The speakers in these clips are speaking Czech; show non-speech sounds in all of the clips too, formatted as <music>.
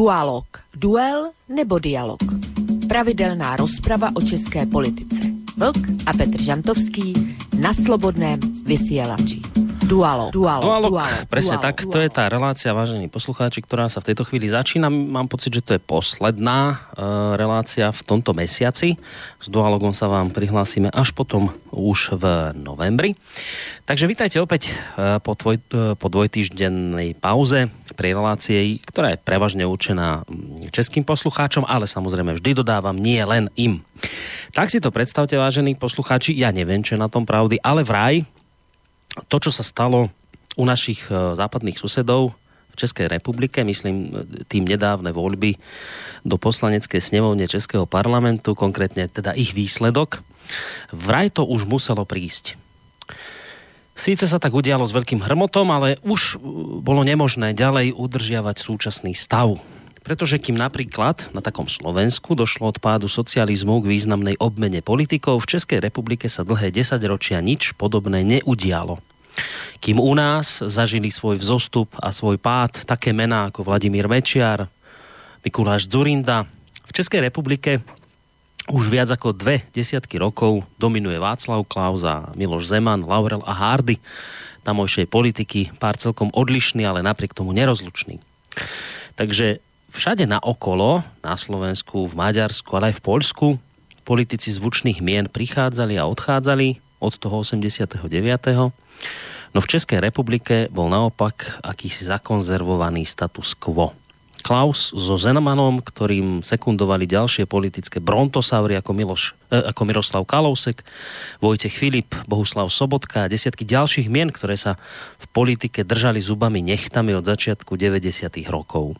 Dualog. Duel nebo dialog. Pravidelná rozprava o české politice. Vlk a Petr Žantovský na Slobodném vysielači. Dualog. Dualog. Dualog. Dualog. Presne dualog, tak, to je tá relácia, vážení poslucháči, ktorá sa v tejto chvíli začína. Mám pocit, že to je posledná uh, relácia v tomto mesiaci. S Dualogom sa vám prihlásime až potom už v novembri. Takže vítajte opäť uh, po, tvoj, uh, po dvojtýždennej pauze pri relácii, ktorá je prevažne určená mm, českým poslucháčom, ale samozrejme vždy dodávam nie len im. Tak si to predstavte, vážení poslucháči, ja neviem, čo je na tom pravdy, ale vraj to, čo sa stalo u našich e, západných susedov v Českej republike, myslím e, tým nedávne voľby do poslaneckej snemovne Českého parlamentu, konkrétne teda ich výsledok, vraj to už muselo prísť. Síce sa tak udialo s veľkým hrmotom, ale už e, bolo nemožné ďalej udržiavať súčasný stav. Pretože kým napríklad na takom Slovensku došlo od pádu socializmu k významnej obmene politikov, v Českej republike sa dlhé 10 ročia nič podobné neudialo. Kým u nás zažili svoj vzostup a svoj pád také mená ako Vladimír Mečiar, Mikuláš Zurinda, v Českej republike už viac ako dve desiatky rokov dominuje Václav Klaus a Miloš Zeman, Laurel a Hardy, tamojšej politiky, pár celkom odlišný, ale napriek tomu nerozlučný. Takže všade na okolo, na Slovensku, v Maďarsku, ale aj v Poľsku, politici zvučných mien prichádzali a odchádzali od toho 89. No v Českej republike bol naopak akýsi zakonzervovaný status quo. Klaus so Zenmanom, ktorým sekundovali ďalšie politické brontosaury ako, Miloš, eh, ako Miroslav Kalousek, Vojtech Filip, Bohuslav Sobotka a desiatky ďalších mien, ktoré sa v politike držali zubami nechtami od začiatku 90. rokov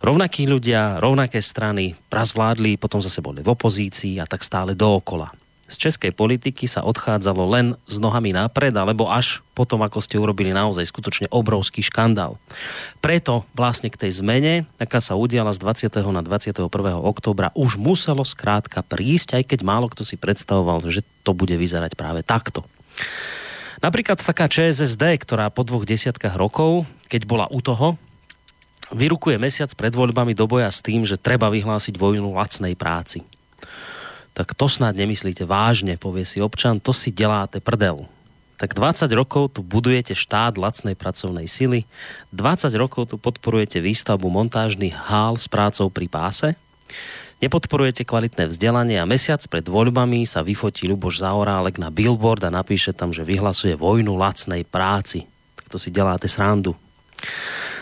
rovnakí ľudia, rovnaké strany prazvládli, potom zase boli v opozícii a tak stále dookola. Z českej politiky sa odchádzalo len s nohami napred, alebo až potom, ako ste urobili naozaj skutočne obrovský škandál. Preto vlastne k tej zmene, aká sa udiala z 20. na 21. oktobra, už muselo skrátka prísť, aj keď málo kto si predstavoval, že to bude vyzerať práve takto. Napríklad taká ČSSD, ktorá po dvoch desiatkách rokov, keď bola u toho, vyrukuje mesiac pred voľbami do boja s tým, že treba vyhlásiť vojnu lacnej práci. Tak to snad nemyslíte vážne, povie si občan, to si deláte prdel. Tak 20 rokov tu budujete štát lacnej pracovnej sily, 20 rokov tu podporujete výstavbu montážnych hál s prácou pri páse, nepodporujete kvalitné vzdelanie a mesiac pred voľbami sa vyfotí Luboš Zaorálek na billboard a napíše tam, že vyhlasuje vojnu lacnej práci. Tak to si deláte srandu.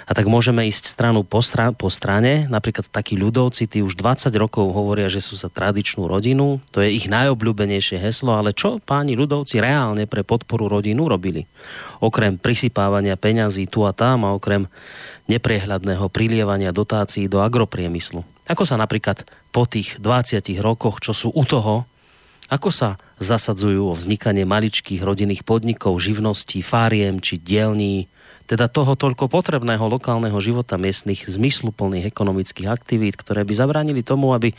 A tak môžeme ísť stranu po, stra- po strane. Napríklad takí ľudovci, tí už 20 rokov hovoria, že sú za tradičnú rodinu. To je ich najobľúbenejšie heslo. Ale čo páni ľudovci reálne pre podporu rodinu robili? Okrem prisypávania peňazí tu a tam a okrem neprehľadného prilievania dotácií do agropriemyslu. Ako sa napríklad po tých 20 rokoch, čo sú u toho, ako sa zasadzujú o vznikanie maličkých rodinných podnikov, živností, fáriem či dielní, teda toho toľko potrebného lokálneho života miestnych zmysluplných ekonomických aktivít, ktoré by zabránili tomu, aby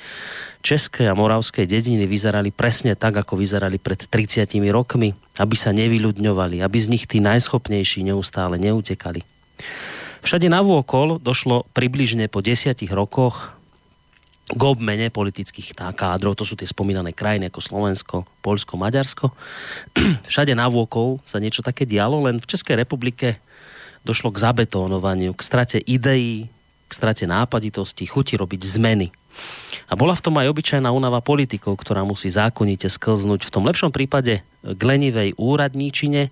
české a moravské dediny vyzerali presne tak, ako vyzerali pred 30 rokmi, aby sa nevyľudňovali, aby z nich tí najschopnejší neustále neutekali. Všade navôkol došlo približne po desiatich rokoch k obmene politických kádrov, to sú tie spomínané krajiny ako Slovensko, Polsko, Maďarsko. <clears throat> Všade navôkol sa niečo také dialo, len v Českej republike došlo k zabetónovaniu, k strate ideí, k strate nápaditosti, chuti robiť zmeny. A bola v tom aj obyčajná únava politikov, ktorá musí zákonite sklznúť v tom lepšom prípade k lenivej úradníčine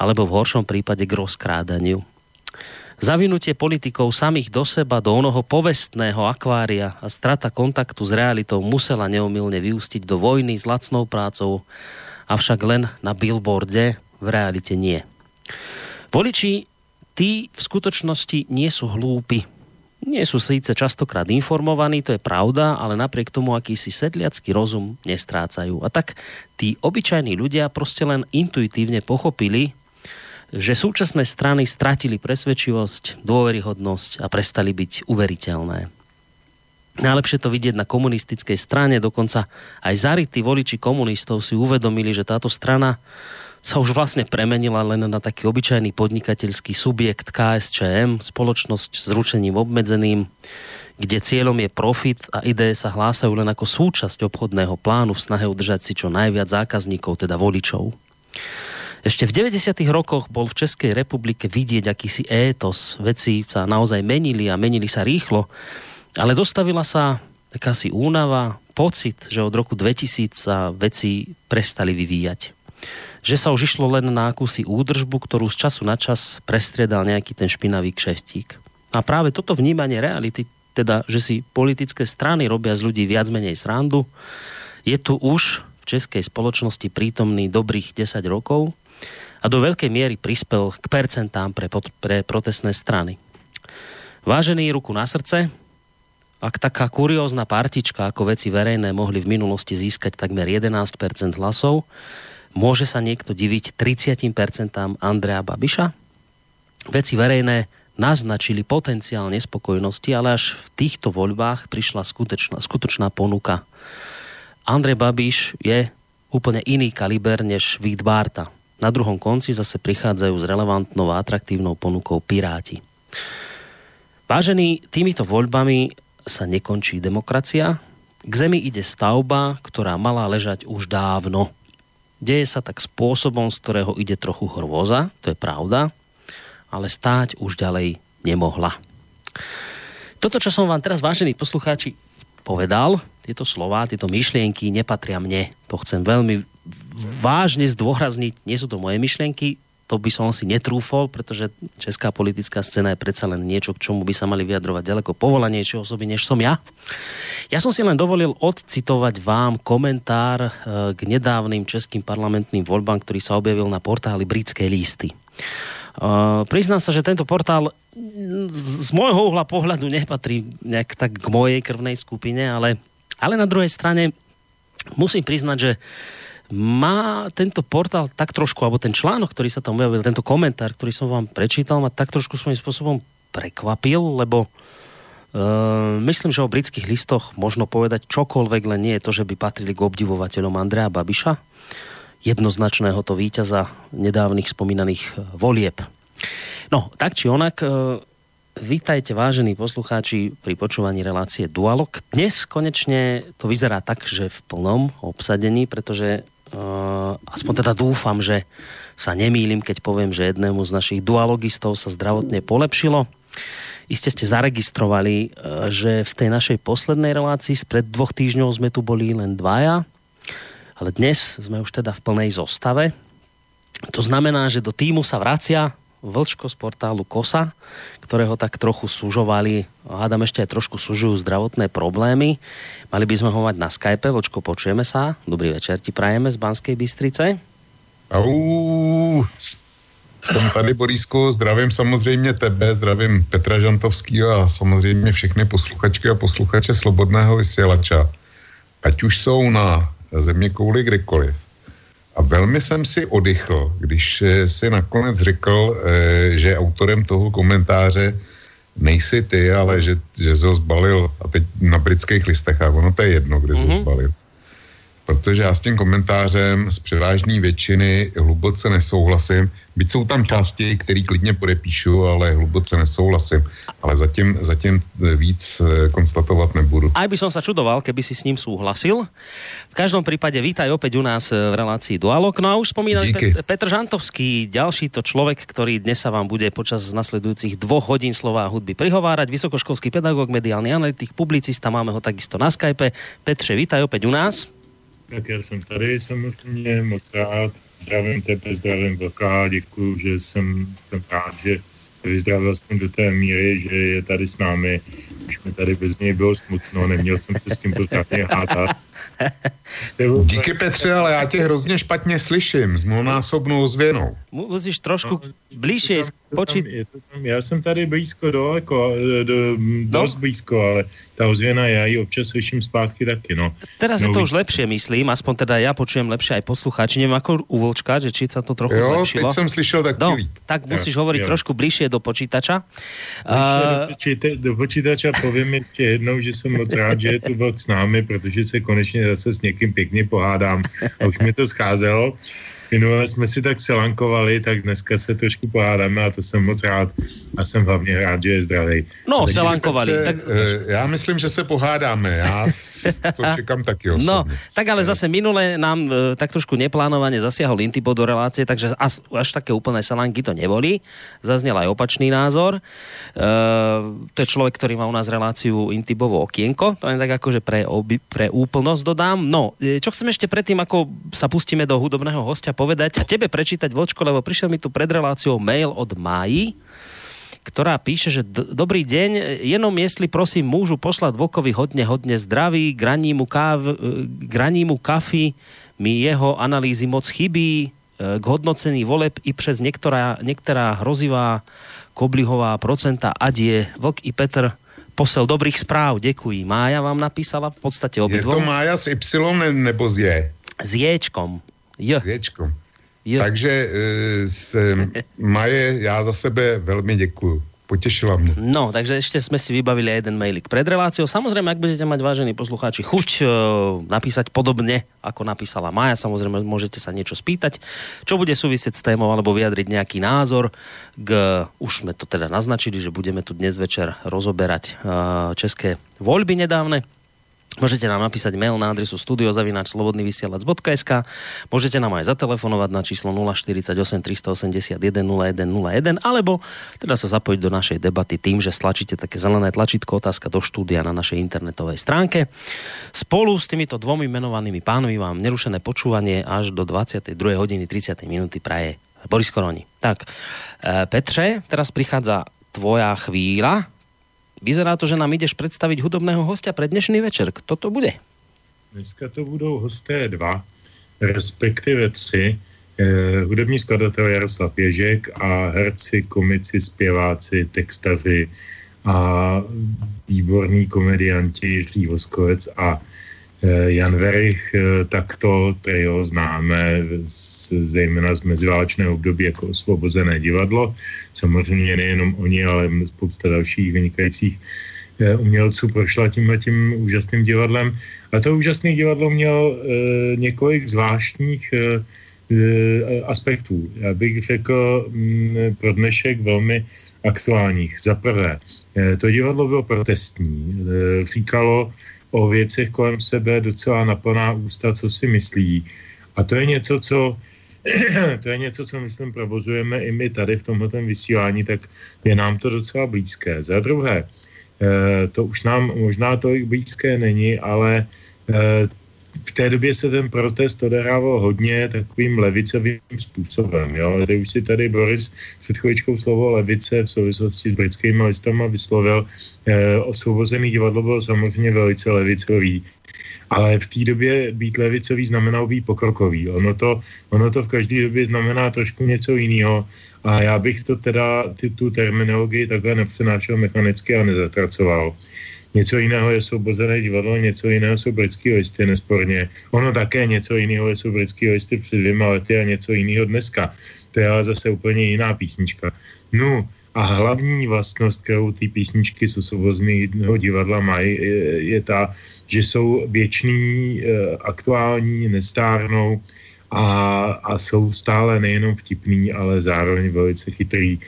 alebo v horšom prípade k rozkrádaniu. Zavinutie politikov samých do seba, do onoho povestného akvária a strata kontaktu s realitou musela neomilne vyústiť do vojny s lacnou prácou, avšak len na billboarde, v realite nie. Voliči tí v skutočnosti nie sú hlúpi. Nie sú síce častokrát informovaní, to je pravda, ale napriek tomu akýsi sedliacký rozum nestrácajú. A tak tí obyčajní ľudia proste len intuitívne pochopili, že súčasné strany stratili presvedčivosť, dôveryhodnosť a prestali byť uveriteľné. Najlepšie to vidieť na komunistickej strane, dokonca aj zarytí voliči komunistov si uvedomili, že táto strana sa už vlastne premenila len na taký obyčajný podnikateľský subjekt KSČM, spoločnosť s ručením obmedzeným, kde cieľom je profit a ideje sa hlásajú len ako súčasť obchodného plánu v snahe udržať si čo najviac zákazníkov, teda voličov. Ešte v 90. rokoch bol v Českej republike vidieť akýsi étos. Veci sa naozaj menili a menili sa rýchlo, ale dostavila sa takási únava, pocit, že od roku 2000 sa veci prestali vyvíjať. Že sa už išlo len na akúsi údržbu, ktorú z času na čas prestriedal nejaký ten špinavý kšeftík. A práve toto vnímanie reality teda, že si politické strany robia z ľudí viac menej srandu, je tu už v českej spoločnosti prítomný dobrých 10 rokov a do veľkej miery prispel k percentám pre, pre protestné strany. Vážený ruku na srdce, ak taká kuriózna partička ako veci verejné mohli v minulosti získať takmer 11% hlasov, môže sa niekto diviť 30% Andrea Babiša? Veci verejné naznačili potenciál nespokojnosti, ale až v týchto voľbách prišla skutočná, skutočná ponuka. Andrej Babiš je úplne iný kaliber než Vít Bárta. Na druhom konci zase prichádzajú s relevantnou a atraktívnou ponukou Piráti. Vážení, týmito voľbami sa nekončí demokracia. K zemi ide stavba, ktorá mala ležať už dávno. Deje sa tak spôsobom, z ktorého ide trochu hrôza, to je pravda, ale stáť už ďalej nemohla. Toto, čo som vám teraz, vážení poslucháči, povedal, tieto slova, tieto myšlienky nepatria mne. To chcem veľmi vážne zdôrazniť. Nie sú to moje myšlienky, to by som si netrúfol, pretože česká politická scéna je predsa len niečo, k čomu by sa mali vyjadrovať ďaleko povolanejšie osoby, než som ja. Ja som si len dovolil odcitovať vám komentár eh, k nedávnym českým parlamentným voľbám, ktorý sa objavil na portáli Britskej listy. Uh, priznám sa, že tento portál z môjho uhla pohľadu nepatrí nejak tak k mojej krvnej skupine, ale, ale na druhej strane musím priznať, že má tento portál tak trošku, alebo ten článok, ktorý sa tam objavil, tento komentár, ktorý som vám prečítal, ma tak trošku svojím spôsobom prekvapil, lebo uh, myslím, že o britských listoch možno povedať čokoľvek, len nie je to, že by patrili k obdivovateľom Andrea Babiša jednoznačného to víťaza nedávnych spomínaných eh, volieb. No, tak či onak, eh, vítajte vážení poslucháči pri počúvaní relácie Dualog. Dnes konečne to vyzerá tak, že v plnom obsadení, pretože uh, aspoň teda dúfam, že sa nemýlim, keď poviem, že jednému z našich dualogistov sa zdravotne polepšilo. Iste ste zaregistrovali, že v tej našej poslednej relácii spred dvoch týždňov sme tu boli len dvaja ale dnes sme už teda v plnej zostave. To znamená, že do týmu sa vracia Vlčko z portálu KOSA, ktorého tak trochu sužovali, hádam ešte aj trošku sužujú zdravotné problémy. Mali by sme ho mať na Skype. Vlčko, počujeme sa. Dobrý večer ti prajeme z Banskej Bystrice. Au, jsem tady, Borísko, zdravím samozřejmě tebe, zdravím Petra Žantovského a samozřejmě všechny posluchačky a posluchače Slobodného vysílača. Ať už jsou na země kouli kdekoliv. A velmi jsem si oddychl, když eh, si nakonec řekl, eh, že autorem toho komentáře nejsi ty, ale že, že jsi ho zbalil, a teď na britských listech, a ono to je jedno, kde mm-hmm. ho zbalil protože já s tím komentářem z převážné většiny hluboce nesouhlasím. Byť jsou tam části, které klidně podepíšu, ale hluboce nesouhlasím. Ale zatím, zatím víc eh, konstatovat nebudu. Aj by som sa čudoval, keby si s ním súhlasil. V každom prípade vítaj opäť u nás v relácii Dualog. No a už spomínal Pet- Petr Žantovský, ďalší to človek, ktorý dnes sa vám bude počas nasledujúcich dvoch hodín slova a hudby prihovárať. Vysokoškolský pedagóg, mediálny analytik, publicista, máme ho takisto na Skype. Petře, vítaj opäť u nás. Tak já jsem tady samozřejmě moc rád. Zdravím tebe, zdravím Vlka, děkuji, že jsem, jsem rád, že vyzdravil jsem do té míry, že je tady s námi. Už mi tady bez něj bylo smutno, neměl jsem se s tím pořádně hádat. Díky Petře, ale já tě hrozně špatně slyším s mnohonásobnou ozvěnou. Musíš trošku no, blíže počít. já jsem tady blízko daleko, do, dost no. blízko, ale ta ozvěna, já ji občas slyším zpátky taky, no. Teraz no, je to už lepšie, myslím, aspoň teda ja počujem lepšie aj poslucháči, neviem ako u Volčka, že či sa to trochu jo, zlepšilo. teď jsem slyšel tak no, tak musíš hovoriť jo. trošku bližšie do počítača. Uh, do, počítača povím ještě jednou, že jsem moc rád, že je tu Vlk s námi, protože se konečně zase s někým pěkně pohádám a už mi to scházelo. Minule jsme si tak selankovali, tak dneska se trošku pohádáme a to jsem moc rád a jsem hlavně rád, že je zdravý. No, selankovali. Tak... Eh, já myslím, že se pohádáme. Já <laughs> to čekám taky osobně. No, tak ale zase minule nám e, tak trošku neplánovane zasiahol Intibo do relácie, takže až, až také úplné salanky to neboli. Zaznel aj opačný názor. E, to je človek, ktorý má u nás reláciu Intibovo okienko. To je tak akože pre, oby, pre úplnosť dodám. No, čo chcem ešte predtým, ako sa pustíme do hudobného hostia povedať a tebe prečítať, Vočko, lebo prišiel mi tu pred reláciou mail od Máji, ktorá píše, že dobrý deň, jenom jestli prosím môžu poslať Vokovi hodne, hodne zdraví, graní mu, káv, graní mu kafy, mi jeho analýzy moc chybí, e, k hodnocení voleb i přes některá, některá hrozivá koblihová procenta, ať je Vlk i Petr posel dobrých zpráv, děkuji. Mája vám napísala v podstatě obidvom. Je to Mája s Y nebo s J? S Jčkom. J. S Jčkom. Jo. Takže eh, s Maje já za sebe velmi děkuju. Potěšila mě. No, takže ešte sme si vybavili jeden mailik pred reláciou. Samozrejme, ak budete mať, vážení poslucháči, chuť uh, napísať podobne, ako napísala Maja, samozrejme, môžete sa niečo spýtať, čo bude súvisieť s témou, alebo vyjadriť nejaký názor. K, už sme to teda naznačili, že budeme tu dnes večer rozoberať uh, české voľby nedávne Môžete nám napísať mail na adresu studiozavináčslobodnyvysielac.sk Môžete nám aj zatelefonovať na číslo 048 381 0101 alebo teda sa zapojiť do našej debaty tým, že stlačíte také zelené tlačítko otázka do štúdia na našej internetovej stránke. Spolu s týmito dvomi menovanými pánmi vám nerušené počúvanie až do 22 hodiny 30 minúty praje Boris Koroni. Tak, e, Petře, teraz prichádza tvoja chvíľa, Vyzerá to, že nám ideš představit hudobného hostia pre dnešný večer. Kto to bude? Dneska to budou hosté dva, respektive tři. Eh, hudební skladatel Jaroslav Ježek a herci, komici, zpěváci, textaři a výborní komedianti Jiří Voskovec a Jan Verich, eh, tak to trio známe z, zejména z meziválečného období jako osvobozené divadlo. Samozřejmě nejenom oni, ale spousta dalších vynikajících eh, umělců prošla tímhle tím úžasným divadlem. A to úžasné divadlo mělo několik zvláštních aspektů. Já bych řekl mm, pro dnešek velmi aktuálních. Za prvé, to divadlo bylo protestní. Říkalo, o věcech kolem sebe docela naplná ústa, co si myslí. A to je něco, co <clears throat> to je něco, co myslím provozujeme i my tady v tomhle vysílání, tak je nám to docela blízké. Za druhé, eh, to už nám možná tolik blízké není, ale eh, v té době se ten protest odehrával hodně takovým levicovým způsobem. Jo? Teď už si tady Boris před chvíličkou slovo levice v souvislosti s britskými listama vyslovil. E, osvobozený divadlo bylo samozřejmě velice levicový. Ale v té době být levicový znamenalo být pokrokový. Ono to, ono to v každé době znamená trošku něco jiného. A já bych to teda, ty, tu terminologii takhle nepřenášel mechanicky a nezatracoval. Něco jiného je soubozené divadlo, něco jiného jsou britský listy, nesporně. Ono také něco jiného jsou britský listy před dvěma lety a něco jiného dneska. To je ale zase úplně jiná písnička. No a hlavní vlastnost, kterou ty písničky z osvobozeného divadla mají, je, je ta, že jsou věčný, eh, aktuální, nestárnou a, a jsou stále nejenom vtipný, ale zároveň velice chytrý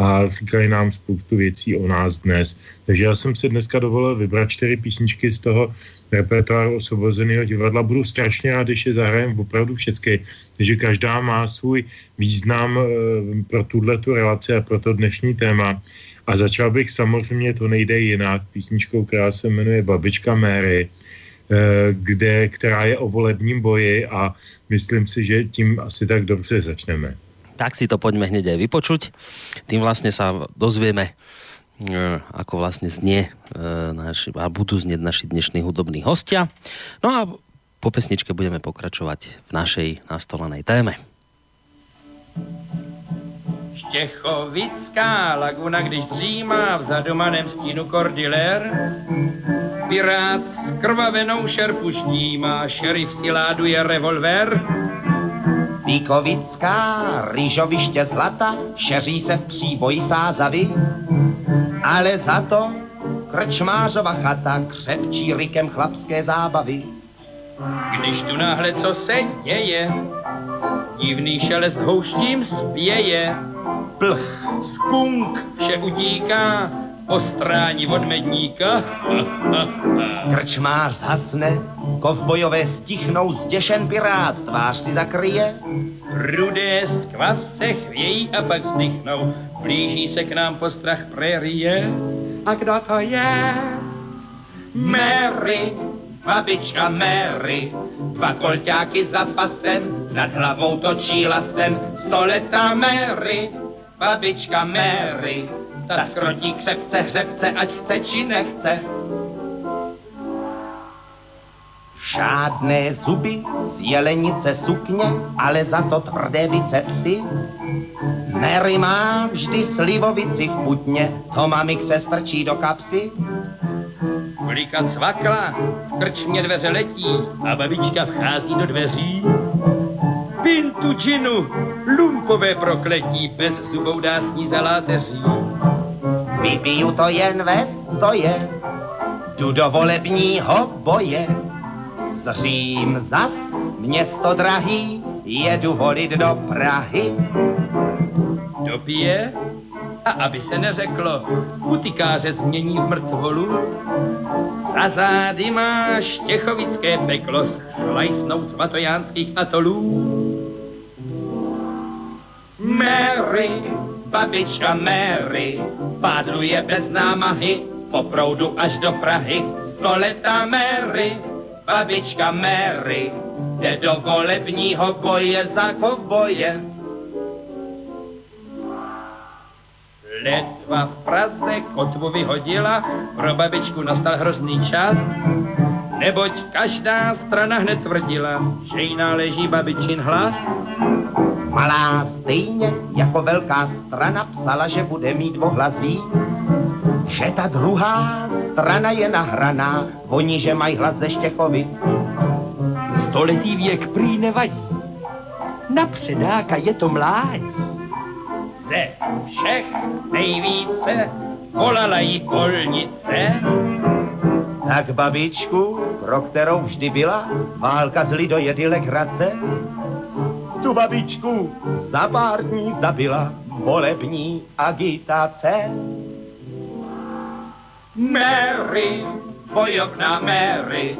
a říkají nám spoustu věcí o nás dnes. Takže já jsem si dneska dovolil vybrat čtyři písničky z toho repertoáru osvobozeného divadla. Budu strašně rád, když je zahrajem opravdu všechny, takže každá má svůj význam e, pro tuhle tu relaci a pro to dnešní téma. A začal bych samozřejmě, to nejde jinak, písničkou, která se jmenuje Babička Mary, e, kde, která je o volebním boji a myslím si, že tím asi tak dobře začneme tak si to poďme hneď aj vypočuť. Tým vlastne sa dozvieme, e, ako vlastne znie e, naši, a budú znieť naši dnešní hudobní hostia. No a po pesničke budeme pokračovať v našej nastolenej téme. Štěchovická laguna, když dřímá v zadumaném stínu kordilér, Pirát s krvavenou šerpu má šerif si láduje revolver, Víkovická, rýžoviště zlata, šeří se v příboji zázavy, ale za to krčmářova chata křepčí rikem chlapské zábavy. Když tu náhle co se děje, divný šelest houštím spěje. Plch, skunk, vše utíká, ostrání od medníka. Krčmář zhasne, kovbojové stichnou, zděšen pirát tvář si zakryje. Rudé skvav se chvějí a pak vzdychnou, blíží se k nám postrach prérie. A kdo to je? Mary, babička Mary, dva kolťáky za pasem, nad hlavou točí lasem, stoletá Mary, babička Mary, ta skrotí křepce hřebce, ať chce či nechce. Žádné zuby z jelenice sukně, ale za to tvrdé bicepsy. Mary má vždy slivovici v putně, to mamik se strčí do kapsy. Klika cvakla, v krčmě dveře letí a babička vchází do dveří. Pintu džinu, lumpové prokletí, bez zubou dá s ní zaláteří. Vypiju to jen ve stoje, jdu do volebního boje. Zřím zas, město drahý, jedu volit do Prahy. Dopije a aby se neřeklo, utikáře změní v mrtvolu. Za zády máš těchovické peklo s chlajsnou svatojánských atolů. Mary, babička Mary, pádluje bez námahy, po proudu až do Prahy, stoletá Mary, babička Mary, jde do volebního boje za kovboje. Letva v Praze kotvu vyhodila, pro babičku nastal hrozný čas, neboť každá strana hned tvrdila, že jí náleží babičin hlas. Malá stejně jako velká strana psala, že bude mít ohlas víc. Že ta druhá strana je nahraná, oni, že mají hlas ze Štěchovic. Stoletý věk prý nevadí, na předáka je to mládí. Ze všech nejvíce volala jí polnice. Tak babičku, pro kterou vždy byla válka z lidojedy legrace, tu babičku za pár dní zabila volební agitace. Mary, bojovná Mary,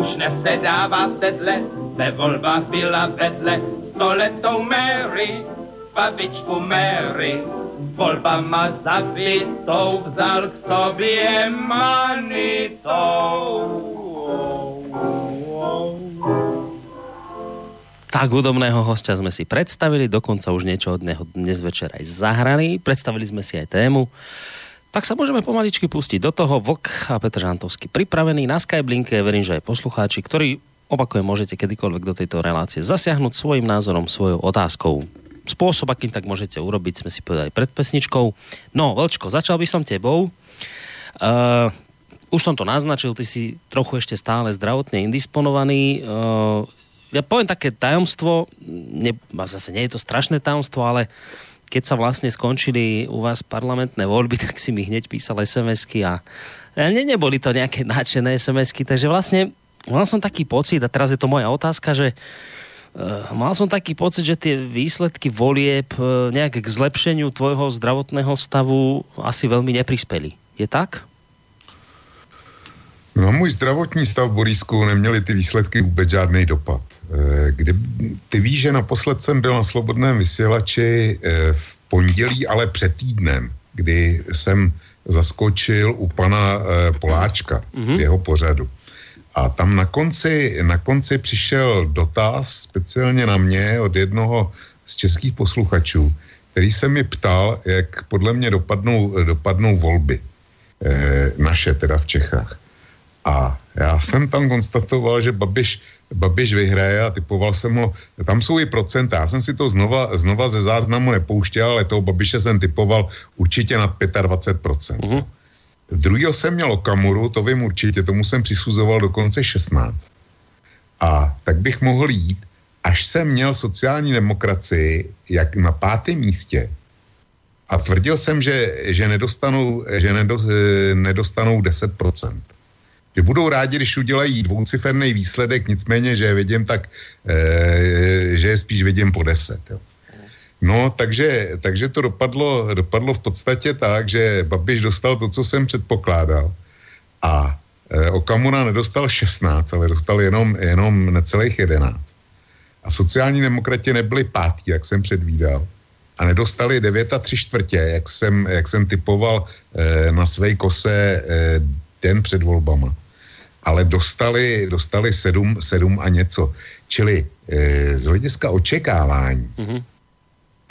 už nesedává v sedle, ve volbách byla vedle, stoletou Mary, babičku Mary, volbama zabitou vzal k sobě manitou. Tak hudobného hostia sme si predstavili, dokonca už niečo od neho dnes večer aj zahrali. Predstavili sme si aj tému. Tak sa môžeme pomaličky pustiť do toho. Vlk a Petr Žantovský pripravený na Skyblinke. Verím, že aj poslucháči, ktorí opakujem, môžete kedykoľvek do tejto relácie zasiahnuť svojim názorom, svojou otázkou. Spôsob, akým tak môžete urobiť, sme si povedali pred pesničkou. No, Vlčko, začal by som tebou. Uh, už som to naznačil, ty si trochu ešte stále zdravotne indisponovaný. Uh, ja poviem také tajomstvo, ne, zase nie je to strašné tajomstvo, ale keď sa vlastne skončili u vás parlamentné voľby, <laughs> tak si mi hneď písal SMS-ky a ne, neboli to nejaké <laughs> nadšené SMS-ky, takže vlastne mal som taký pocit, a teraz je to moja otázka, že uh, mal som taký pocit, že tie výsledky volieb uh, nejak k zlepšeniu tvojho zdravotného stavu asi veľmi neprispeli. Je tak? No můj zdravotní stav v Borísku neměli ty výsledky vůbec žádný dopad. Kdy, ty víš, že naposled jsem byl na Slobodném vysílači v pondělí, ale před týdnem, kdy jsem zaskočil u pana Poláčka mm-hmm. v jeho pořadu. A tam na konci, na konci přišel dotaz speciálně na mě od jednoho z českých posluchačů, který se mi ptal, jak podle mě dopadnou, dopadnou volby. Naše teda v Čechách. A já jsem tam konstatoval, že Babiš, Babiš vyhraje a typoval jsem ho, tam jsou i procenta, já jsem si to znova, znova ze záznamu nepouštěl, ale toho Babiše jsem typoval určitě na 25%. Mm-hmm. Druhýho jsem měl Okamuru, to vím určitě, tomu jsem přisuzoval dokonce 16. A tak bych mohl jít, až jsem měl sociální demokracii jak na pátém místě a tvrdil jsem, že, že nedostanou, že nedo, nedostanou 10%. Že budou rádi, když udělají dvouciferný výsledek, nicméně, že je vidím tak, e, že je spíš vidím po deset. Jo. No, takže, takže to dopadlo, dopadlo v podstatě tak, že Babiš dostal to, co jsem předpokládal. A e, Okamura nedostal 16, ale dostal jenom, jenom necelých 11. A sociální demokrati nebyli pátí, jak jsem předvídal. A nedostali 9 a 3 čtvrtě, jak jsem, jak jsem typoval e, na své kose e, den před volbama. Ale dostali, dostali 7, 7 a něco. Čili e, z hlediska očekávání mm-hmm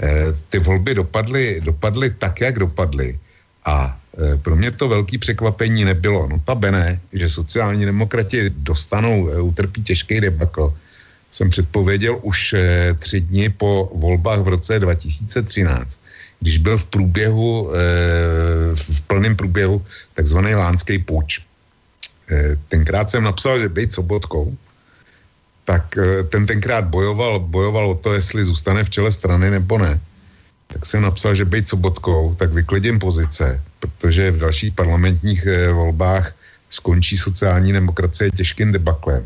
Eh, ty volby dopadly, dopadly tak, jak dopadly. A eh, pro mě to velký překvapení nebylo. No ta bené, že sociální demokrati dostanou, eh, utrpí těžký debakl. Jsem předpověděl už tři dny po volbách v roce 2013, když byl v průběhu, v plném průběhu takzvaný lánský půjč. Tenkrát jsem napsal, že být sobotkou, tak eh, ten tenkrát bojoval, bojoval o to, jestli zůstane v čele strany nebo ne. Tak jsem napsal, že být sobotkou, tak vyklidím pozice, protože v dalších parlamentních eh, volbách skončí sociální demokracie těžkým debaklem.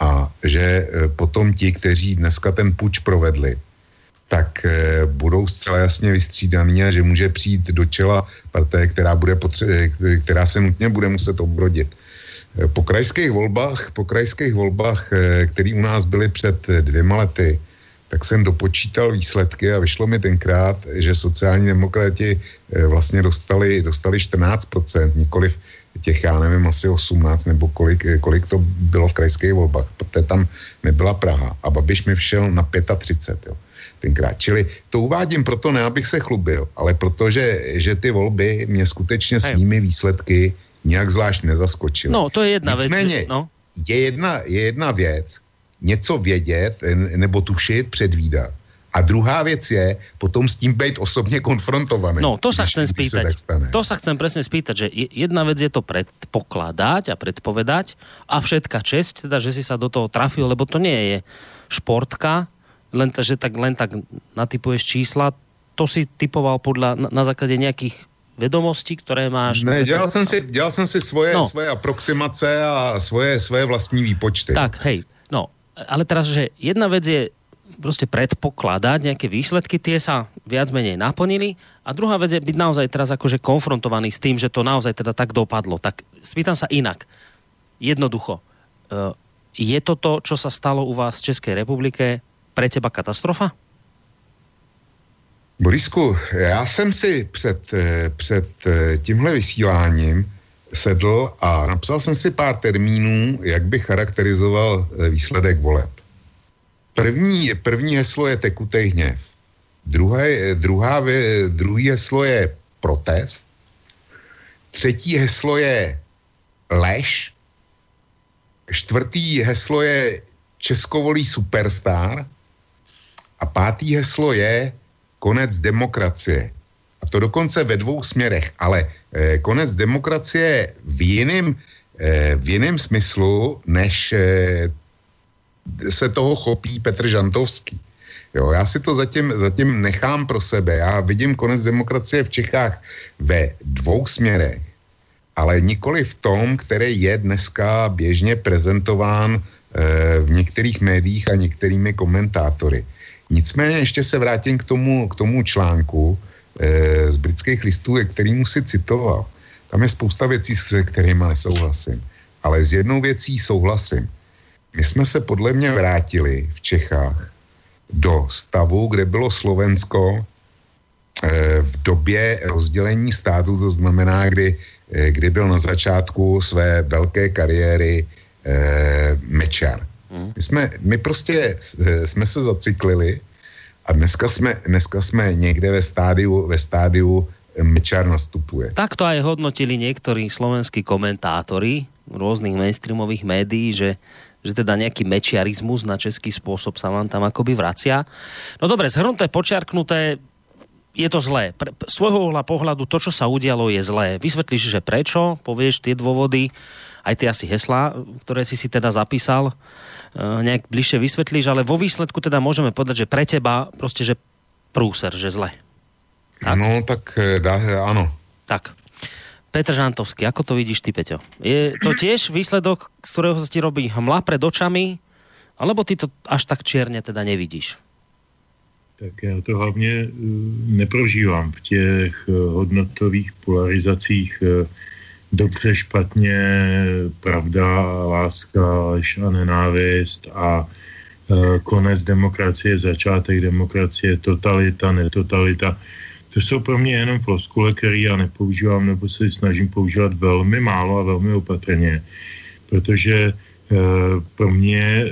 A že eh, potom ti, kteří dneska ten puč provedli, tak budou zcela jasně vystřídaný a že může přijít do čela partie, která, bude potře- která se nutně bude muset obrodit. Po krajských volbách, po krajských volbách, eh, které u nás byly před eh, dvěma lety, tak jsem dopočítal výsledky a vyšlo mi tenkrát, že sociální demokrati eh, vlastně dostali, dostali 14%, nikoliv těch, já nevím, asi 18 nebo kolik, kolik to bylo v krajských volbách, protože tam nebyla Praha a Babiš mi všel na 35, jo, tenkrát. Čili to uvádím proto ne, abych se chlubil, ale protože že ty volby mě skutečně svými výsledky nějak zvlášť nezaskočil. No, to je jedna Nicméně, věc. No. Je, jedna, je jedna věc, něco vědět nebo tušit, předvídat. A druhá věc je potom s tím být osobně konfrontovaný. No, to sa chcem spýtať. To sa chcem presne spýtať, že jedna vec je to predpokladať a predpovedať a všetka česť, teda, že si sa do toho trafil, lebo to nie je športka, len, že tak, len tak natypuješ čísla, to si typoval podľa, na, na základe nejakých vedomosti, které máš. Ne, dělal jsem si, dělal jsem si svoje, no. svoje aproximace a svoje, svoje vlastní výpočty. Tak, hej, no, ale teraz, že jedna vec je prostě predpokladať nejaké výsledky, tie sa viac menej naplnili a druhá vec je byť naozaj teraz akože konfrontovaný s tým, že to naozaj teda tak dopadlo. Tak spýtam sa inak. Jednoducho. Eh, je to to, čo sa stalo u vás v Českej republike, pre teba katastrofa? Borisku, já jsem si před, eh, před eh, tímhle vysíláním sedl a napsal jsem si pár termínů, jak bych charakterizoval eh, výsledek voleb. První, první heslo je tekutý hněv. Druhé, druhá, druhý heslo je protest. Třetí heslo je lež. Čtvrtý heslo je Českovolí superstar. A pátý heslo je konec demokracie. A to dokonce ve dvou směrech, ale eh, konec demokracie v jiném, eh, v jiném smyslu, než eh, se toho chopí Petr Žantovský. Jo, já si to zatím, zatím nechám pro sebe. Já vidím konec demokracie v Čechách ve dvou směrech, ale nikoli v tom, který je dneska běžně prezentován v některých médiích a některými komentátory. Nicméně ještě se vrátím k tomu, k tomu článku e, z britských listů, kterýmu si citoval. Tam je spousta věcí, se kterými nesouhlasím. Ale s jednou věcí souhlasím. My jsme se podle mě vrátili v Čechách do stavu, kde bylo Slovensko e, v době rozdělení státu, to znamená, kdy, e, kdy byl na začátku své velké kariéry Mečar. Hmm. My, jsme, my prostě eh, jsme se zaciklili a dneska jsme, dneska jsme někde ve stádiu, ve stádiu eh, Mečar nastupuje. Tak to aj hodnotili niektorí slovenskí komentátori rôznych mainstreamových médií, že že teda nejaký mečiarizmus na český spôsob sa vám tam akoby vracia. No dobre, zhrnuté, počiarknuté, je to zlé. Pre, z svojho pohľadu to, čo sa udialo, je zlé. Vysvetlíš, že prečo, povieš tie dôvody, aj ty asi hesla, ktoré si si teda zapísal, nejak bližšie vysvetlíš, ale vo výsledku teda môžeme povedať, že pre teba prostě, že prúser, že zle. Tak? No, tak e, dá, ano. Tak. Petr Žantovský, ako to vidíš ty, Peťo? Je to tiež výsledok, z ktorého sa ti robí hmla pred očami, alebo ty to až tak čierne teda nevidíš? Tak já to hlavně eh, neprožívám v těch eh, hodnotových polarizacích eh, dobře, špatně, pravda, láska, lež a nenávist a konec demokracie, začátek demokracie, totalita, netotalita. To jsou pro mě jenom floskule, které já nepoužívám nebo se snažím používat velmi málo a velmi opatrně, protože pro mě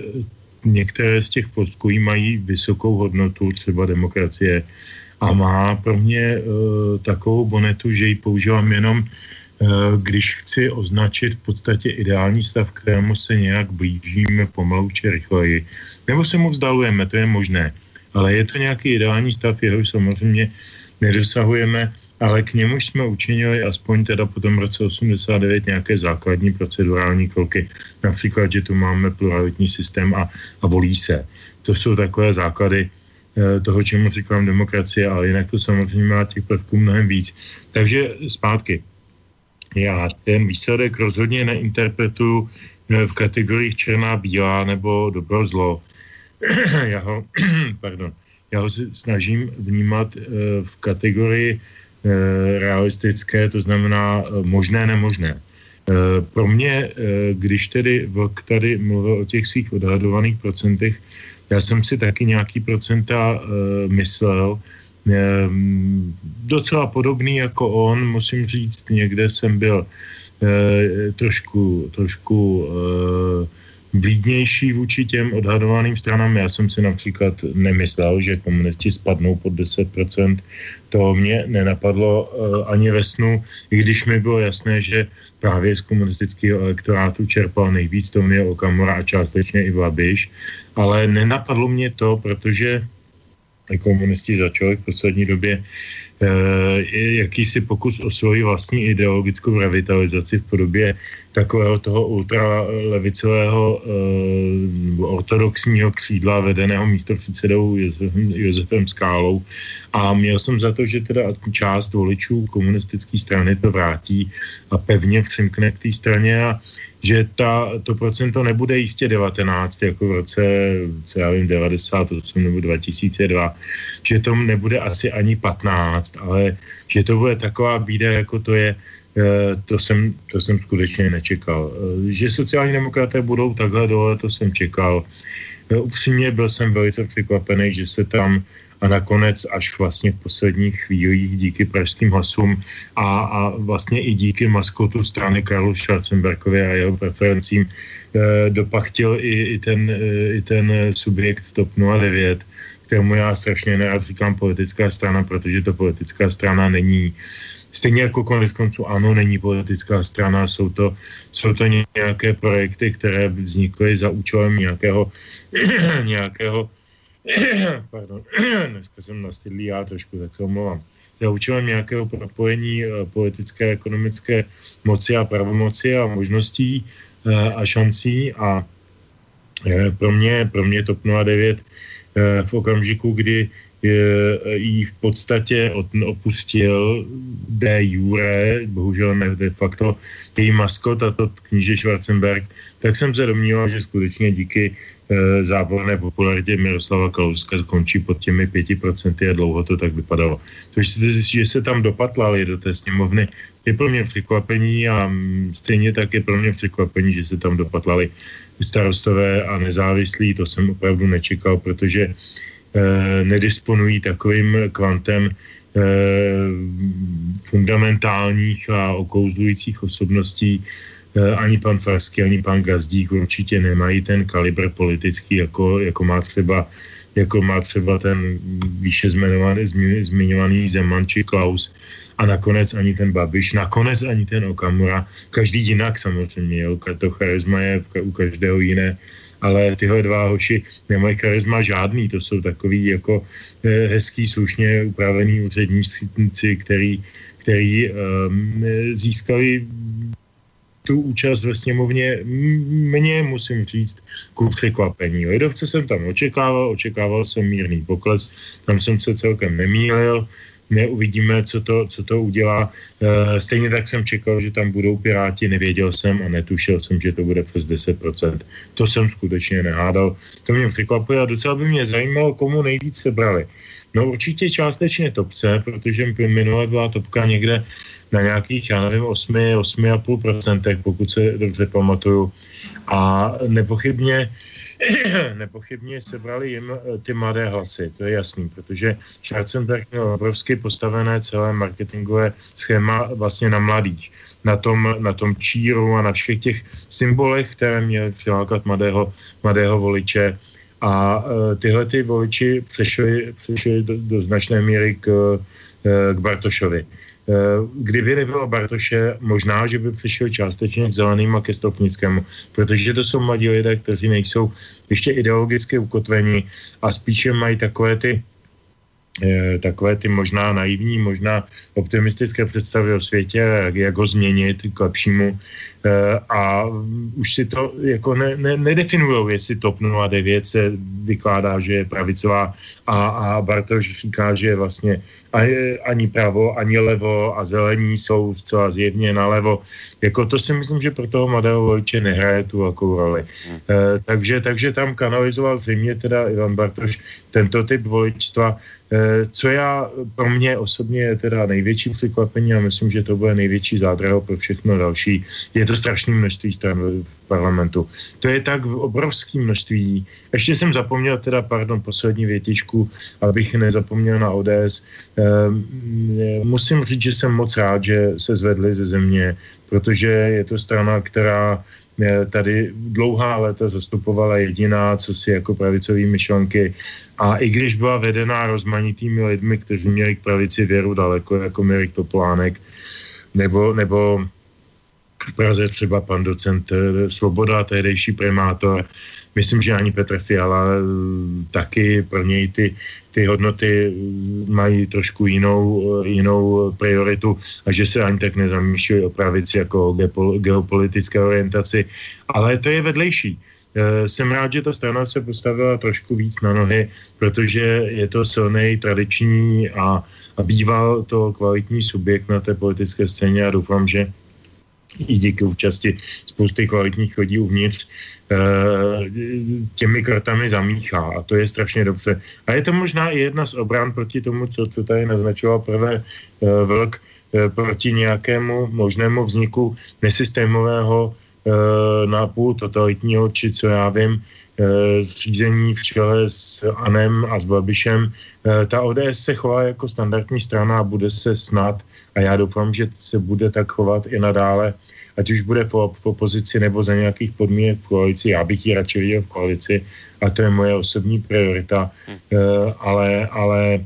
některé z těch postků mají vysokou hodnotu, třeba demokracie, a má pro mě uh, takovou bonetu, že ji používám jenom, když chci označit v podstatě ideální stav, kterému se nějak blížíme pomalu či rychleji. Nebo se mu vzdalujeme, to je možné. Ale je to nějaký ideální stav, jehož samozřejmě nedosahujeme ale k němu jsme učinili aspoň teda po tom roce 89 nějaké základní procedurální kroky. Například, že tu máme pluralitní systém a, a volí se. To jsou takové základy eh, toho, čemu říkám demokracie, ale jinak to samozřejmě má těch prvků mnohem víc. Takže zpátky. Já ten výsledek rozhodně neinterpretuju eh, v kategoriích černá, bílá nebo dobro, zlo. <clears throat> já ho, <clears throat> pardon, já ho snažím vnímat eh, v kategorii Eh, realistické, to znamená možné, nemožné. Pro mě, když tedy Vlk tady mluvil o těch svých odhadovaných procentech, já jsem si taky nějaký procenta myslel, docela podobný jako on, musím říct, někde jsem byl trošku, trošku blídnější vůči těm odhadovaným stranám. Já jsem si například nemyslel, že komunisti spadnou pod 10%. To mě nenapadlo uh, ani ve snu, i když mi bylo jasné, že právě z komunistického elektorátu čerpal nejvíc je Okamura a částečně i Babiš. Ale nenapadlo mě to, protože komunisti začali v poslední době Eh, jakýsi pokus o svoji vlastní ideologickou revitalizaci v podobě takového toho ultralevicového uh, ortodoxního křídla vedeného místopředsedou Josefem, Josefem Skálou. A měl jsem za to, že teda část voličů komunistické strany to vrátí a pevně přimkne k té straně a že ta, to procento nebude jistě 19, jako v roce, co já vím, 98 nebo 2002, že to nebude asi ani 15, ale že to bude taková bída, jako to je, eh, to jsem, to jsem skutečně nečekal. Eh, že sociální demokraté budou takhle dole, to jsem čekal. Eh, upřímně byl jsem velice překvapený, že se tam a nakonec až vlastně v posledních chvílích díky pražským hlasům a, a vlastně i díky maskotu strany Karlu Schwarzenbergovi a jeho preferencím eh, dopachtil i, i, ten, eh, i ten subjekt TOP 09, kterému já strašně nerad říkám politická strana, protože to politická strana není. Stejně jako konec konců ano, není politická strana, jsou to, jsou to nějaké projekty, které vznikly za účelem nějakého, <clears throat> nějakého <coughs> Pardon, <coughs> dneska jsem nastydlý já trošku, tak se omlouvám. Za účelem nějakého propojení eh, politické, ekonomické moci a pravomoci a možností eh, a šancí a eh, pro mě, pro mě TOP 09 v okamžiku, kdy jí v podstatě opustil de jure, bohužel ne de facto, její maskot a to kníže Schwarzenberg, tak jsem se domníval, že skutečně díky záborné popularitě Miroslava Kalouska skončí pod těmi pěti procenty a dlouho to tak vypadalo. To, že se tam dopatlali do té sněmovny, je pro mě překvapení a mm, stejně tak je pro mě překvapení, že se tam dopatlali starostové a nezávislí, to jsem opravdu nečekal, protože eh, nedisponují takovým kvantem eh, fundamentálních a okouzlujících osobností, Eh, ani pan Farský, ani pan Gazdík určitě nemají ten kalibr politický, jako, jako má třeba jako má třeba ten výše zmiňovaný, zmiňovaný Zeman či Klaus. A nakonec ani ten Babiš, nakonec ani ten Okamura, každý jinak samozřejmě, jo, to charisma je u každého jiné, ale tyhle dva hoši nemají charisma žádný, to jsou takový jako eh, hezký, slušně upravený úředníci, který, který um, získali tu účast ve sněmovně mě, musím říct, ku překvapení. Lidovce jsem tam očekával, očekával jsem mírný pokles, tam jsem se celkem nemýlil. neuvidíme, co to, co to udělá. E, stejně tak jsem čekal, že tam budou Piráti, nevěděl jsem a netušil jsem, že to bude přes 10%. To jsem skutečně nehádal. To mě překvapuje a docela by mě zajímalo, komu nejvíc se brali. No určitě částečně topce, protože minule byla topka někde na nějakých, já nevím, 8, 8,5%, pokud se dobře pamatuju. A nepochybně <clears throat> nepochybně sebrali jim eh, ty mladé hlasy, to je jasný, protože Schwarzenberg měl obrovsky postavené celé marketingové schéma vlastně na mladých, na tom, na tom číru a na všech těch symbolech, které měly přilákat mladého, mladého voliče. A uh, tyhle ty voliči přešli do, do značné míry k, uh, k Bartošovi. Eh, kdyby nebylo Bartoše, možná, že by přišel částečně k zeleným a ke Stopnickému, protože to jsou mladí lidé, kteří nejsou ještě ideologicky ukotveni a spíše mají takové ty takové ty možná naivní, možná optimistické představy o světě, jak, ho změnit k lepšímu. Eh, a už si to jako ne, ne, nedefinujou, jestli TOP 09 se vykládá, že je pravicová a, a Bartoš říká, že vlastně ani pravo, ani levo a zelení jsou zcela zjevně nalevo. Jako to si myslím, že pro toho mladého voliče nehraje tu velkou roli. Hmm. E, takže, takže tam kanalizoval zřejmě teda Ivan Bartoš tento typ voličstva. E, co já pro mě osobně je teda největší překvapení a myslím, že to bude největší zádrhel pro všechno další. Je to strašné množství stran v parlamentu. To je tak obrovské množství. Ještě jsem zapomněl teda, pardon, poslední větičku, abych nezapomněl na ODS. E, musím říct, že jsem moc rád, že se zvedli ze země protože je to strana, která eh, tady dlouhá léta zastupovala jediná, co si jako pravicový myšlenky a i když byla vedená rozmanitými lidmi, kteří měli k pravici věru daleko, jako Mirek Topolánek, nebo, nebo v Praze třeba pan docent eh, Svoboda, tehdejší primátor, myslím, že ani Petr Fiala eh, taky pro něj ty ty hodnoty mají trošku jinou, jinou prioritu a že se ani tak nezamýšlejí o pravici jako o geopolitické orientaci. Ale to je vedlejší. E, jsem rád, že ta strana se postavila trošku víc na nohy, protože je to silný, tradiční a, a býval to kvalitní subjekt na té politické scéně a doufám, že i díky účasti spousty kvalitních lidí uvnitř Eh, těmi kartami zamíchá a to je strašně dobře. A je to možná i jedna z obran proti tomu, co to tady naznačoval prvé eh, vlk, eh, proti nějakému možnému vzniku nesystémového nápůl totalitního, či co já vím, zřízení v čele s Anem a s Babišem. Ta ODS se chová jako standardní strana a bude se snad, a já doufám, že se bude tak chovat i nadále, ať už bude v, v opozici nebo za nějakých podmínek v koalici. Já bych ji radši viděl v koalici a to je moje osobní priorita, hmm. ale, ale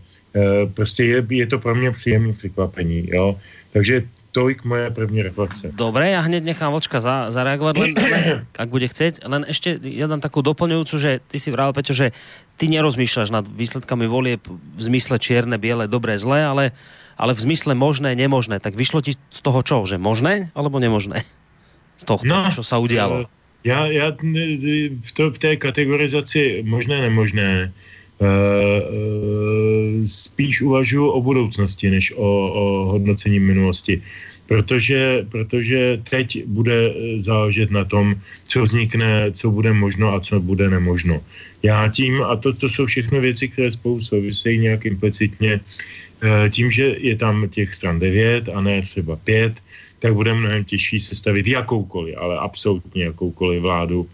prostě je, je to pro mě příjemné překvapení. Jo? Takže tolik moje první reflexe. Dobre, ja hneď nechám Vlčka za, zareagovať, len, len, ak bude chcieť. Len ešte jeden takú doplňujúcu, že ty si vral, Peťo, že ty nerozmýšľaš nad výsledkami volieb v zmysle čierne, biele, dobré, zlé, ale ale v zmysle možné, nemožné. Tak vyšlo ti z toho čo? Že možné alebo nemožné? Z toho, no, čo sa udialo. Já, já v, to, v té kategorizaci možné, nemožné uh, spíš uvažuji o budoucnosti, než o, o hodnocení minulosti. Protože, protože teď bude záležet na tom, co vznikne, co bude možno a co bude nemožno. Já tím, a to, to jsou všechno věci, které spolu souvisejí nějak implicitně, Eh, tím, že je tam těch stran 9 a ne třeba 5, tak bude mnohem těžší sestavit jakoukoliv, ale absolutně jakoukoliv vládu.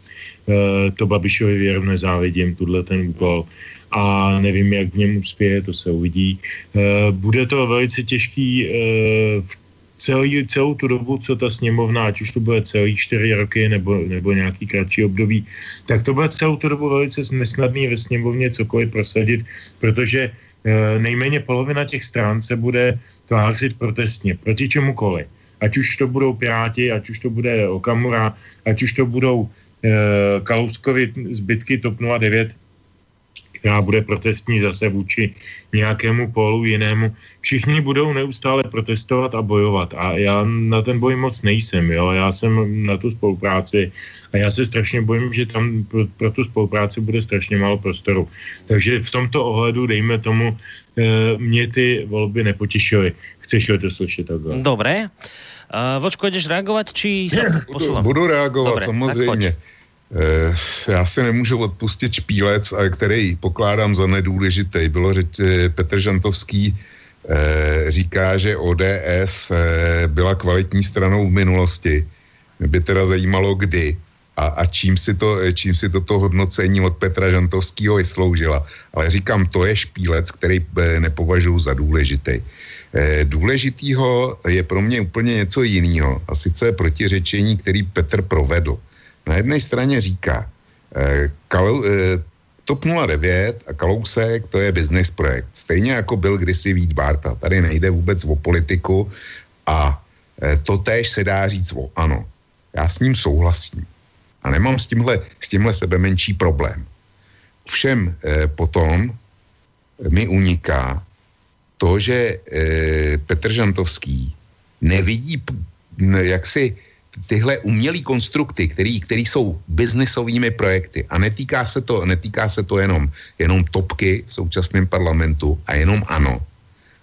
Eh, to Babišovi věru nezávidím, tuhle ten úkol a nevím, jak v něm uspěje, to se uvidí. Eh, bude to velice těžký celý, celou tu dobu, co ta sněmovna, ať už to bude celý čtyři roky nebo, nebo nějaký kratší období, tak to bude celou tu dobu velice nesnadný ve sněmovně cokoliv prosadit, protože Eh, nejméně polovina těch stran se bude tvářit protestně proti čemukoliv. Ať už to budou Piráti, ať už to bude Okamura, ať už to budou e, Kalouskovi zbytky TOP 09, která bude protestní zase vůči nějakému polu jinému. Všichni budou neustále protestovat a bojovat a já na ten boj moc nejsem, jo? já jsem na tu spolupráci a já se strašně bojím, že tam pro, pro tu spolupráci bude strašně málo prostoru. Takže v tomto ohledu, dejme tomu, e, mě ty volby nepotěšily. Chceš to slyšet takhle? Dobré. Uh, Vočko, jdeš reagovat, či se budu, budu reagovat, Dobre, samozřejmě. Eh, já si nemůžu odpustit špílec, který pokládám za nedůležitý. Bylo řeč, eh, Petr Žantovský eh, říká, že ODS byla kvalitní stranou v minulosti. Mě by teda zajímalo, kdy a, a čím, si to, čím si toto hodnocení od Petra Žantovského vysloužila. Ale říkám, to je špílec, který nepovažuji za důležitý. Důležitýho je pro mě úplně něco jiného, a sice protiřečení, který Petr provedl na jedné straně říká, eh, Kalou, eh, TOP 09 a Kalousek to je business projekt. Stejně jako byl kdysi Vít Barta. Tady nejde vůbec o politiku a eh, to též se dá říct o ano. Já s ním souhlasím. A nemám s tímhle, s tímhle sebe menší problém. Všem eh, potom mi uniká to, že eh, Petr Žantovský nevidí jaksi tyhle umělé konstrukty, který jsou biznisovými projekty. A netýká se to, netýká se to jenom, jenom topky v současném parlamentu a jenom ano,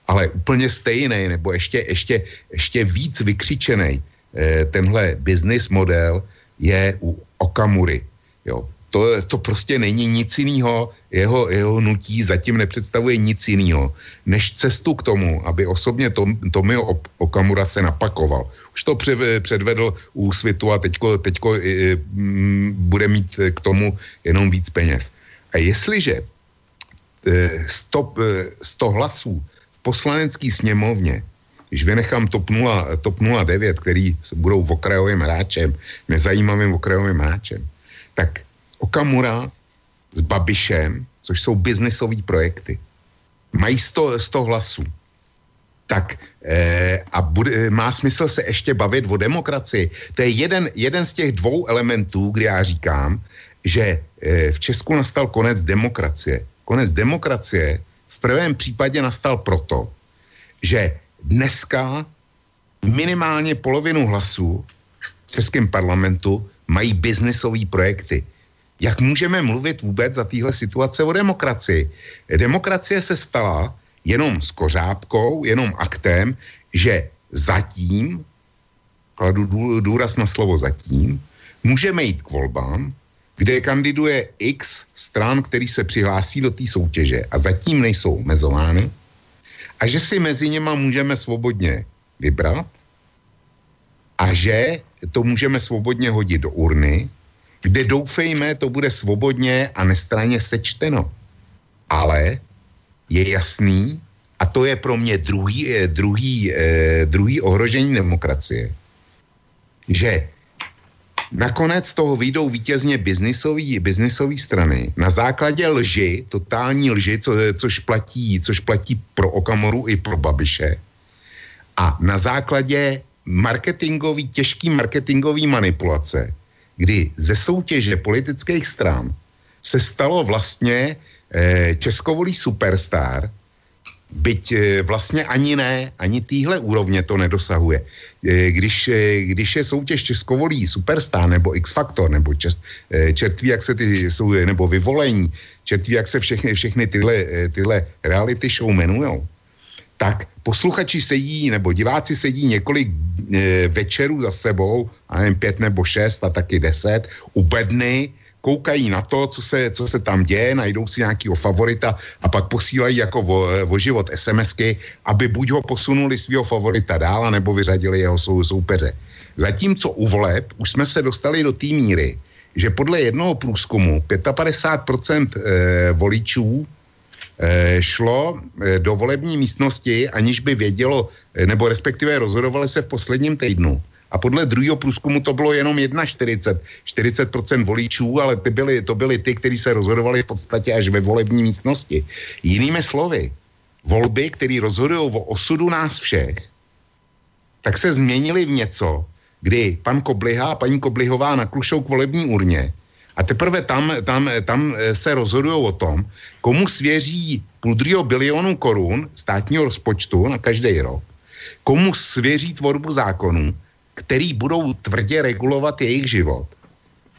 ale úplně stejný nebo ještě, ještě, ještě víc vykřičený eh, tenhle business model je u Okamury. Jo. To, to prostě není nic jiného, jeho, jeho nutí zatím nepředstavuje nic jiného, než cestu k tomu, aby osobně Tom, Tomio Okamura se napakoval. Už to předvedl úsvitu a teďko, teďko e, m, bude mít k tomu jenom víc peněz. A jestliže e, 100, e, 100 hlasů v poslanecké sněmovně když vynechám TOP, 0, TOP 09, který budou okrajovým hráčem, nezajímavým okrajovým hráčem, tak Okamura s Babišem, což jsou biznisové projekty, mají 100, 100 hlasů. Tak eh, a bude, má smysl se ještě bavit o demokracii. To je jeden, jeden z těch dvou elementů, kdy já říkám, že eh, v Česku nastal konec demokracie. Konec demokracie v prvém případě nastal proto, že dneska minimálně polovinu hlasů v českém parlamentu mají biznisové projekty jak můžeme mluvit vůbec za téhle situace o demokracii? Demokracie se stala jenom s kořápkou, jenom aktem, že zatím, kladu důraz na slovo zatím, můžeme jít k volbám, kde kandiduje x stran, který se přihlásí do té soutěže a zatím nejsou omezovány a že si mezi něma můžeme svobodně vybrat a že to můžeme svobodně hodit do urny kde doufejme, to bude svobodně a nestraně sečteno. Ale je jasný, a to je pro mě druhý, eh, druhý, eh, druhý ohrožení demokracie, že nakonec toho výjdou vítězně biznisový strany na základě lži, totální lži, co, což, platí, což platí pro Okamoru i pro Babiše. A na základě marketingový, těžký marketingový manipulace, kdy ze soutěže politických stran se stalo vlastně eh, českovolý superstar, byť eh, vlastně ani ne, ani týhle úrovně to nedosahuje. Eh, když, eh, když je soutěž českovolý superstar nebo X-Factor nebo čest, eh, čertví, jak se ty jsou, nebo vyvolení, čertví, jak se všechny, všechny tyhle, eh, tyhle reality show jmenujou, tak posluchači sedí nebo diváci sedí několik e, večerů za sebou, a nevím, pět nebo šest a taky deset, u bedny, koukají na to, co se, co se tam děje, najdou si nějakého favorita a pak posílají jako vo, vo život SMSky, aby buď ho posunuli svého favorita dál, nebo vyřadili jeho sou, soupeře. Zatímco u voleb už jsme se dostali do té míry, že podle jednoho průzkumu 55% e, voličů Eh, šlo eh, do volební místnosti, aniž by vědělo, eh, nebo respektive rozhodovali se v posledním týdnu. A podle druhého průzkumu to bylo jenom 1,40, 40% voličů, ale ty byly, to byly ty, kteří se rozhodovali v podstatě až ve volební místnosti. Jinými slovy, volby, které rozhodují o osudu nás všech, tak se změnily v něco, kdy pan Kobliha a paní Koblihová naklušou k volební urně A teprve tam, tam, tam se rozhodují o tom, komu svěří půl bilionu korun státního rozpočtu na každý rok, komu svěří tvorbu zákonů, který budou tvrdě regulovat jejich život.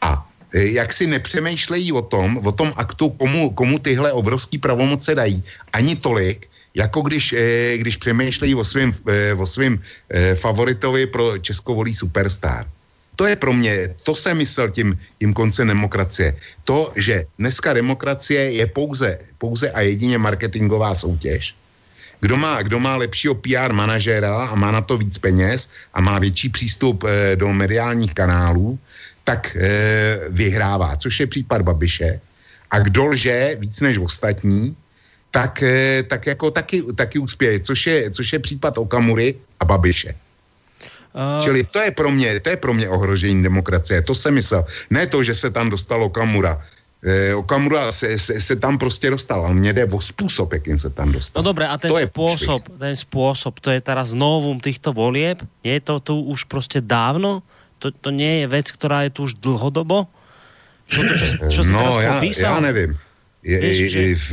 A e, jak si nepřemýšlejí o tom, o tom aktu, komu, komu tyhle obrovské pravomoce dají, ani tolik, jako když, e, když přemýšlejí o svém o svým favoritovi pro Česko volí superstar. To je pro mě, to jsem myslel tím, tím koncem demokracie. To, že dneska demokracie je pouze, pouze a jedině marketingová soutěž, kdo má, kdo má lepšího PR manažera a má na to víc peněz a má větší přístup e, do mediálních kanálů, tak e, vyhrává, což je případ Babiše. A kdo lže víc než ostatní, tak, e, tak jako taky, taky uspěje, což je, což je případ Okamury a Babiše. Uh... Čili to je pro mě, to je pro mě ohrožení demokracie. To jsem myslel. Ne to, že se tam dostal Okamura eh, Okamura se, se, se tam prostě dostal, ale mně jde o způsob, jakým se tam dostal. No dobré, a ten to způsob, ten způsob, to je teraz novum těchto volieb? Je to tu už prostě dávno? To, to nie je věc, která je tu už dlhodobo? Toto, čo, čo no, já, popísal? já nevím. Je, Víš, že... v,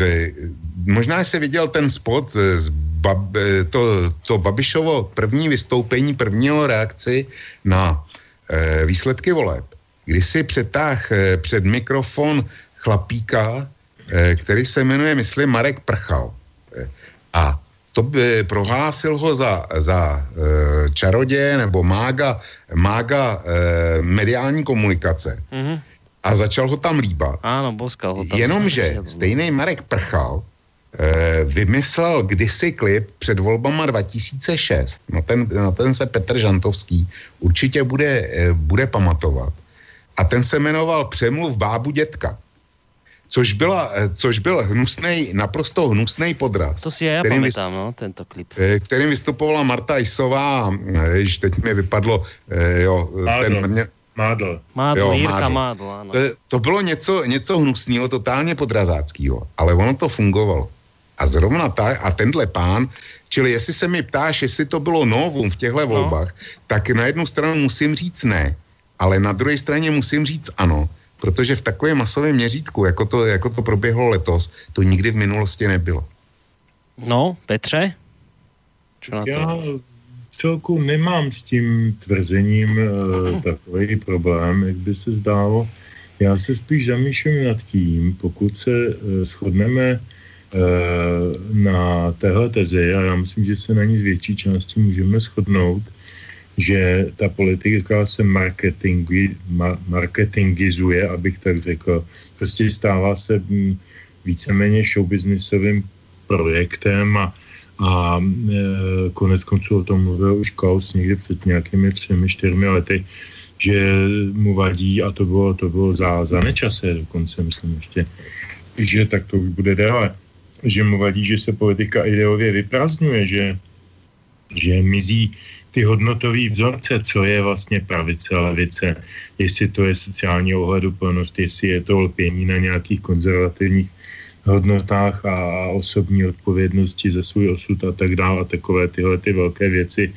možná se viděl ten spot z Bab, to, to Babišovo první vystoupení, prvního reakci na e, výsledky voleb kdy si přetáh e, před mikrofon chlapíka, e, který se jmenuje, myslím, Marek Prchal. E, a to by prohlásil ho za, za e, čarodě nebo mága, mága e, mediální komunikace. Mm-hmm. A začal ho tam líbat. Ano, boskal ho tam. Jenomže stejný Marek Prchal e, vymyslel kdysi klip před volbama 2006. Na ten, na ten se Petr Žantovský určitě bude, e, bude pamatovat a ten se jmenoval Přemluv bábu dětka. Což, byla, eh, což byl hnusnej, naprosto hnusný podraz. To si já pamatám, no, tento klip. Eh, kterým vystupovala Marta Isová, jež teď mi vypadlo, jo, Mádl. ten mě, Mádl. Mádl, jo, Jirka Mádl, ano. To, to bylo něco, něco hnusného, totálně podrazáckého, ale ono to fungovalo. A zrovna tak, a tenhle pán, čili jestli se mi ptáš, jestli to bylo novum v těchto no. volbách, tak na jednu stranu musím říct ne, ale na druhé straně musím říct ano, protože v takovém masovém měřítku, jako to, jako to proběhlo letos, to nikdy v minulosti nebylo. No, Petře? Čo na to? Já celku nemám s tím tvrzením uh, takový problém, jak by se zdálo. Já se spíš zamýšlím nad tím, pokud se uh, shodneme uh, na téhle tezi, a já myslím, že se na ní z větší části můžeme shodnout, že ta politika se marketingi, ma, marketingizuje, abych tak řekl. Prostě stává se mm, víceméně showbiznisovým projektem a, a e, konec konců o tom mluvil už Klaus někdy před nějakými třemi, čtyřmi lety, že mu vadí, a to bylo, to bylo za, za nečase dokonce, myslím ještě, že tak to bude déle, že mu vadí, že se politika ideově vyprázdňuje, že, že mizí ty hodnotové vzorce, co je vlastně pravice a levice, jestli to je sociální ohleduplnost, jestli je to lpění na nějakých konzervativních hodnotách a, osobní odpovědnosti za svůj osud a tak dále a takové tyhle ty velké věci,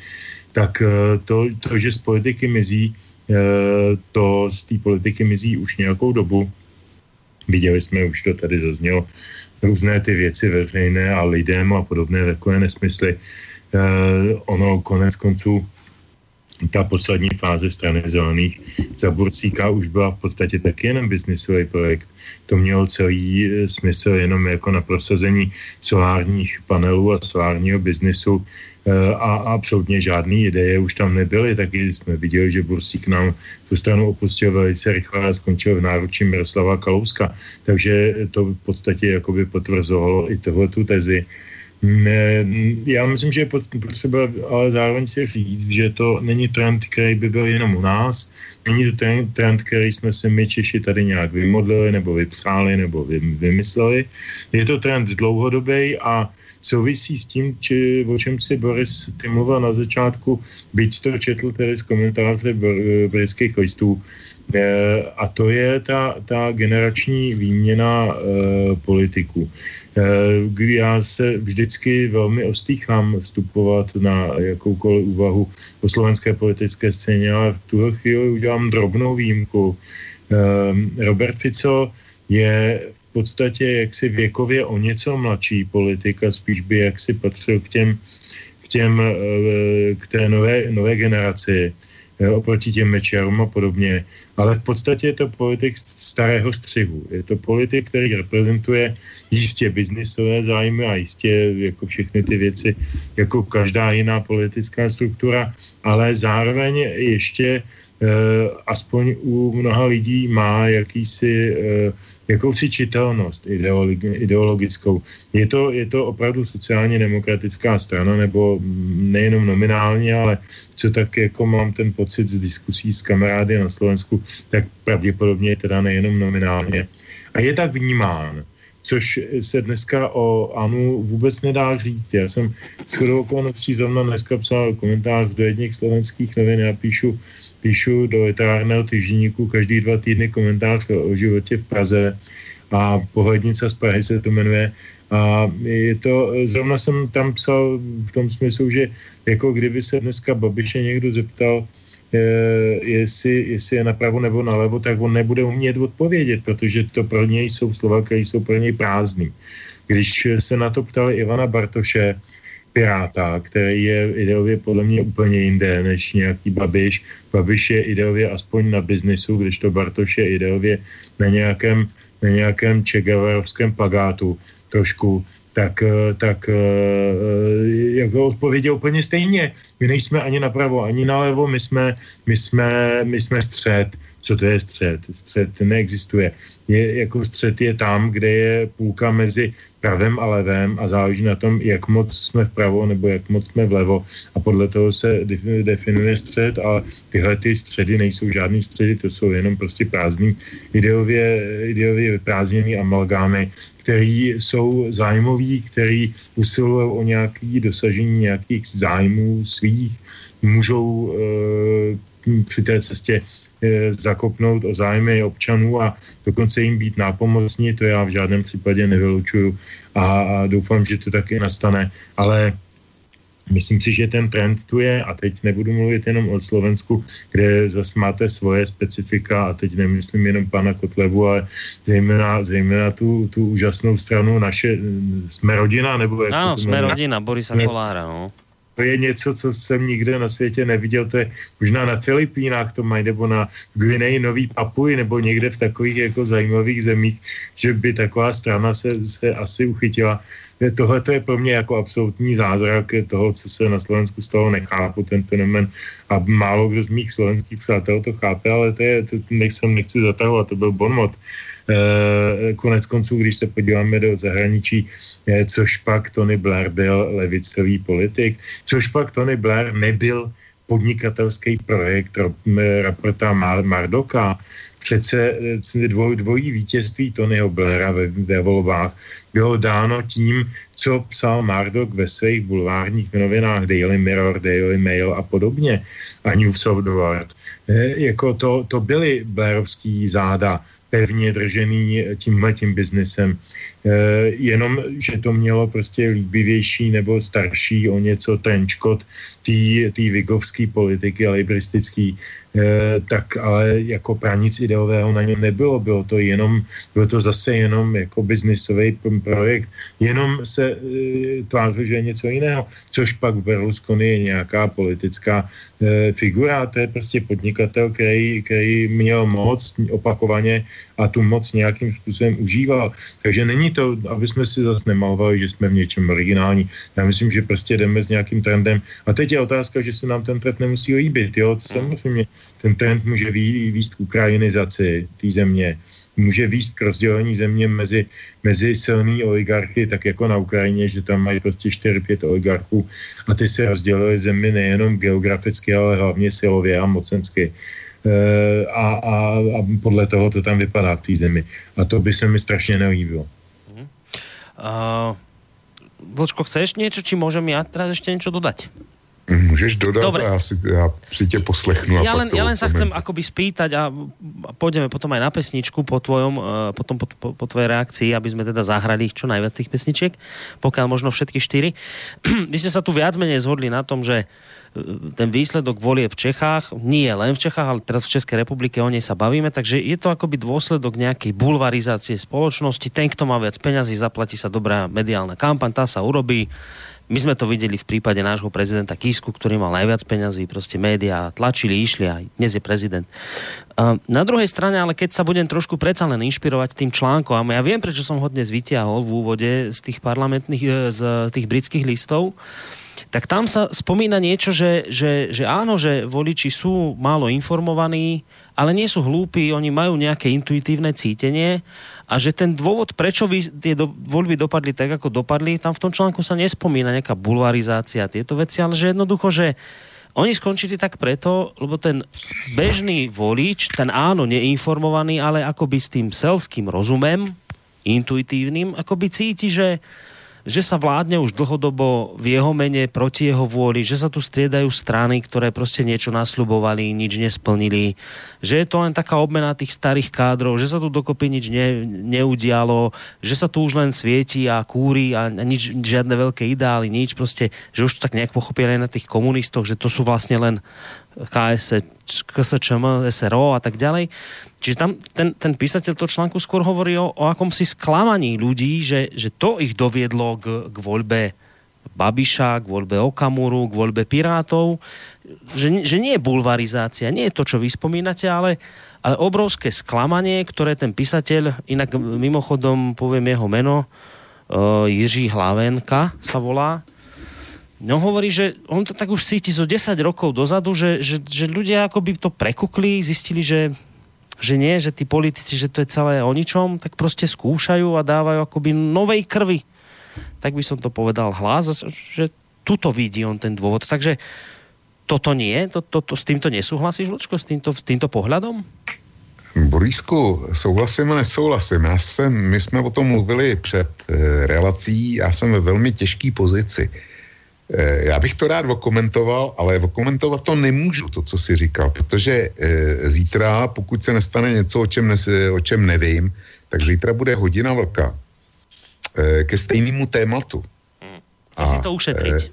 tak eh, to, to že z politiky mizí, eh, to z té politiky mizí už nějakou dobu. Viděli jsme, už to tady zaznělo, různé ty věci veřejné a lidem a podobné takové nesmysly eh, ono konec konců ta poslední fáze strany zelených za Bursíka už byla v podstatě taky jenom biznisový projekt. To mělo celý eh, smysl jenom jako na prosazení solárních panelů a solárního biznisu eh, a absolutně žádné ideje už tam nebyly. Taky jsme viděli, že Bursík nám tu stranu opustil velice rychle a skončil v náručí Miroslava Kalouska. Takže to v podstatě jakoby potvrzovalo i tohle tu tezi já myslím, že je potřeba ale zároveň si říct, že to není trend, který by byl jenom u nás, není to trend, který jsme si my Češi tady nějak vymodlili nebo vypsáli nebo vy, vymysleli. Je to trend dlouhodobý a souvisí s tím, či, o čem si Boris ty mluvil na začátku, byť to četl tedy z komentáře britských listů, e, a to je ta, ta generační výměna e, politiků. Eh, kdy já se vždycky velmi ostýchám vstupovat na jakoukoliv úvahu o slovenské politické scéně, ale v tuhle chvíli udělám drobnou výjimku, Robert Fico je v podstatě jaksi věkově o něco mladší politika, spíš by jaksi patřil k těm, k, těm, k té nové, nové generaci oproti těm mečerům a podobně. Ale v podstatě je to politik starého střihu. Je to politik, který reprezentuje jistě biznisové zájmy a jistě jako všechny ty věci, jako každá jiná politická struktura, ale zároveň ještě eh, aspoň u mnoha lidí má jakýsi eh, jakousi čitelnost ideologickou. Je to, je to opravdu sociálně demokratická strana, nebo nejenom nominálně, ale co tak jako mám ten pocit z diskusí s kamarády na Slovensku, tak pravděpodobně teda nejenom nominálně. A je tak vnímán, což se dneska o Anu vůbec nedá říct. Já jsem s chodou okolností zrovna dneska psal komentář do jedných slovenských novin, já píšu píšu do literárného týždníku každý dva týdny komentář o životě v Praze a Pohlednice z Prahy se to jmenuje. A je to, zrovna jsem tam psal v tom smyslu, že jako kdyby se dneska Babiše někdo zeptal, je, jestli, jestli je napravo nebo nalevo, tak on nebude umět odpovědět, protože to pro něj jsou slova, které jsou pro něj prázdný. Když se na to ptali Ivana Bartoše, Piráta, který je ideově podle mě úplně jinde než nějaký Babiš. Babiš je ideově aspoň na biznisu, když to Bartoš je ideově na nějakém, na nějakém čegaverovském pagátu trošku, tak, tak eh, jako odpověď je úplně stejně. My nejsme ani napravo, ani nalevo, my jsme, my jsme, my jsme střed. Co to je střed? Střed neexistuje. Je, jako střed je tam, kde je půlka mezi pravém a levém a záleží na tom, jak moc jsme vpravo nebo jak moc jsme vlevo. A podle toho se definuje střed a tyhle ty středy nejsou žádný středy, to jsou jenom prostě prázdný ideově, ideově vyprázdněný amalgámy, který jsou zájmoví, který usilují o nějaké dosažení nějakých zájmů svých, můžou e, při té cestě zakopnout o zájmy občanů a dokonce jim být nápomocní, to já v žádném případě nevylučuju a, a doufám, že to taky nastane, ale Myslím si, že ten trend tu je a teď nebudu mluvit jenom o Slovensku, kde zase máte svoje specifika a teď nemyslím jenom pana Kotlevu, ale zejména, zejména tu, tu úžasnou stranu naše, jsme rodina, nebo jak Ano, jsme rodina, Borisa Kolára, no to je něco, co jsem nikde na světě neviděl, to je možná na Filipínách to mají, nebo na Gvineji Nový Papuji, nebo někde v takových jako zajímavých zemích, že by taková strana se, se asi uchytila. Tohle to je pro mě jako absolutní zázrak toho, co se na Slovensku stalo, nechápu ten fenomen a málo kdo z mých slovenských přátel to chápe, ale to je, to nechcem, nechci zatahovat, to byl bonmot. E, konec konců, když se podíváme do zahraničí, Eh, což pak Tony Blair byl levicový politik, což pak Tony Blair nebyl podnikatelský projekt Raporta Mardoka. Přece eh, dvoj, dvojí vítězství Tonyho Blaira ve, ve volbách bylo dáno tím, co psal Mardok ve svých bulvárních novinách Daily Mirror, Daily Mail a podobně a News of the World. E, jako to, to byly Blairovský záda pevně držený tímhle tím biznesem. Eh, jenom, že to mělo prostě líbivější nebo starší o něco trenčkot té vigovské politiky libristický, tak ale jako pranic ideového na něm nebylo. Bylo to jenom, bylo to zase jenom jako biznisový projekt. Jenom se e, tvářil, že je něco jiného, což pak v Berlusconi je nějaká politická e, figura. To je prostě podnikatel, který, který měl moc opakovaně a tu moc nějakým způsobem užíval. Takže není to, aby jsme si zase nemalovali, že jsme v něčem originální. Já myslím, že prostě jdeme s nějakým trendem. A teď je otázka, že se nám ten trend nemusí líbit. Jo? Samozřejmě ten trend může výst k ukrajinizaci té země, může výst k rozdělení země mezi, mezi silný oligarchy, tak jako na Ukrajině, že tam mají prostě 4-5 oligarchů a ty se rozdělily zemi nejenom geograficky, ale hlavně silově a mocensky. E, a, a, a podle toho to tam vypadá v té zemi. A to by se mi strašně nelíbilo. Uh, Vlčko, chceš něco, či můžem já teda ještě něco dodat? Můžeš dodat Dobre. a já si, já si tě poslechnu. Ja len, ja len sa chcem akoby spýtať a pôjdeme potom aj na pesničku po tvojom, uh, potom po, po, po tvojej reakcii, aby sme teda zahrali čo najviac tých pesničiek, pokiaľ možno všetky štyri. <clears throat> Vy ste sa tu viac menej zhodli na tom, že ten výsledok volie v Čechách, nie len v Čechách, ale teraz v Českej republike o nej sa bavíme, takže je to akoby dôsledok nejakej bulvarizácie spoločnosti. Ten, kto má viac peňazí, zaplatí sa dobrá mediálna kampaň, tá sa urobí. My sme to videli v prípade nášho prezidenta Kisku, ktorý mal najviac peňazí, proste médiá tlačili, išli a dnes je prezident. Na druhej strane, ale keď sa budem trošku predsa len inšpirovať tým článkom, ja viem, prečo som ho dnes vytiahol v úvode z tých parlamentných, e, z tých britských listov, tak tam sa spomína niečo, že, že, že áno, že voliči sú málo informovaní, ale nie sú hlúpi, oni majú nejaké intuitívne cítenie a že ten dôvod, prečo vy tie do, voľby dopadli tak, ako dopadli, tam v tom článku sa nespomína nejaká bulvarizácia tieto veci, ale že jednoducho, že oni skončili tak preto, lebo ten bežný volič, ten áno, neinformovaný, ale akoby s tým selským rozumem, intuitívnym, akoby cíti, že že sa vládne už dlhodobo v jeho mene proti jeho vôli, že sa tu striedajú strany, ktoré prostě niečo nasľubovali, nič nesplnili, že je to len taká obmena tých starých kádrov, že sa tu dokopy nič ne, neudialo, že sa tu už len svieti a kúri a, nič, žiadne veľké ideály, nič, prostě, že už to tak nejak pochopili aj na tých komunistoch, že to sú vlastne len KS, KSČM, SRO a tak ďalej. Čiže tam ten, ten písateľ toho článku skôr hovorí o, o akomsi sklamaní ľudí, že, že to ich doviedlo k, k voľbe Babiša, k voľbe Okamuru, k voľbe Pirátov, že, že nie je bulvarizácia, nie je to, čo vy spomínate, ale, ale obrovské sklamanie, ktoré ten písateľ, inak mimochodom poviem jeho meno, uh, Jiří Hlavenka sa volá, No hovorí, že on to tak už cíti zo 10 rokov dozadu, že, že, že ľudia akoby to prekukli, zistili, že, že nie, že tí politici, že to je celé o ničom, tak prostě skúšajú a dávajú akoby novej krvi. Tak by som to povedal hlas, že tuto vidí on ten dôvod. Takže toto nie, to, to, to, s týmto nesúhlasíš, Vlčko, s týmto, s týmto pohľadom? Borisku, souhlasím a nesouhlasím. Já jsem, my jsme o tom mluvili před e, relací, já jsem ve velmi těžké pozici. Eh, já bych to rád okomentoval, ale okomentovat to nemůžu, to, co si říkal, protože e, zítra, pokud se nestane něco, o čem, nes, o čem nevím, tak zítra bude hodina vlka e, ke stejnému tématu. Hmm. A, to ušetřit. E,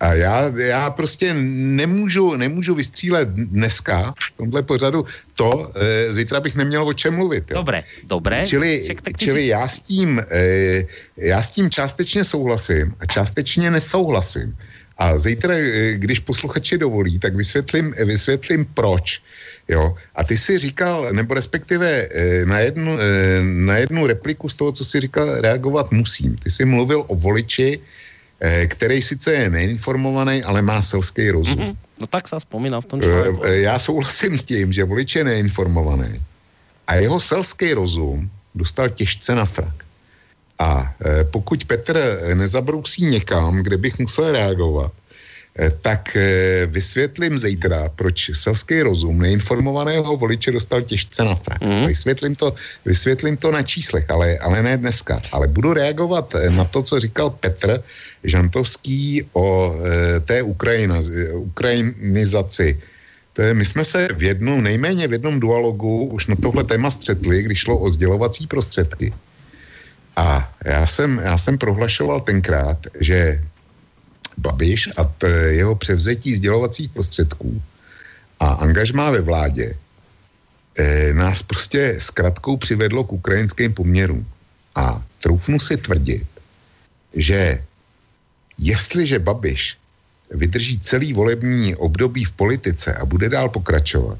a já, já prostě nemůžu, nemůžu vystřílet dneska v tomhle pořadu to, e, zítra bych neměl o čem mluvit. Jo. Dobré, dobré. Čili, čili si... já, s tím, e, já s tím částečně souhlasím a částečně nesouhlasím. A zítra, e, když posluchači dovolí, tak vysvětlím, vysvětlím proč. Jo? A ty si říkal, nebo respektive e, na jednu, e, na jednu repliku z toho, co si říkal, reagovat musím. Ty jsi mluvil o voliči, který sice je neinformovaný, ale má selský rozum. Mm-hmm. No tak se vzpomínal v tom článku. Eh, já souhlasím s tím, že volič je neinformovaný a jeho selský rozum dostal těžce na frak. A eh, pokud Petr nezabrousí někam, kde bych musel reagovat, tak vysvětlím zítra, proč selský rozum neinformovaného voliče dostal těžce na frak. Mm. Vysvětlím to, vysvětlím to na číslech, ale, ale ne dneska. Ale budu reagovat na to, co říkal Petr, Žantovský o té Ukrajina, ukrajinizaci. To je, my jsme se v jednom, nejméně v jednom dualogu už na tohle téma střetli, když šlo o sdělovací prostředky. A já jsem, já jsem prohlašoval tenkrát, že Babiš a t, jeho převzetí sdělovacích prostředků a angažmá ve vládě e, nás prostě zkratkou přivedlo k ukrajinským poměrům. A troufnu si tvrdit, že Jestliže Babiš vydrží celý volební období v politice a bude dál pokračovat,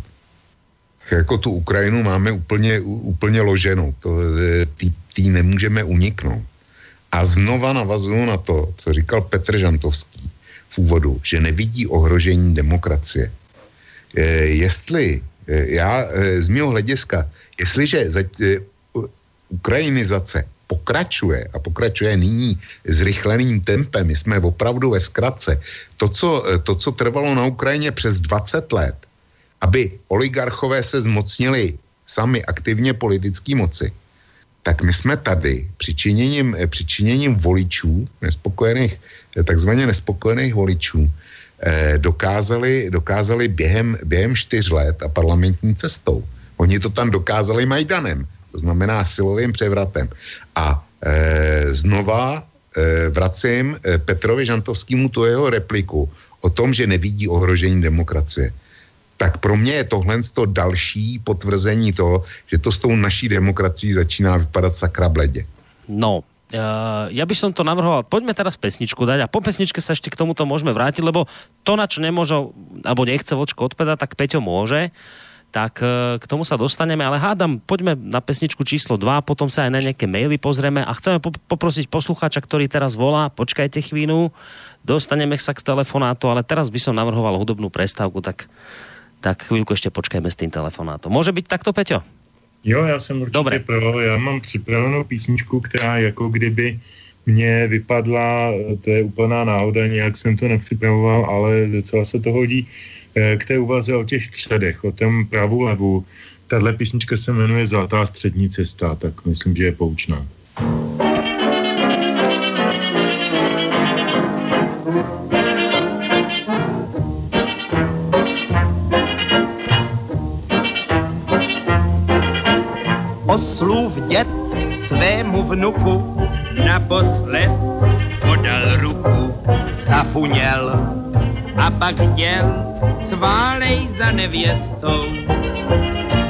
jako tu Ukrajinu máme úplně, úplně loženou, to, e, tý, tý nemůžeme uniknout. A znova navazuju na to, co říkal Petr Žantovský v úvodu, že nevidí ohrožení demokracie. E, jestli, e, já e, z mého hlediska, jestliže za, e, ukrajinizace pokračuje a pokračuje nyní zrychleným tempem, my jsme opravdu ve zkratce, to co, to, co trvalo na Ukrajině přes 20 let, aby oligarchové se zmocnili sami aktivně politické moci, tak my jsme tady přičiněním, přičiněním voličů, nespokojených, takzvaně nespokojených voličů, eh, dokázali, dokázali během, během čtyř let a parlamentní cestou. Oni to tam dokázali Majdanem, to znamená silovým převratem. A eh, znova eh, vracím eh, Petrovi Žantovskému tu jeho repliku o tom, že nevidí ohrožení demokracie tak pro mě je tohle to další potvrzení toho, že to s tou naší demokracií začíná vypadat sakra bledě. No, Uh, ja by som to navrhoval, poďme teraz pesničku dať a po pesničke sa ešte k tomuto môžeme vrátiť, lebo to, na čo nemôže, alebo nechce vočko odpedať, tak Peťo môže, tak uh, k tomu sa dostaneme, ale hádam, poďme na pesničku číslo 2, potom sa aj na nejaké maily pozrieme a chceme po poprosiť poslucháča, ktorý teraz volá, počkajte chvíľu, dostaneme sa k telefonátu, ale teraz by som navrhoval hudobnú prestávku, tak tak chvíľku ještě počkejme s tím telefonátom. Může být takto, Peťo? Jo, já jsem určitě Dobre. pro. Já mám připravenou písničku, která jako kdyby mě vypadla, to je úplná náhoda, nějak jsem to nepřipravoval, ale docela se to hodí eh, k té úvaze o těch středech, o tom pravu levu. Tahle písnička se jmenuje Zlatá střední cesta, tak myslím, že je poučná. Oslův dět svému vnuku naposled podal ruku, zafuněl a pak děl sválej za nevěstou.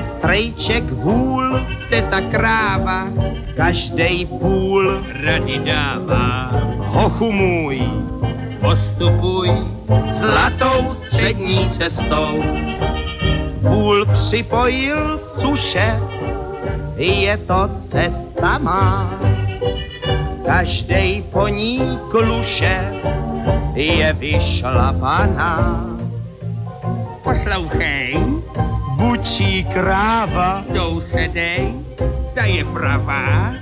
Strejček vůl, teta kráva, každej půl rady dává. Hochu můj, postupuj zlatou střední cestou. Půl připojil suše, je to cesta má. Každej po ní kluše je vyšlapaná. Poslouchej, bučí kráva, tou sedej, ta je pravá,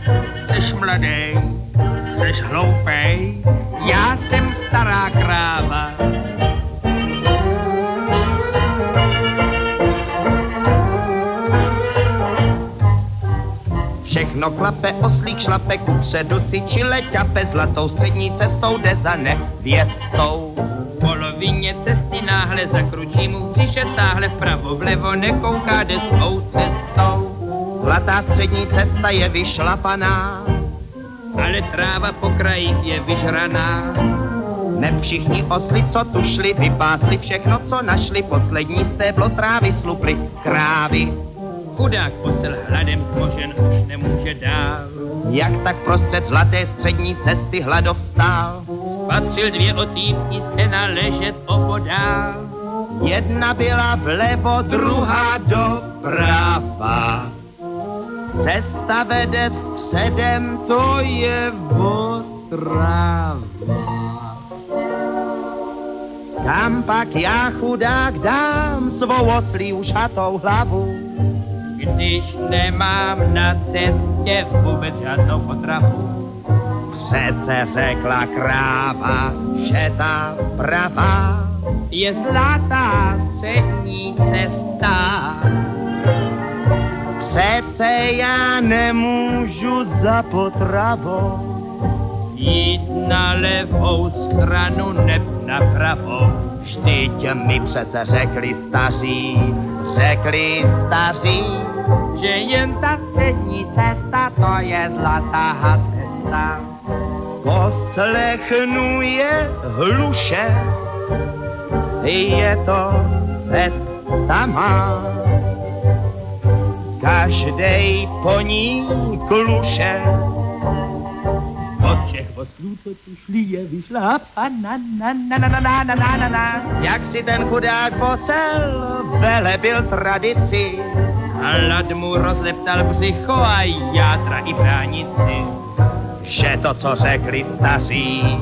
seš mladej, seš hloupej, já jsem stará kráva. Všechno klape, oslík šlape, kupředu si čile ťape, zlatou střední cestou jde za nevěstou. V polovině cesty náhle zakručí mu břiše, táhle vpravo vlevo nekouká, jde svou cestou. Zlatá střední cesta je vyšlapaná, ale tráva po krajích je vyžraná. Ne všichni osly, co tu šli, vypásli všechno, co našli, poslední stéblo trávy sluply krávy Chudák posel hladem tmožen už nemůže dál. Jak tak prostřed zlaté střední cesty hladov stál. Patřil dvě otýpnice na ležet opodál. Jedna byla vlevo, druhá doprava. Cesta vede středem, to je otrava. Kam pak já chudák dám svou oslí ušatou hlavu? Když nemám na cestě vůbec žádnou potravu. Přece řekla kráva, že ta pravá je zlatá střední cesta. Přece já nemůžu za potravou jít na levou stranu, neb na pravou. Vždyť mi přece řekli staří, řekli staří, že jen ta střední cesta, to je zlatá cesta. Poslechnu je hluše, je to cesta má. Každej po ní kluše, všech oslů, co tu šli, je vyšla na, na, na, na, na, na, na, na, na, na. Jak si ten chudák posel velebil tradici, Hlad mu rozleptal břicho a játra i bránici. Že to, co řekli staří,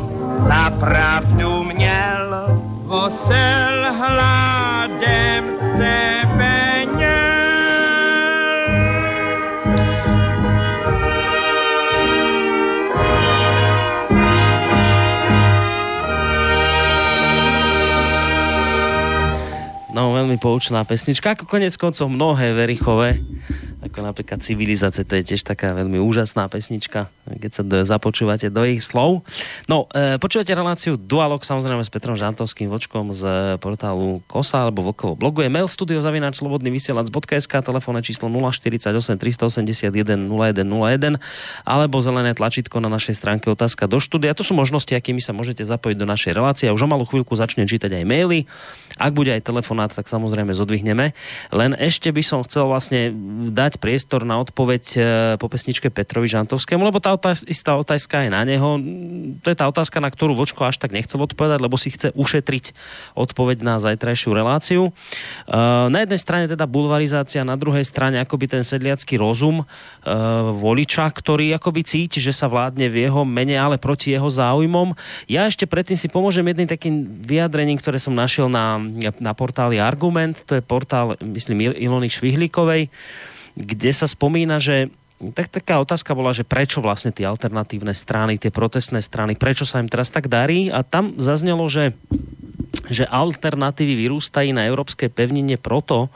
za pravdu měl. Vosel hladem sebe veľmi poučná pesnička, ako konec koncov mnohé Verichové Ako napríklad Civilizace, to je tiež taká veľmi úžasná pesnička, keď sa do, započúvate do ich slov. No, e, počúvate reláciu Dualog samozrejme s Petrom Žantovským vočkom z portálu Kosa alebo Vokovo blogu. Je mail studio zavináč slobodný vysielač.sk, telefónne číslo 048 381 0101 alebo zelené tlačítko na našej stránke otázka do štúdia. To sú možnosti, akými sa môžete zapojiť do našej relácie. Už o malú chvíľku začnem čítať aj maily. Ak bude aj telefonát, tak samozrejme zodvihneme. Len ešte by som chcel vlastne dať priestor na odpoveď e, po pesničke Petrovi Žantovskému, lebo tá otáz, istá otázka je na neho. To je tá otázka, na ktorú Vočko až tak nechcel odpovedať, lebo si chce ušetriť odpoveď na zajtrajšiu reláciu. E, na jednej strane teda bulvarizácia, na druhej strane akoby ten sedliacký rozum e, voliča, ktorý akoby cíti, že sa vládne v jeho mene, ale proti jeho záujmom. Ja ešte predtým si pomôžem jedným takým vyjadrením, ktoré som našiel na na portáli Argument, to je portál, myslím, Ilony Švihlíkovej, kde sa spomína, že tak taká otázka bola, že prečo vlastne tie alternatívne strany, tie protestné strany, prečo sa im teraz tak darí? A tam zaznelo, že, že alternatívy vyrústají na európskej pevnine proto,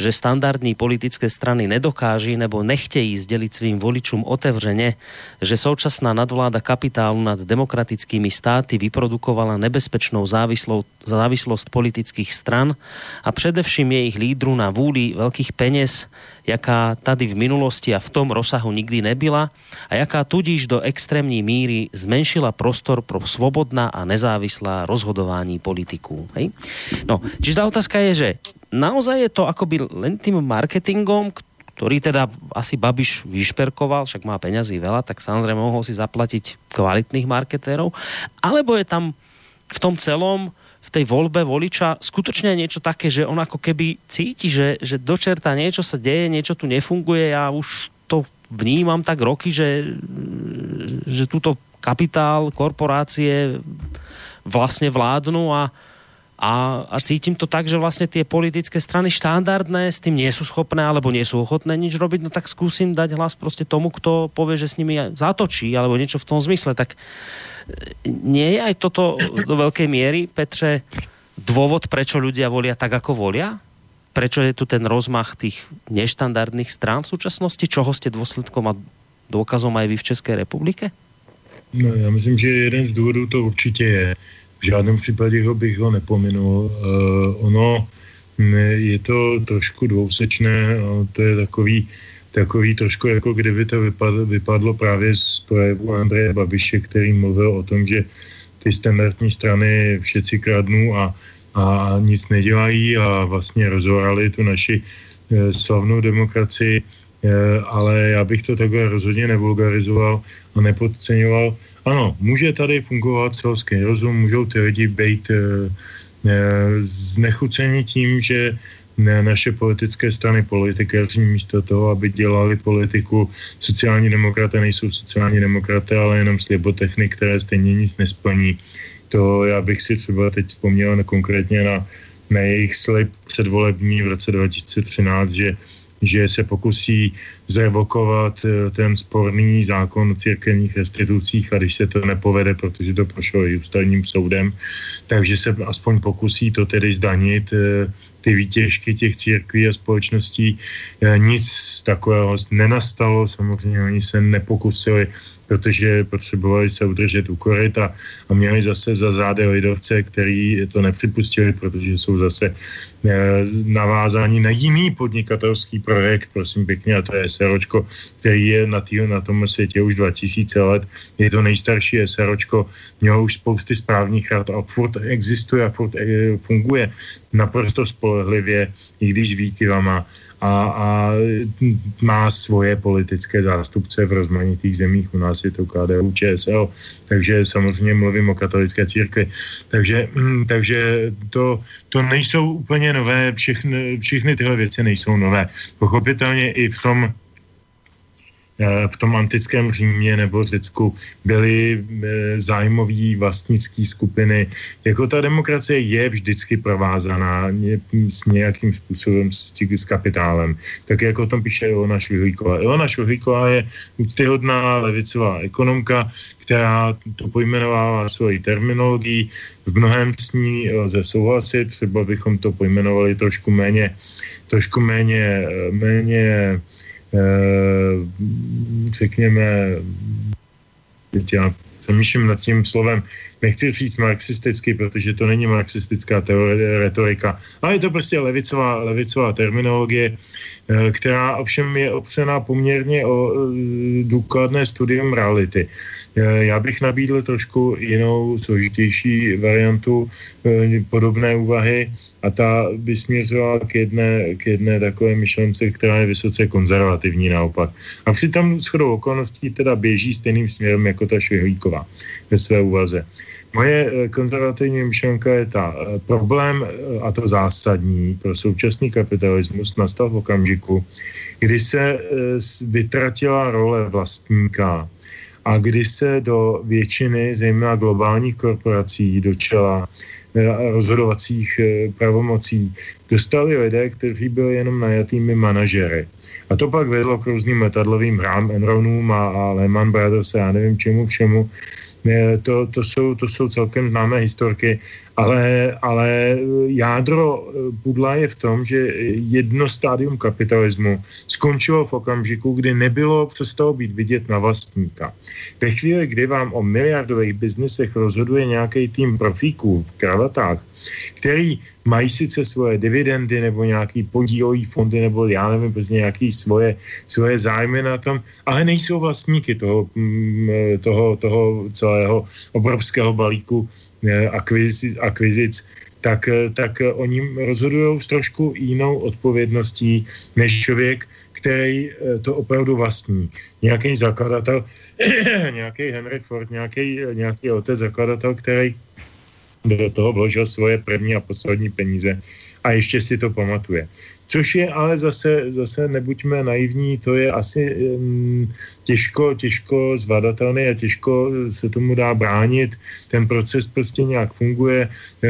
že standardní politické strany nedokáží nebo nechtějí sdělit svým voličům otevřeně, že současná nadvláda kapitálu nad demokratickými státy vyprodukovala nebezpečnou závislost politických stran a především jejich lídru na vůli velkých peněz, jaká tady v minulosti a v tom rozsahu nikdy nebyla a jaká tudíž do extrémní míry zmenšila prostor pro svobodná a nezávislá rozhodování politiků. Hej? No, čiže ta otázka je, že naozaj je to akoby len tým marketingom, ktorý teda asi Babiš vyšperkoval, však má peňazí veľa, tak samozrejme mohol si zaplatiť kvalitných marketérov, alebo je tam v tom celom v tej voľbe voliča skutočne niečo také, že on ako keby cíti, že, že dočerta niečo sa deje, niečo tu nefunguje, ja už to vnímam tak roky, že, že túto kapitál, korporácie vlastne vládnu a, a, a cítim to tak, že vlastne tie politické strany štandardné s nie sú schopné alebo sú ochotné nič robiť, no tak skúsim dať hlas prostě tomu, kto povie, že s nimi zatočí alebo niečo v tom zmysle. Tak e, nie je aj toto do veľkej miery, Petře, dôvod, prečo ľudia volia tak, ako volia? Prečo je tu ten rozmach tých neštandardných strán v súčasnosti? Čoho ste dôsledkom a dôkazom aj vy v České republike? No, já myslím, že jeden z důvodů to určitě je v žádném případě ho bych ho nepominul. Uh, ono je to trošku dvousečné, to je takový, takový trošku jako kdyby to vypadlo, vypadlo právě z projevu Andreje Babiše, který mluvil o tom, že ty standardní strany všetci kradnou a, a nic nedělají a vlastně rozorali tu naši e, slavnou demokracii, e, ale já bych to takhle rozhodně nevulgarizoval a nepodceňoval ano, může tady fungovat selský rozum, můžou ty lidi být e, znechuceni tím, že ne, naše politické strany politikařní místo toho, aby dělali politiku. Sociální demokraté nejsou sociální demokraté, ale jenom slibotechny, které stejně nic nesplní. To já bych si třeba teď vzpomněl na, konkrétně na, na jejich slib předvolební v roce 2013, že že se pokusí zrevokovat eh, ten sporný zákon o církevních restitucích a když se to nepovede, protože to prošlo i ústavním soudem, takže se aspoň pokusí to tedy zdanit eh, ty výtěžky těch církví a společností. Eh, nic takového nenastalo, samozřejmě oni se nepokusili protože potřebovali se udržet u koryta a měli zase za záde lidovce, který to nepřipustili, protože jsou zase eh, navázáni na jiný podnikatelský projekt, prosím pěkně, a to je SROčko, který je na, tý, na tom světě už 2000 let. Je to nejstarší SROčko, mělo už spousty správních rad a furt existuje a furt eh, funguje naprosto spolehlivě, i když výkyvama a, a má svoje politické zástupce v rozmanitých zemích. U nás je to KDU, ČSL, takže samozřejmě mluvím o katolické církvi. Takže, mm, takže to, to nejsou úplně nové, všechny, všechny tyhle věci nejsou nové. Pochopitelně i v tom v tom antickém Římě nebo Řecku byly eh, zájmové vlastnické skupiny. Jako ta demokracie je vždycky provázaná s nějakým způsobem s, s kapitálem. Tak jako o tom píše Ilona Švihlíková. Ilona Švihlíková je úctyhodná levicová ekonomka, která to pojmenovává svoji terminologií. V mnohem s ní lze souhlasit, třeba bychom to pojmenovali trošku méně, trošku méně, méně řekněme, teď já přemýšlím nad tím slovem, nechci říct marxisticky, protože to není marxistická teorie, retorika, ale je to prostě levicová, levicová terminologie, eh, která ovšem je opřená poměrně o eh, důkladné studium reality. Eh, já bych nabídl trošku jinou, složitější variantu podobné úvahy a ta by směřovala k jedné, k jedné takové myšlence, která je vysoce konzervativní naopak. A přitom shodou okolností teda běží stejným směrem jako ta Švihlíková ve své úvaze. Moje eh, konzervativní myšlenka je ta. Eh, problém, eh, a to zásadní pro současný kapitalismus, nastal v okamžiku, kdy se vytratila role vlastníka a kdy se do většiny, zejména globálních korporací, do čela rozhodovacích pravomocí dostali lidé, kteří byli jenom najatými manažery. A to pak vedlo k různým letadlovým hrám, Enronům a, a Lehman Brothers a já nevím čemu všemu, to, to, jsou, to jsou celkem známé historky, ale, ale jádro pudla je v tom, že jedno stádium kapitalismu skončilo v okamžiku, kdy nebylo přestalo být vidět na vlastníka. Ve chvíli, kdy vám o miliardových biznesech rozhoduje nějaký tým profíků v kravatách, který mají sice svoje dividendy nebo nějaký podílový fondy nebo já nevím, prostě nějaký svoje, svoje zájmy na tom, ale nejsou vlastníky toho, mm, toho, toho celého obrovského balíku eh, akvizic, akvizic tak, eh, tak oni rozhodují s trošku jinou odpovědností než člověk, který eh, to opravdu vlastní. Nějaký zakladatel, <clears throat> nějaký Henry Ford, nějaký, nějaký otec zakladatel, který do toho vložil svoje první a poslední peníze a ještě si to pamatuje. Což je ale zase, zase nebuďme naivní, to je asi těžko, těžko zvladatelný a těžko se tomu dá bránit. Ten proces prostě nějak funguje.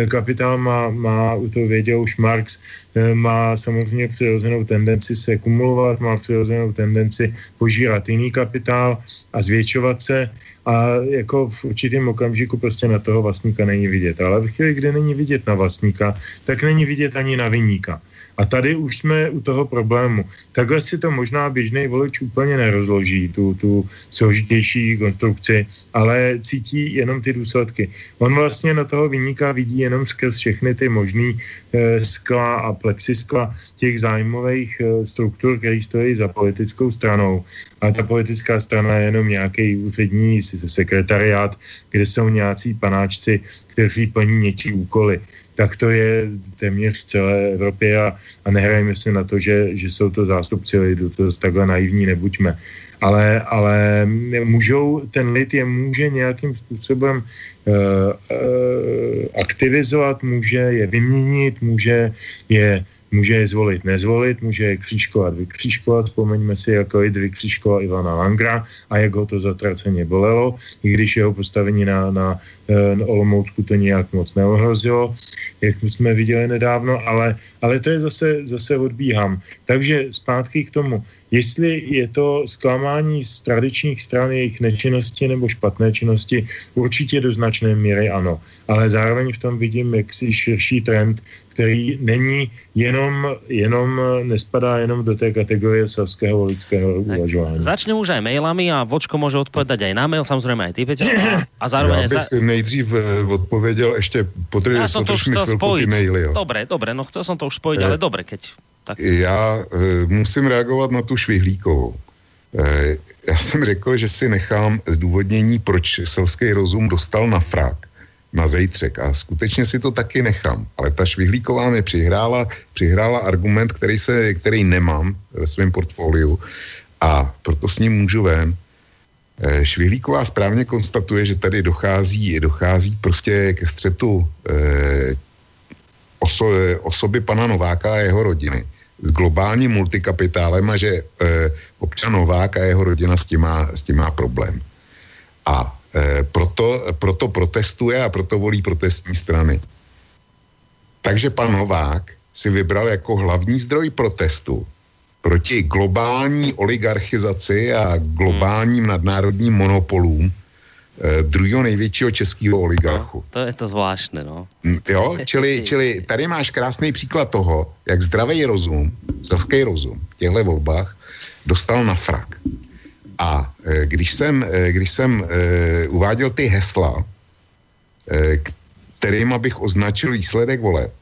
Kapitál má, má to věděl už Marx, eh, má samozřejmě přirozenou tendenci se kumulovat, má přirozenou tendenci požírat jiný kapitál a zvětšovat se a jako v určitém okamžiku prostě na toho vlastníka není vidět. Ale v chvíli, kdy není vidět na vlastníka, tak není vidět ani na vyníka. A tady už jsme u toho problému. Takhle si to možná běžný volič úplně nerozloží, tu, tu složitější konstrukci, ale cítí jenom ty důsledky. On vlastně na toho vyníka vidí jenom skrz všechny ty možný e, skla a plexiskla těch zájmových e, struktur, které stojí za politickou stranou. A ta politická strana je jenom nějaký úřední sekretariát, kde jsou nějací panáčci, kteří plní něčí úkoly tak to je téměř v celé Evropě a, a nehrajeme si na to, že, že jsou to zástupci lidu, to takhle naivní nebuďme. Ale, ale můžou, ten lid je může nějakým způsobem uh, uh, aktivizovat, může je vyměnit, může je Může je zvolit, nezvolit, může je křížkovat, vykřížkovat. Vzpomeňme si, jako lid vykřížkoval Ivana Langra a jak ho to zatraceně bolelo, i když jeho postavení na, na, eh, na Olomoucku to nějak moc neohrozilo, jak jsme viděli nedávno, ale, ale to je zase, zase odbíhám. Takže zpátky k tomu Jestli je to zklamání z tradičních stran jejich nečinnosti nebo špatné činnosti, určitě do značné míry ano. Ale zároveň v tom vidím jaksi širší trend, který není jenom, jenom nespadá jenom do té kategorie selského lidského uvažování. Začne už aj mailami a Vočko může odpovědět aj na mail, samozřejmě aj ty, Peťo. A zároveň... Já bych za... nejdřív eh, odpověděl ještě potře- Já jsem to už chcel spojit. Maily, jo. Dobre, dobre, no chcel jsem to už spojit, ale dobre, keď tak... Já e, musím reagovat na tu Švihlíkovou. E, já jsem řekl, že si nechám zdůvodnění, proč selský rozum dostal na frak, na zejtřek a skutečně si to taky nechám. Ale ta Švihlíková mi přihrála, přihrála argument, který, se, který nemám ve svém portfoliu a proto s ním můžu ven. E, Švihlíková správně konstatuje, že tady dochází, dochází prostě ke střetu e, oso, osoby pana Nováka a jeho rodiny s globálním multikapitálem a že e, občan Novák a jeho rodina s tím má, s tím má problém. A e, proto, proto protestuje a proto volí protestní strany. Takže pan Novák si vybral jako hlavní zdroj protestu proti globální oligarchizaci a globálním nadnárodním monopolům druhého největšího českého oligarchu. No, to je to zvláštné, no. Mm, jo, čili, <laughs> čili tady máš krásný příklad toho, jak zdravý rozum, selský rozum v těchto volbách dostal na frak. A e, když jsem, e, když jsem uváděl ty hesla, kterým abych označil výsledek voleb,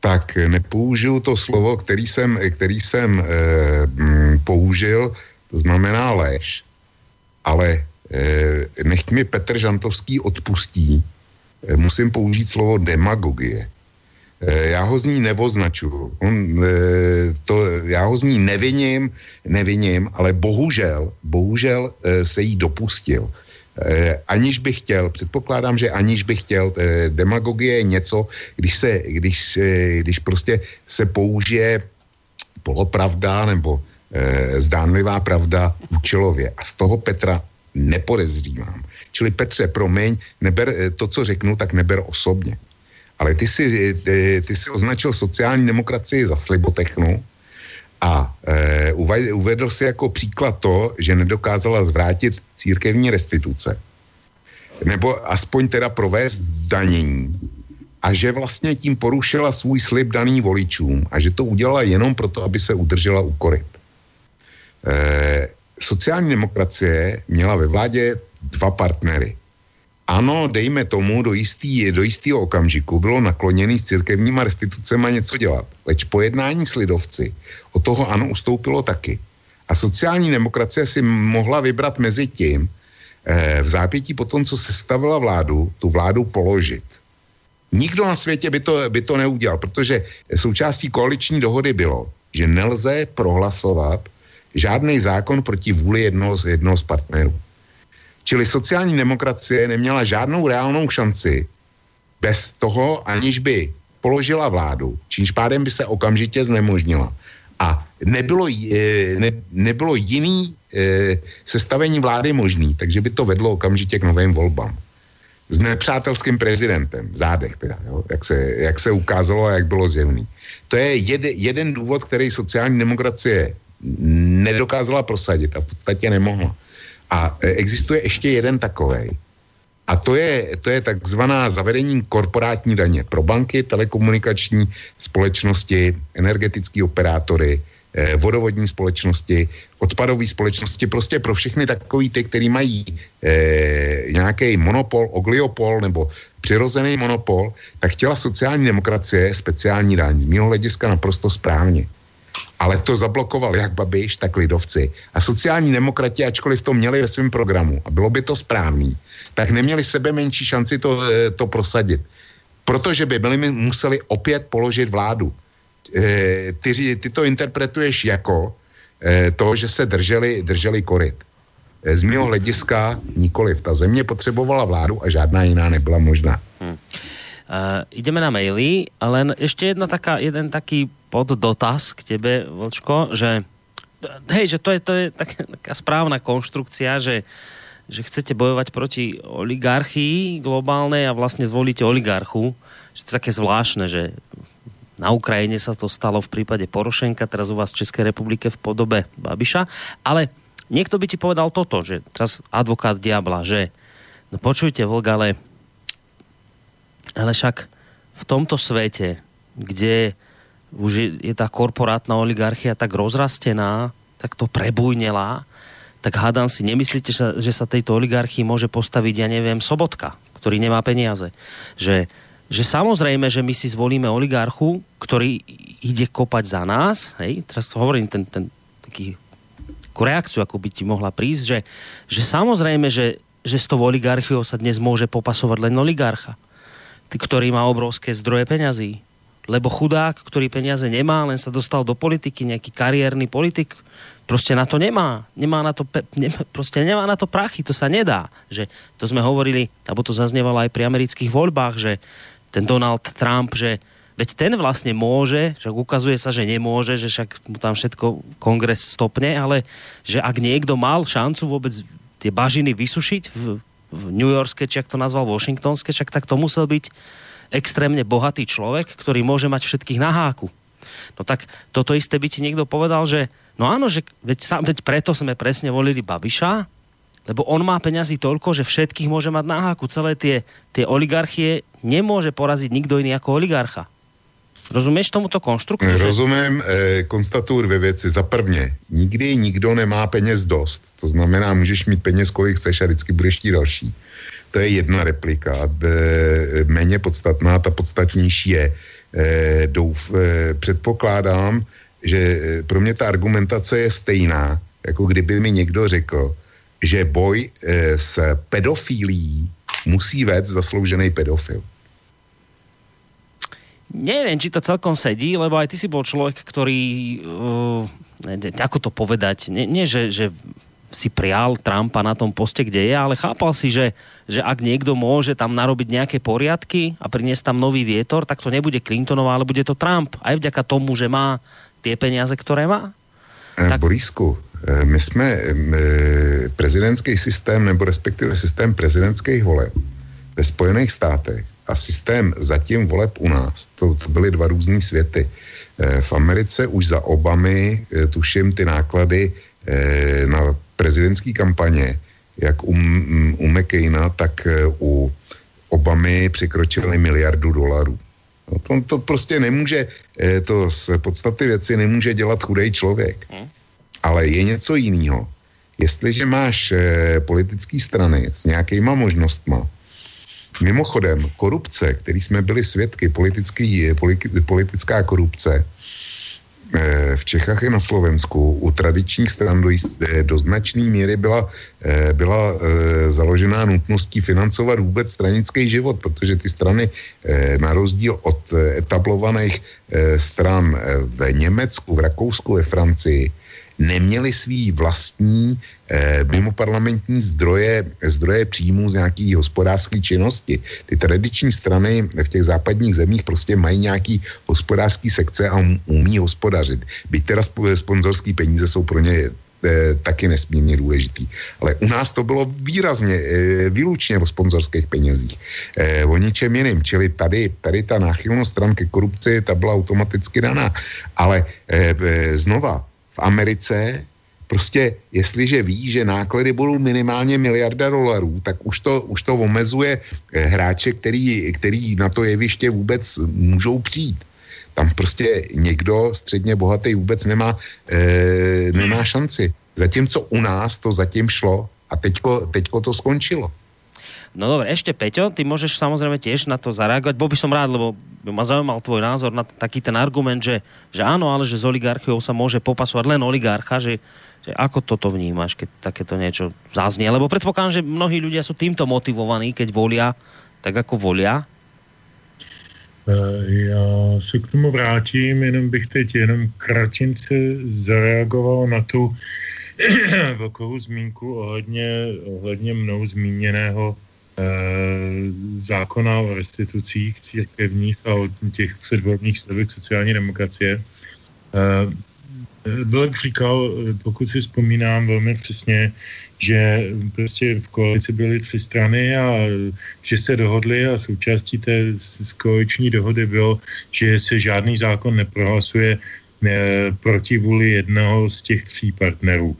tak nepoužiju to slovo, který jsem, který jsem použil, to znamená lež, ale nechť mi Petr Žantovský odpustí, musím použít slovo demagogie. Eh, já ho z ní neoznačuju. On, eh, to, já ho z ní neviním, neviním, ale bohužel, bohužel eh, se jí dopustil. Aniž bych chtěl, předpokládám, že aniž bych chtěl, demagogie je něco, když se, když, když prostě se použije polopravda nebo zdánlivá pravda účelově. A z toho Petra nepodezřívám. Čili Petře, promiň, neber to, co řeknu, tak neber osobně. Ale ty si, ty, ty si označil sociální demokracii za slibotechnu a e, uvedl si jako příklad to, že nedokázala zvrátit církevní restituce. Nebo aspoň teda provést danění. A že vlastně tím porušila svůj slib daný voličům a že to udělala jenom proto, aby se udržela u koryt. E, sociální demokracie měla ve vládě dva partnery. Ano, dejme tomu, do, jistý, do jistého okamžiku bylo nakloněný s církevníma restitucemi něco dělat. Leč po jednání s lidovci od toho ano ustoupilo taky. A sociální demokracie si mohla vybrat mezi tím, eh, v zápětí po tom, co se stavila vládu, tu vládu položit. Nikdo na světě by to, by to neudělal, protože součástí koaliční dohody bylo, že nelze prohlasovat žádný zákon proti vůli jednoho z, jednoho z partnerů. Čili sociální demokracie neměla žádnou reálnou šanci bez toho, aniž by položila vládu, čímž pádem by se okamžitě znemožnila. A nebylo, ne, nebylo jiný e, sestavení vlády možný, takže by to vedlo okamžitě k novým volbám. S nepřátelským prezidentem, v zádech teda, jo, jak, se, jak se ukázalo a jak bylo zjevný. To je jed, jeden důvod, který sociální demokracie nedokázala prosadit a v podstatě nemohla. A e, existuje ještě jeden takový. A to je, to je takzvaná zavedení korporátní daně pro banky, telekomunikační společnosti, energetické operátory, eh, vodovodní společnosti, odpadové společnosti, prostě pro všechny takový ty, který mají eh, nějaký monopol, ogliopol nebo přirozený monopol, tak chtěla sociální demokracie speciální daň. Z mého hlediska naprosto správně ale to zablokoval jak Babiš, tak lidovci. A sociální demokrati, ačkoliv to měli ve svém programu a bylo by to správný, tak neměli sebe menší šanci to, eh, to prosadit. Protože by byli museli opět položit vládu. E, ty, ty to interpretuješ jako e, to, že se drželi, drželi koryt. Z mého hlediska nikoliv. Ta země potřebovala vládu a žádná jiná nebyla možná. Hmm. Uh, ideme na maily, ale ešte jedna taká, jeden taký poddotaz k tebe, Vlčko, že hej, že to je, to je taká, taká správna konštrukcia, že, že chcete bojovať proti oligarchii globálnej a vlastne zvolíte oligarchu. Že to je také zvláštne, že na Ukrajine sa to stalo v prípade Porošenka, teraz u vás v Českej republike v podobe Babiša, ale niekto by ti povedal toto, že teraz advokát diabla, že no počujte, Vlk, ale ale však v tomto svete, kde už je, je tá korporátna oligarchia tak rozrastená, tak to prebujnela, tak hádam si, nemyslíte, že sa tejto oligarchii môže postaviť, ja neviem, Sobotka, ktorý nemá peniaze. Že, že samozrejme, že my si zvolíme oligarchu, ktorý ide kopať za nás, hej, teraz hovorím ten, ten taký reakciu, ako by ti mohla prísť, že, že samozrejme, že, že s tou oligarchiou sa dnes môže popasovať len oligarcha ktorý má obrovské zdroje peňazí. Lebo chudák, ktorý peniaze nemá, len sa dostal do politiky, nejaký kariérny politik, prostě na to nemá. Nemá na to, ne, prostě nemá na to prachy, to sa nedá. Že to sme hovorili, alebo to zaznievalo aj pri amerických voľbách, že ten Donald Trump, že veď ten vlastne môže, však ukazuje sa, že nemôže, že však mu tam všetko kongres stopne, ale že ak niekto mal šancu vôbec tie bažiny vysušiť v New Yorkske, či ak to nazval Washingtonske, však tak to musel byť extrémne bohatý človek, ktorý môže mať všetkých na háku. No tak toto isté by ti niekto povedal, že no áno, že veď, veď preto sme presne volili Babiša, lebo on má peňazí toľko, že všetkých môže mať na háku. Celé tie, tie oligarchie nemôže poraziť nikto iný ako oligarcha. Rozumíš tomuto konstruktu? Rozumím, eh, konstatuju dvě věci. Za prvně, nikdy nikdo nemá peněz dost. To znamená, můžeš mít peněz, kolik chceš a vždycky budeš chtít další. To je jedna replika. E, méně podstatná, ta podstatnější je, e, douf, e, předpokládám, že e, pro mě ta argumentace je stejná, jako kdyby mi někdo řekl, že boj e, s pedofílií musí vést zasloužený pedofil. Neviem, či to celkom sedí, lebo aj ty si bol človek, ktorý, uh, ako to povedať, nie, nie že, že si prial Trumpa na tom poste, kde je, ale chápal si, že, že ak niekto môže tam narobiť nejaké poriadky a priniesť tam nový vietor, tak to nebude Clintonová, ale bude to Trump. Aj vďaka tomu, že má tie peniaze, ktoré má. Eh, tak... Borisku, eh, my jsme prezidentský systém, nebo respektive systém prezidentských voleb ve Spojených státech a systém zatím voleb u nás, to, to byly dva různé světy. Eh, v Americe už za Obamy, eh, tuším, ty náklady eh, na prezidentské kampaně, jak u, u McCaina, tak u Obamy překročily miliardu dolarů. No to, to prostě nemůže, to z podstaty věci nemůže dělat chudej člověk. Hm? Ale je něco jiného. Jestliže máš politické strany s nějakýma možnostma, Mimochodem, korupce, který jsme byli svědky, politický, politická korupce eh, v Čechách i na Slovensku u tradičních stran do, eh, do značné míry byla, eh, byla založená nutností financovat vůbec stranický život, protože ty strany na rozdíl od etablovaných stran v Německu, v Rakousku, ve Francii, neměli svý vlastní eh, mimo parlamentní zdroje, zdroje příjmů z nějaký hospodářské činnosti. Ty tradiční strany v těch západních zemích prostě mají nějaký hospodářský sekce a um, umí hospodařit. Byť teda sponzorský peníze jsou pro ně eh, taky nesmírně důležitý. Ale u nás to bylo výrazně, eh, výlučně o sponzorských penězích. Eh, o ničem jiným. Čili tady, tady ta náchylnost stran ke korupci, ta byla automaticky daná. Ale znova, v Americe prostě jestliže ví, že náklady budou minimálně miliarda dolarů, tak už to, už to omezuje eh, hráče, který, který na to jeviště vůbec můžou přijít. Tam prostě někdo středně bohatý vůbec nemá, e, nemá šanci. Zatímco u nás to zatím šlo a teďko, teďko to skončilo. No dobre, ešte Peťo, ty môžeš samozrejme tiež na to zareagovať. Bol by som rád, lebo by ma zaujímal tvoj názor na taký ten argument, že, že áno, ale že z oligarchiou sa môže popasovať len oligarcha, že, že ako toto vnímaš, keď takéto niečo zaznie? Lebo predpokladám, že mnohí ľudia sú týmto motivovaní, keď volia tak, ako volia. Eh, já se k tomu vrátím, jenom bych teď jenom kratince zareagoval na tu <clears throat> velkou zmínku ohledně, ohledně mnou zmíněného zákona o restitucích církevních a o těch předvolebních stavek sociální demokracie. Eh, byl říkal, pokud si vzpomínám velmi přesně, že prostě v koalici byly tři strany a že se dohodli a součástí té koaliční dohody bylo, že se žádný zákon neprohlasuje eh, proti vůli jednoho z těch tří partnerů.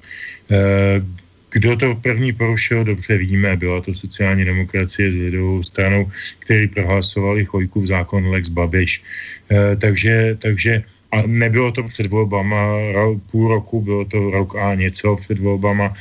Kdo to první porušil, dobře víme, byla to sociální demokracie s lidovou stranou, který prohlasovali Chojkův zákon Lex Babiš. E, takže, takže a nebylo to před volbama půl roku, bylo to rok a něco před volbama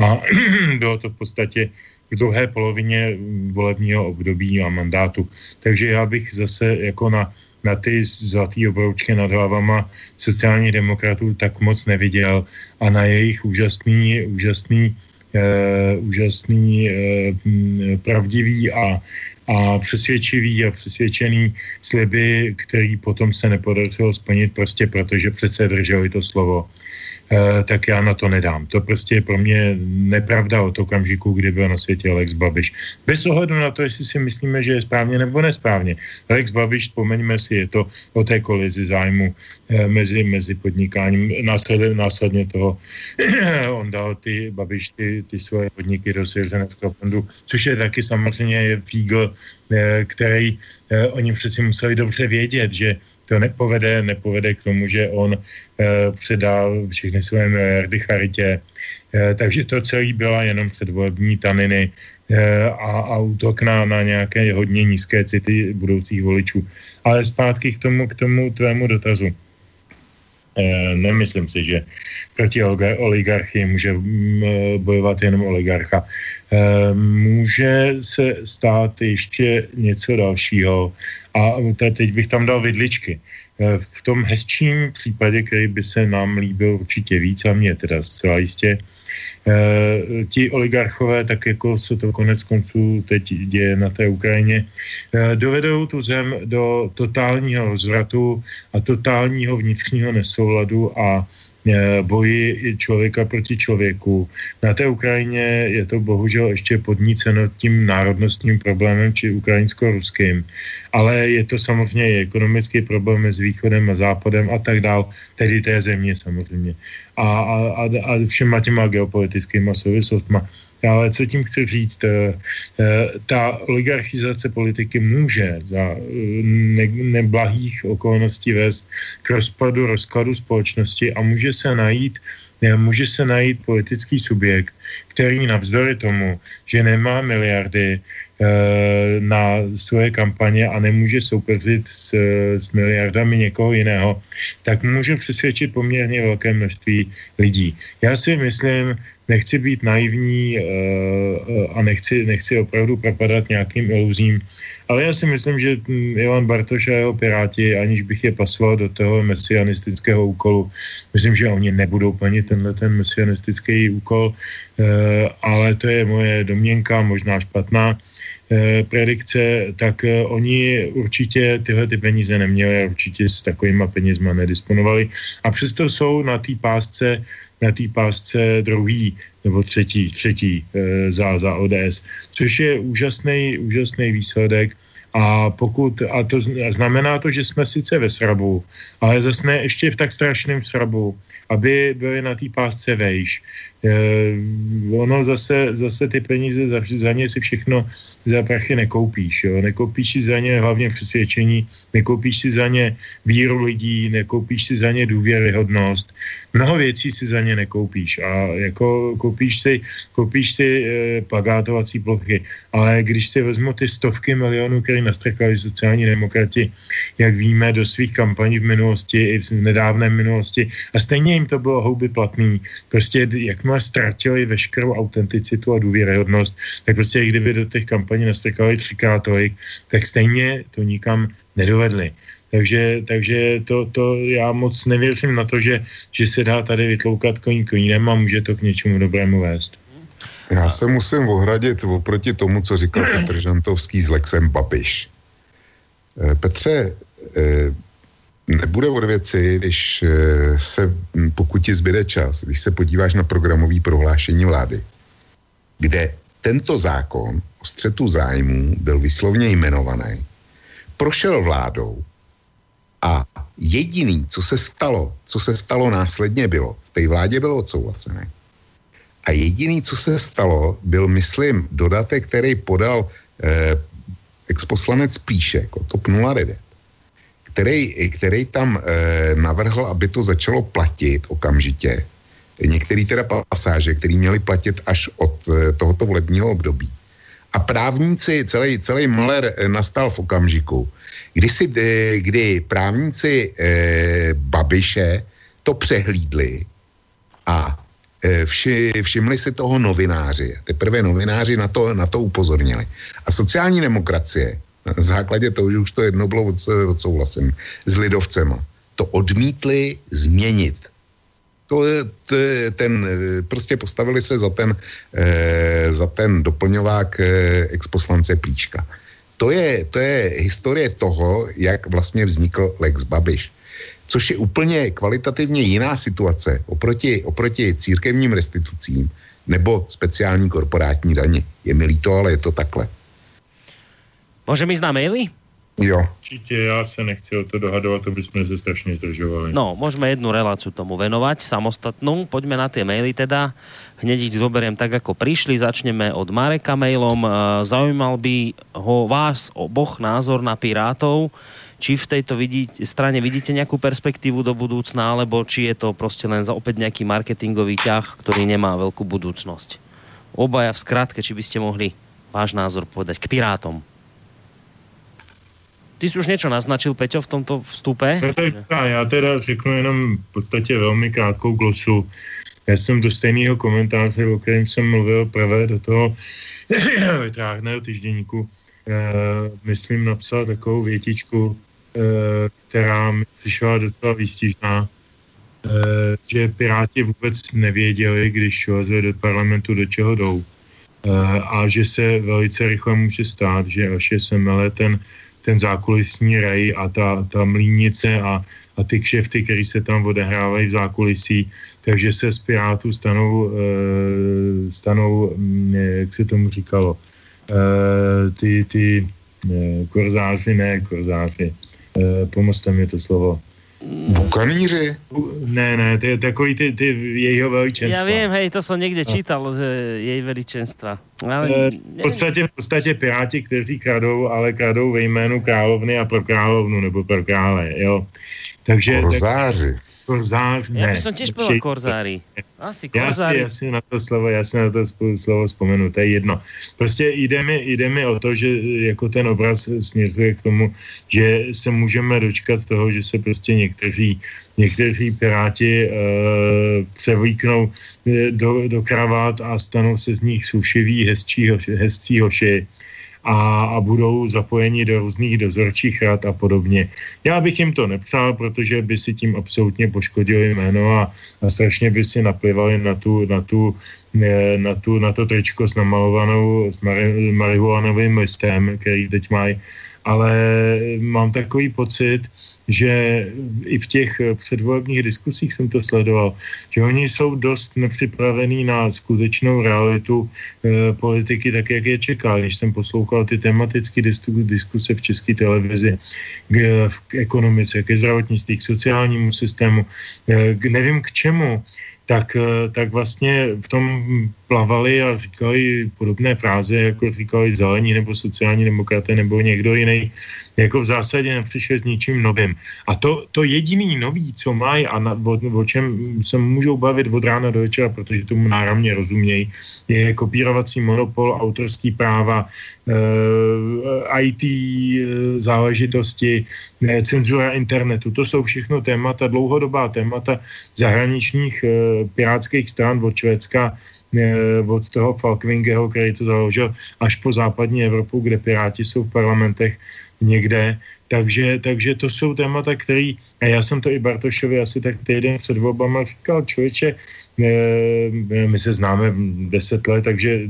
a <clears throat> bylo to v podstatě v druhé polovině volebního období a mandátu. Takže já bych zase jako na na ty zlatý obroučky nad hlavama sociálních demokratů tak moc neviděl a na jejich úžasný, úžasný, uh, úžasný uh, pravdivý a, a přesvědčivý a přesvědčený sliby, který potom se nepodařilo splnit prostě protože přece drželi to slovo. Eh, tak já na to nedám. To prostě je pro mě nepravda od okamžiku, kdy byl na světě Alex Babiš. Bez ohledu na to, jestli si myslíme, že je správně nebo nesprávně. Alex Babiš, vzpomeňme si, je to o té kolizi zájmu eh, mezi, mezi podnikáním. Následně, následně toho <clears throat> on dal ty Babiš ty, ty svoje podniky do svěřeneckého fondu, což je taky samozřejmě fígl, eh, který oni přeci museli dobře vědět, že to nepovede, nepovede k tomu, že on Eh, předal všechny své miliardy charitě. Eh, takže to celé byla jenom předvolební taniny, a, a útok na, na nějaké hodně nízké city budoucích voličů. Ale zpátky k tomu, k tomu tvému dotazu. E, nemyslím si, že proti oligarchii může bojovat jenom oligarcha. E, může se stát ještě něco dalšího a teď bych tam dal vidličky. E, v tom hezčím případě, který by se nám líbil určitě víc a mě teda zcela jistě, Eh, ti oligarchové, tak jako se to konec konců teď děje na té Ukrajině, eh, dovedou tu zem do totálního rozvratu a totálního vnitřního nesouladu a Eh, boji člověka proti člověku. Na té Ukrajině je to bohužel ještě podníceno tím národnostním problémem, či ukrajinsko-ruským. Ale je to samozřejmě ekonomický problém mezi východem a západem a tak dál, tedy té země samozřejmě. A, a, a, všema těma geopolitickými souvislostmi. Ale co tím chci říct, eh, eh, ta oligarchizace politiky může za eh, neblahých okolností vést k rozpadu, rozkladu společnosti a může se najít může se najít politický subjekt, který navzdory tomu, že nemá miliardy, na svoje kampaně a nemůže soupeřit s, s miliardami někoho jiného, tak může přesvědčit poměrně velké množství lidí. Já si myslím, nechci být naivní uh, a nechci, nechci opravdu propadat nějakým iluzím, ale já si myslím, že Ivan Bartoš a jeho Piráti, aniž bych je pasoval do toho mesianistického úkolu, myslím, že oni nebudou plnit tenhle ten mesianistický úkol, ale to je moje domněnka, možná špatná. Eh, predikce, tak eh, oni určitě tyhle ty peníze neměli a určitě s takovýma penězma nedisponovali. A přesto jsou na té pásce na té pásce druhý nebo třetí, třetí e, za, za ODS, což je úžasný, úžasný výsledek. A pokud, a to znamená to, že jsme sice ve srabu, ale zase ne ještě v tak strašném srabu, aby byli na té pásce vejš. E, ono zase, zase ty peníze za, za ně si všechno za prachy nekoupíš. Jo? Nekoupíš si za ně hlavně přesvědčení, nekoupíš si za ně víru lidí, nekoupíš si za ně důvěryhodnost. Mnoho věcí si za ně nekoupíš a jako koupíš si, koupíš si e, plagátovací plochy, ale když si vezmu ty stovky milionů, které nastrkali sociální demokrati, jak víme, do svých kampaní v minulosti i v nedávné minulosti a stejně jim to bylo houby platný. Prostě jakmile ztratili veškerou autenticitu a důvěryhodnost, tak prostě kdyby do těch kampaní nastrkali třikrát tolik, tak stejně to nikam nedovedli. Takže, takže to, to já moc nevěřím na to, že, že se dá tady vytloukat koní konínem a může to k něčemu dobrému vést. Já se musím ohradit oproti tomu, co říkal Petr Žantovský s Lexem Babiš. Eh, Petře, eh, nebude od věci, když eh, se, pokud ti zbyde čas, když se podíváš na programové prohlášení vlády, kde tento zákon o střetu zájmů byl vyslovně jmenovaný, prošel vládou a jediný, co se stalo, co se stalo následně bylo, v té vládě bylo odsouhlasené. A jediný, co se stalo, byl, myslím, dodatek, který podal eh, exposlanec Píšek o TOP 09, který, který tam eh, navrhl, aby to začalo platit okamžitě některé teda pasáže, které měly platit až od eh, tohoto volebního období. A právníci, celý, celý Maler eh, nastal v okamžiku, kdy, si, kdy právníci eh, Babiše to přehlídli a vši, všimli si toho novináři. Teprve novináři na to, na to upozornili. A sociální demokracie, na základě toho, že už to jedno bylo odsouhlasen s lidovcema, to odmítli změnit to je, ten, prostě postavili se za ten, eh, za ten doplňovák eh, exposlance Plíčka. To je, to je historie toho, jak vlastně vznikl Lex Babiš. Což je úplně kvalitativně jiná situace oproti, oproti církevním restitucím nebo speciální korporátní daně. Je mi líto, ale je to takhle. Můžeme jít na maily? Jo. Určitě, já se nechci o to dohadovat, to bychom se strašně zdržovali. No, můžeme jednu reláciu tomu venovať, samostatnou. Poďme na tie maily teda. Hneď ich zoberiem tak, ako prišli. Začneme od Mareka mailom. Zaujímal by ho vás oboch názor na Pirátov. Či v tejto vidí, strane vidíte nejakú perspektívu do budúcna, alebo či je to prostě len za opäť nejaký marketingový ťah, ktorý nemá veľkú budúcnosť. Obaja v skratke, či by ste mohli váš názor povedať k Pirátom. Ty jsi už něco naznačil, Peťo, v tomto vstupe? Tak, já teda řeknu jenom v podstatě velmi krátkou glosu. Já jsem do stejného komentáře, o kterém jsem mluvil prvé do toho <coughs> vytráhného týžděníku, eh, myslím napsal takovou větičku, eh, která mi přišla docela výstižná, eh, že Piráti vůbec nevěděli, když lezli do parlamentu, do čeho jdou. Eh, a že se velice rychle může stát, že až je semele ten ten zákulisní rej a ta, ta mlínice a, a ty kšefty, které se tam odehrávají v zákulisí, takže se z Pirátů stanou, e, stanou, mm, jak se tomu říkalo, e, ty, ty e, korzáři, ne korzáři, e, pomozte mi to slovo, Bukaníři? Ne, ne, to je takový ty, ty jejího veličenstva. Já vím, hej, to jsem někde čítal, že její veličenstva. Ale eh, v podstatě, v podstatě piráti, kteří kradou, ale kradou ve jménu královny a pro královnu nebo pro krále, jo. Takže, Korzáři. Tak, Korzář, ne. Já bych som tiež povedal korzári. Asi korzári. Já si, já si na to slovo, já si na to slovo vzpomenu, to je jedno. Prostě jde mi, jde mi o to, že jako ten obraz směřuje k tomu, že se můžeme dočkat toho, že se prostě někteří, někteří piráti uh, převlíknou eh, do, do kravát a stanou se z nich sušiví, hezčí, hezcí hoši a, a budou zapojeni do různých dozorčích rad a podobně. Já bych jim to nepřál, protože by si tím absolutně poškodili jméno a, a strašně by si naplivali na tu, na tu na, tu, na to tričko s namalovanou s mari, marihuanovým listem, který teď mají. Ale mám takový pocit, že i v těch eh, předvolebních diskusích jsem to sledoval, že oni jsou dost nepřipravení na skutečnou realitu e, politiky, tak jak je čekal. Když jsem poslouchal ty tematické diskuse v české televizi k, k ekonomice, ke zdravotnictví, k sociálnímu systému, e, k, nevím k čemu, tak, tak vlastně v tom plavali a říkali podobné fráze, jako říkali zelení nebo sociální demokraté nebo někdo jiný jako v zásadě nepřišel s ničím novým. A to, to jediný nový, co mají a na, o, o čem se můžou bavit od rána do večera, protože tomu náramně rozumějí, je kopírovací monopol, autorský práva, e, eh, IT eh, záležitosti, e, cenzura internetu. To jsou všechno témata, dlouhodobá témata zahraničních e, pirátských stran od Švédska od toho Falkvingeho, který to založil, až po západní Evropu, kde Piráti jsou v parlamentech někde. Takže, takže to jsou témata, který, a já jsem to i Bartošovi asi tak týden před volbama říkal, člověče, my se známe deset let, takže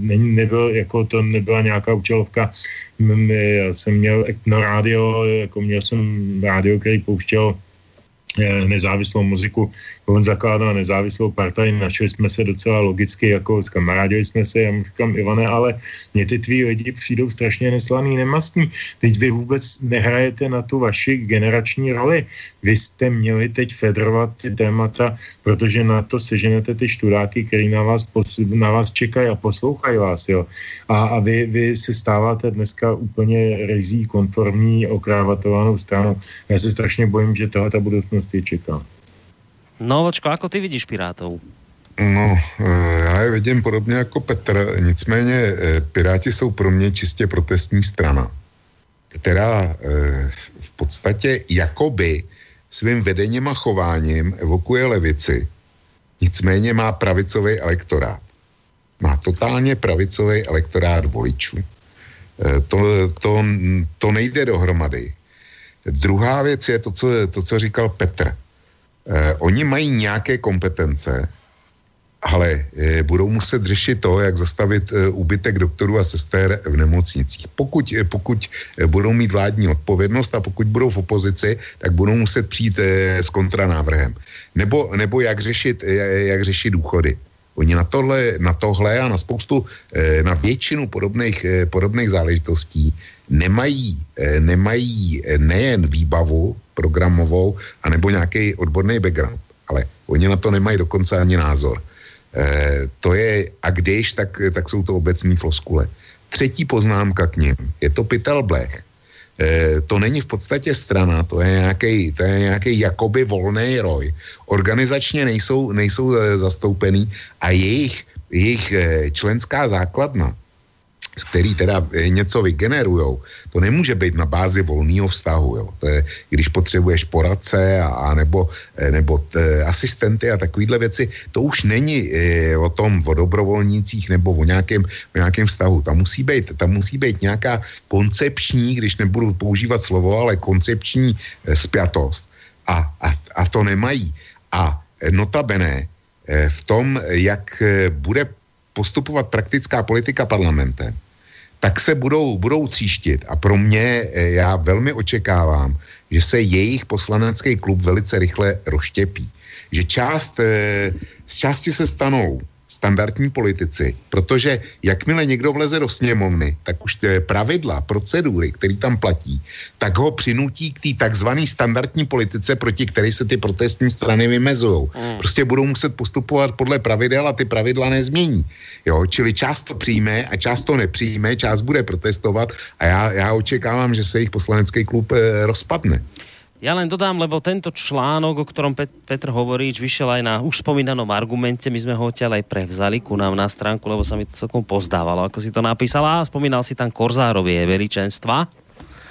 ne, nebyl, jako to nebyla nějaká účelovka. Já jsem měl no rádio, jako měl jsem rádio, který pouštěl Eh, nezávislou muziku. On zakládal nezávislou partaj, našli jsme se docela logicky, jako kamarádili jsme se, já mu říkám, Ivane, ale mě ty tví lidi přijdou strašně neslaný, nemastní. Teď vy vůbec nehrajete na tu vaši generační roli. Vy jste měli teď federovat ty témata, protože na to seženete ty študáky, který na vás, na vás čekají a poslouchají vás, jo. A, a vy, vy se stáváte dneska úplně rizí, konformní, okrávatovanou stranou. Já se strašně bojím, že tohle ta budoucnost je čeká. No, Vočko, ako ty vidíš Pirátov? No, eh, já je vidím podobně jako Petr, nicméně eh, Piráti jsou pro mě čistě protestní strana, která eh, v podstatě jakoby svým vedením a chováním evokuje levici, nicméně má pravicový elektorát. Má totálně pravicový elektorát voličů. To, to, to nejde dohromady. Druhá věc je to, co, to, co říkal Petr. Eh, oni mají nějaké kompetence, ale eh, budou muset řešit to, jak zastavit eh, úbytek doktorů a sester v nemocnicích. Pokud, eh, pokud eh, budou mít vládní odpovědnost a pokud budou v opozici, tak budou muset přijít eh, s kontranávrhem. Nebo, nebo jak, řešit, eh, jak řešit důchody. Oni na tohle, na tohle a na spoustu, eh, na většinu podobných, eh, podobných záležitostí nemají, eh, nemají nejen výbavu programovou, anebo nějaký odborný background, ale oni na to nemají dokonce ani názor. To je, a když, tak, tak jsou to obecní floskule. Třetí poznámka k ním. Je to pytel blech Eh, to není v podstatě strana, to je nějaký, to je nějaký jakoby volný roj. Organizačně nejsou, nejsou eh, zastoupený a jejich, jejich eh, členská základna z který teda něco vygenerujou, to nemůže být na bázi volného vztahu. Jo. To je, když potřebuješ poradce a, a nebo, eh, nebo t, eh, asistenty a takovéhle věci, to už není e, o tom o dobrovolnících nebo o nějakém, o nějakém vztahu. Tam musí, být, tam musí být nějaká koncepční, když nebudu používat slovo, ale koncepční e, spjatost. A, a, a to nemají. A notabene v tom, jak bude postupovat praktická politika parlamentem, tak se budou, budou tříštit. A pro mě, eh, já velmi očekávám, že se jejich poslanecký klub velice rychle rozštěpí. Že část, eh, z části se stanou standardní politici, protože jakmile někdo vleze do sněmovny, tak už ty pravidla, procedury, které tam platí, tak ho přinutí k té takzvané standardní politice, proti které se ty protestní strany vymezují. Mm. Prostě budou muset postupovat podle pravidel a ty pravidla nezmění. Jo, čili část to přijme a část to nepřijme, část bude protestovat a já, já očekávám, že se jejich poslanecký klub e, rozpadne. Ja len dodám, lebo tento článok, o ktorom Pet- Petr Hovorič vyšiel aj na už spomínanom argumente, my sme ho odtiaľ aj prevzali ku nám na stránku, lebo sa mi to celkom pozdávalo, ako si to napísala. Spomínal si tam Korzárovie veličenstva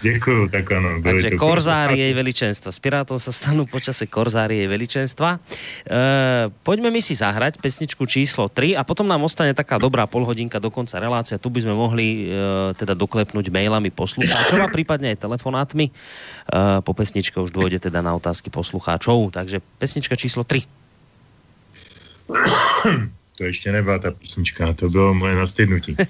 Děkuju, tak ano. Takže to korzári jej veličenstva. Z Pirátov sa stanú počase korzári jej veličenstva. E, poďme mi si zahrať pesničku číslo 3 a potom nám ostane taká dobrá polhodinka do konca relácia. Tu by sme mohli e, teda doklepnúť mailami poslucháčov a prípadne aj telefonátmi. E, po pesničke už dôjde teda na otázky poslucháčov. Takže pesnička číslo 3. <coughs> To ještě nebyla ta písnička, to bylo moje nastydnutí. <laughs>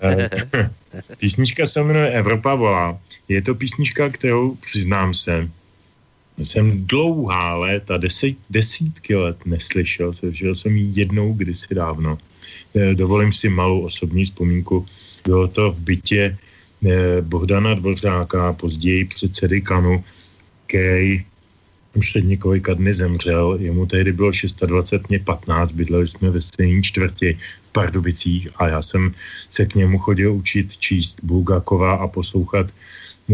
Eh, <laughs> písnička se jmenuje Evropa volá. Je to písnička, kterou, přiznám se, jsem dlouhá léta, deset, desítky let neslyšel. Slyšel jsem ji jednou kdysi dávno. Eh, dovolím si malou osobní vzpomínku. Bylo to v bytě eh, Bohdana Dvořáka, později předsedy Kanu, který už před několika dny zemřel, jemu tehdy bylo 26, mě 15, bydleli jsme ve stejné čtvrti v Pardubicích a já jsem se k němu chodil učit číst Bulgakova a poslouchat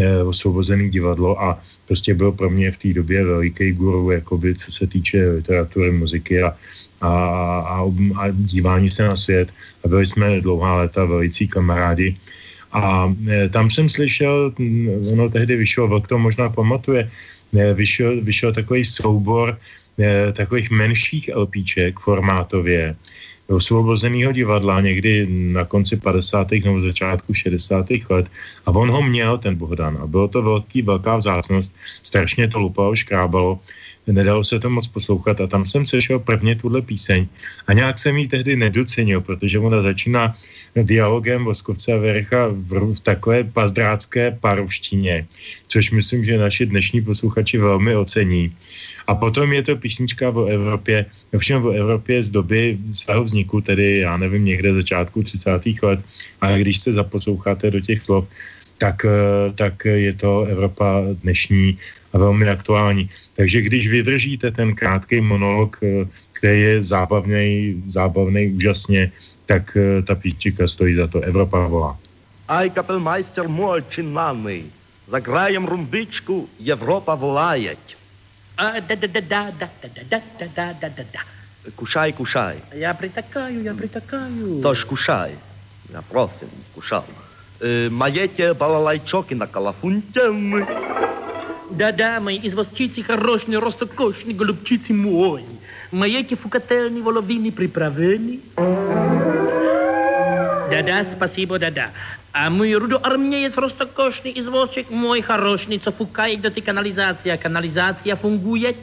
eh, osvobozený divadlo a prostě byl pro mě v té době veliký guru, jakoby, co se týče literatury, muziky a, a, a, a dívání se na svět. A byli jsme dlouhá léta velicí kamarádi. A e, tam jsem slyšel, ono tehdy vyšlo, Vlk to možná pamatuje, vyšel, vyšel takový soubor eh, takových menších LPček formátově, osvobozeného divadla někdy na konci 50. nebo začátku 60. let a on ho měl, ten Bohdan, a bylo to velký, velká vzácnost, strašně to lupalo, škrábalo, nedalo se to moc poslouchat a tam jsem sešel prvně tuhle píseň a nějak jsem ji tehdy nedocenil, protože ona začíná dialogem Voskovce a Verecha v, v takové pazdrácké paruštině, což myslím, že naši dnešní posluchači velmi ocení. A potom je to písnička o Evropě, ovšem o Evropě z doby svého vzniku, tedy já nevím, někde začátku 30. let, a když se zaposloucháte do těch slov, tak, tak je to Evropa dnešní a velmi aktuální. Takže když vydržíte ten krátký monolog, který je zábavný, zábavný úžasně, tak ta píčika stojí za to. Evropa volá. Aj kapelmajster můj činnány, zagrajem rumbičku, Evropa volajeť. Kušaj, kušaj. Já pritakaju, já pritakaju. Tož kušaj. Já prosím, kušaj. просим, кушал. Е, маєте балалайчоки на калафунте? Да-да, мои извозчицы хорошие, ростокошные, голубчицы мои. Маєте фукательные, воловины приправлены? Да-да, спасибо, да-да. А мой Рудо армия есть ростокошный извозчик, мой хороший, co фукает до ты канализация. Канализация фунгует.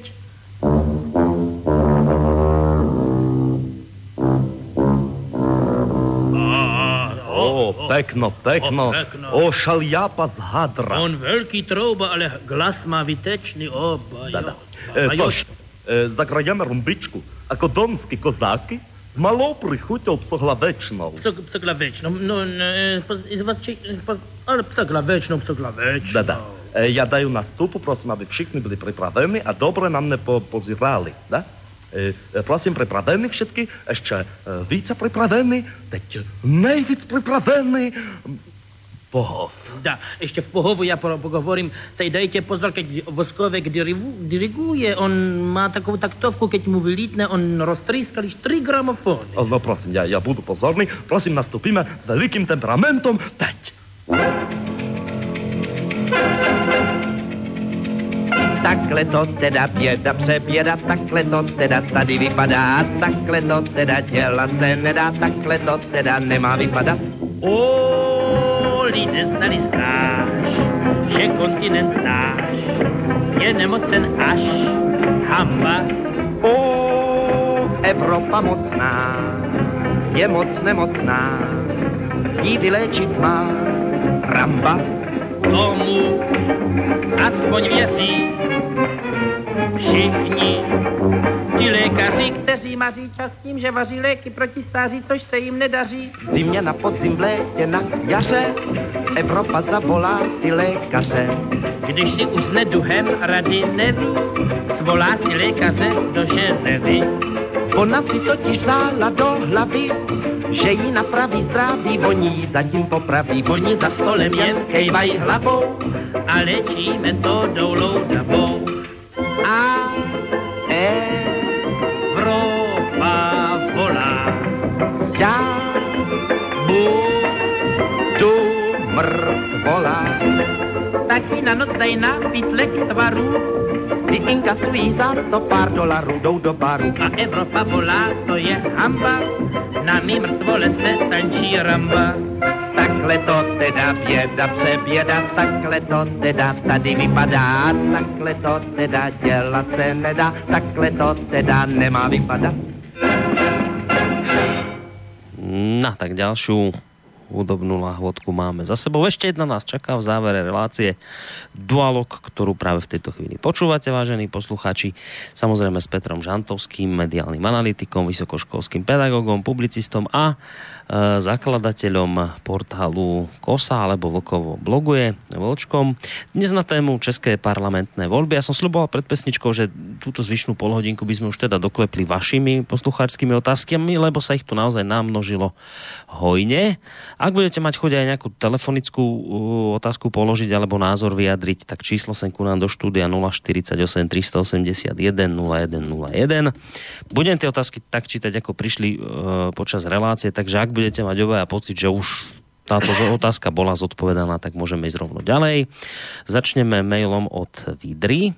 O, pekno, pekno. O, pekno. o szaljapa z hadra. On wielki trouba, ale glas ma witeczny, o, bajota. E, Toż, e, zagrajemy rumbiczku, a kodonski kozaki z malopry hutą psoglaweczną. Pso, psoglaweczną, no, no e, po, po, ale psoglaweczną, psoglaweczną. Da, da. E, ja dаю наступу, просимо, аби всіх не були приправлені, а добре нам не позирали, да? E, prosím, připravený všetky, ještě e, více připravený, teď nejvíc připravený. Pohov. Da, ještě v pohovu já pohovorím. teď dejte pozor, keď Voskovek diriguje, on má takovou taktovku, keď mu vylítne, on roztrýskal již tři gramofony. No prosím, já, já budu pozorný, prosím, nastupíme s velikým temperamentem teď. thank you Takhle to teda běda přeběda, takhle to teda tady vypadá, takhle to teda dělat se nedá, takhle to teda nemá vypadat. O, lidé znali stráž, že kontinent náš je nemocen až hamba. O, Evropa mocná, je moc nemocná, jí vyléčit má ramba. Tomu aspoň věří všichni ti lékaři, kteří maří čas tím, že vaří léky proti stáří, což se jim nedaří. Zimě na podzim, v létě na jaře, Evropa zavolá si lékaře. Když si už neduhem rady neví, svolá si lékaře do Ženevy. Ona si totiž vzala do hlavy, že jí napraví zdraví, voní zatím popraví, voní za stolem jen kejvaj hlavou a léčíme to doulou dabou. A Evropa volá. Já budu mrtvola. Taky na noc dej na pytlek tvaru, Ty inkasují za to pár dolarů, jdou do baru. a Evropa volá, to je hamba, na mý mrtvole se tančí ramba. Takhle to teda běda přeběda, takhle to teda tady vypadá, takhle to teda dělat se nedá, takhle to teda nemá vypadat. No, tak ďalšiu hudobnú lahvodku máme za sebou. Ešte jedna nás čaká v závere relácie Dualog, ktorú práve v tejto chvíli počúvate, vážení posluchači. Samozrejme s Petrom Žantovským, mediálnym analytikom, vysokoškolským pedagogom, publicistom a zakladateľom portálu Kosa alebo Vlkovo bloguje Vlčkom. Dnes na tému České parlamentné voľby. Ja som sluboval pred pesničkou, že túto zvyšnú polhodinku by sme už teda doklepli vašimi poslucháčskými otázkami, lebo sa ich tu naozaj namnožilo hojne. Ak budete mať chuť aj nejakú telefonickú uh, otázku položiť alebo názor vyjadriť, tak číslo sem ku nám do štúdia 048 381 0101. Budem tie otázky tak čítať, ako prišli uh, počas relácie, takže ak budete mať obaja pocit, že už táto otázka bola zodpovedaná, tak môžeme ísť rovno ďalej. Začneme mailom od Vidry.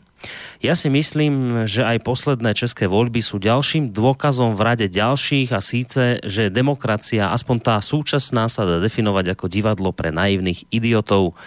Ja si myslím, že aj posledné české voľby sú ďalším dôkazom v rade ďalších a síce, že demokracia, aspoň tá súčasná, sa dá definovať ako divadlo pre naivných idiotov.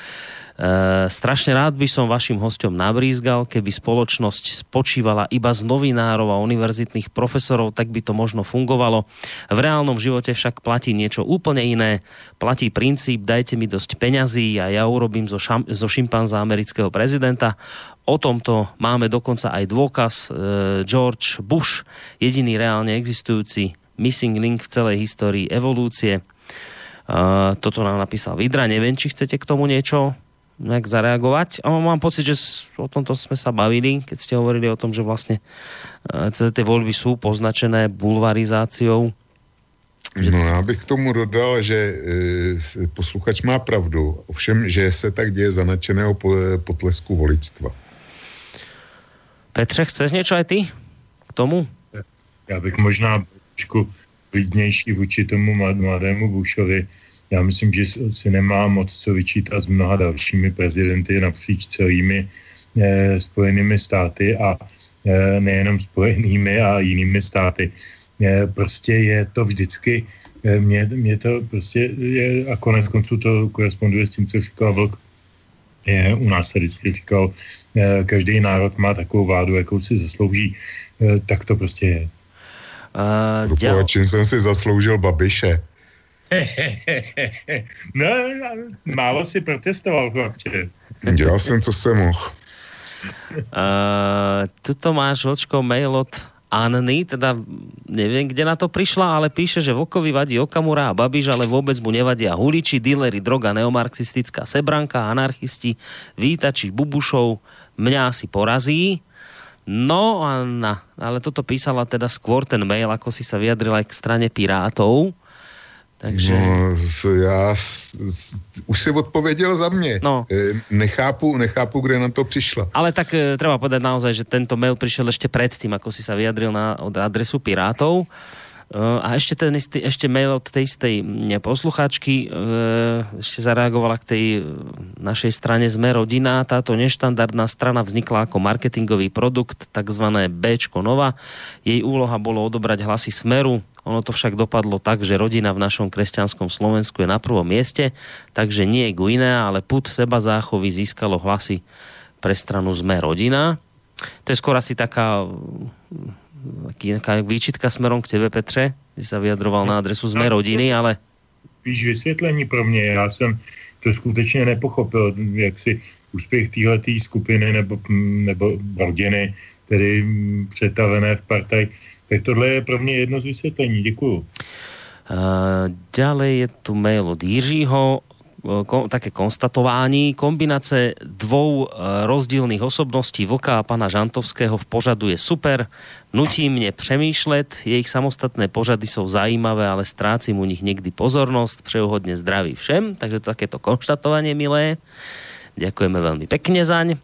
E, strašne rád by som vašim hostom nabrízgal, keby spoločnosť spočívala iba z novinárov a univerzitných profesorov, tak by to možno fungovalo. V reálnom živote však platí niečo úplne iné. Platí princíp, dajte mi dosť peňazí a ja urobím zo, šam, zo šimpanza amerického prezidenta. O tomto máme dokonca aj dôkaz. E, George Bush, jediný reálne existujúci missing link v celej histórii evolúcie. E, toto nám napísal Vidra. Neviem, či chcete k tomu niečo nejak zareagovať. A mám pocit, že o tomto sme sa bavili, keď ste hovorili o tom, že vlastne e, celé tie voľby sú poznačené bulvarizáciou. No já bych k tomu dodal, že e, posluchač má pravdu, ovšem, že se tak děje za nadšeného potlesku voličstva. Petře, chceš něco aj ty k tomu? Já bych možná trošku klidnější vůči tomu mladému Bushovi, já myslím, že si nemá moc co vyčítat s mnoha dalšími prezidenty napříč celými eh, spojenými státy a eh, nejenom spojenými a jinými státy. Eh, prostě je to vždycky, eh, mě, mě to prostě je, a konec konců to koresponduje s tím, co říkal Vlk, je, u nás se vždycky říkal, eh, každý národ má takovou vládu, jakou si zaslouží, eh, tak to prostě je. Uh, děl... čím jsem si zasloužil Babiše? <laughs> no, málo si protestoval, chlapče. Dělal jsem, co jsem mohl. Uh, tuto máš, Vlčko, mail od Anny, teda neviem, kde na to prišla, ale píše, že Vlkovi vadí Okamura a Babiš, ale vôbec mu nevadia huliči, díleri, droga, neomarxistická sebranka, anarchisti, vítači Bubušov, mňa asi porazí. No, Anna, ale toto písala teda skôr ten mail, ako si sa vyjadrila aj k strane Pirátov Takže... No, já s, s, už si odpověděl za mě. No. E, nechápu, nechápu, kde na to přišla. Ale tak e, treba povedať naozaj, že tento mail přišel ještě předtím, ako si sa vyjadril na od adresu Pirátov. A ešte ten istý, ešte mail od tej istej posluchačky e, ešte zareagovala k tej našej strane Sme rodina. Táto neštandardná strana vznikla ako marketingový produkt, takzvané Bčko Nova. Jej úloha bolo odobrať hlasy Smeru. Ono to však dopadlo tak, že rodina v našom kresťanskom Slovensku je na prvom mieste, takže nie je iné, ale put seba záchovy získalo hlasy pre stranu Sme rodina. To je skôr asi taká nějaká výčitka směrem k tebe, Petře, že se vyjadroval na adresu zmé rodiny, ale... Víš, vysvětlení pro mě, já jsem to skutečně nepochopil, jak si úspěch téhle skupiny nebo, nebo rodiny, tedy přetavené v partaj, tak tohle je pro mě jedno z vysvětlení. Děkuju. Uh, ďalej je tu mail od Jiřího ko, také konstatování. Kombinace dvou rozdílných osobností Vlka a pana Žantovského v pořadu je super. Nutí mě přemýšlet, jejich samostatné pořady jsou zajímavé, ale ztrácím u nich někdy pozornost. Přeju hodně zdraví všem, takže to takéto konštatovanie milé. Ďakujeme veľmi pekne zaň.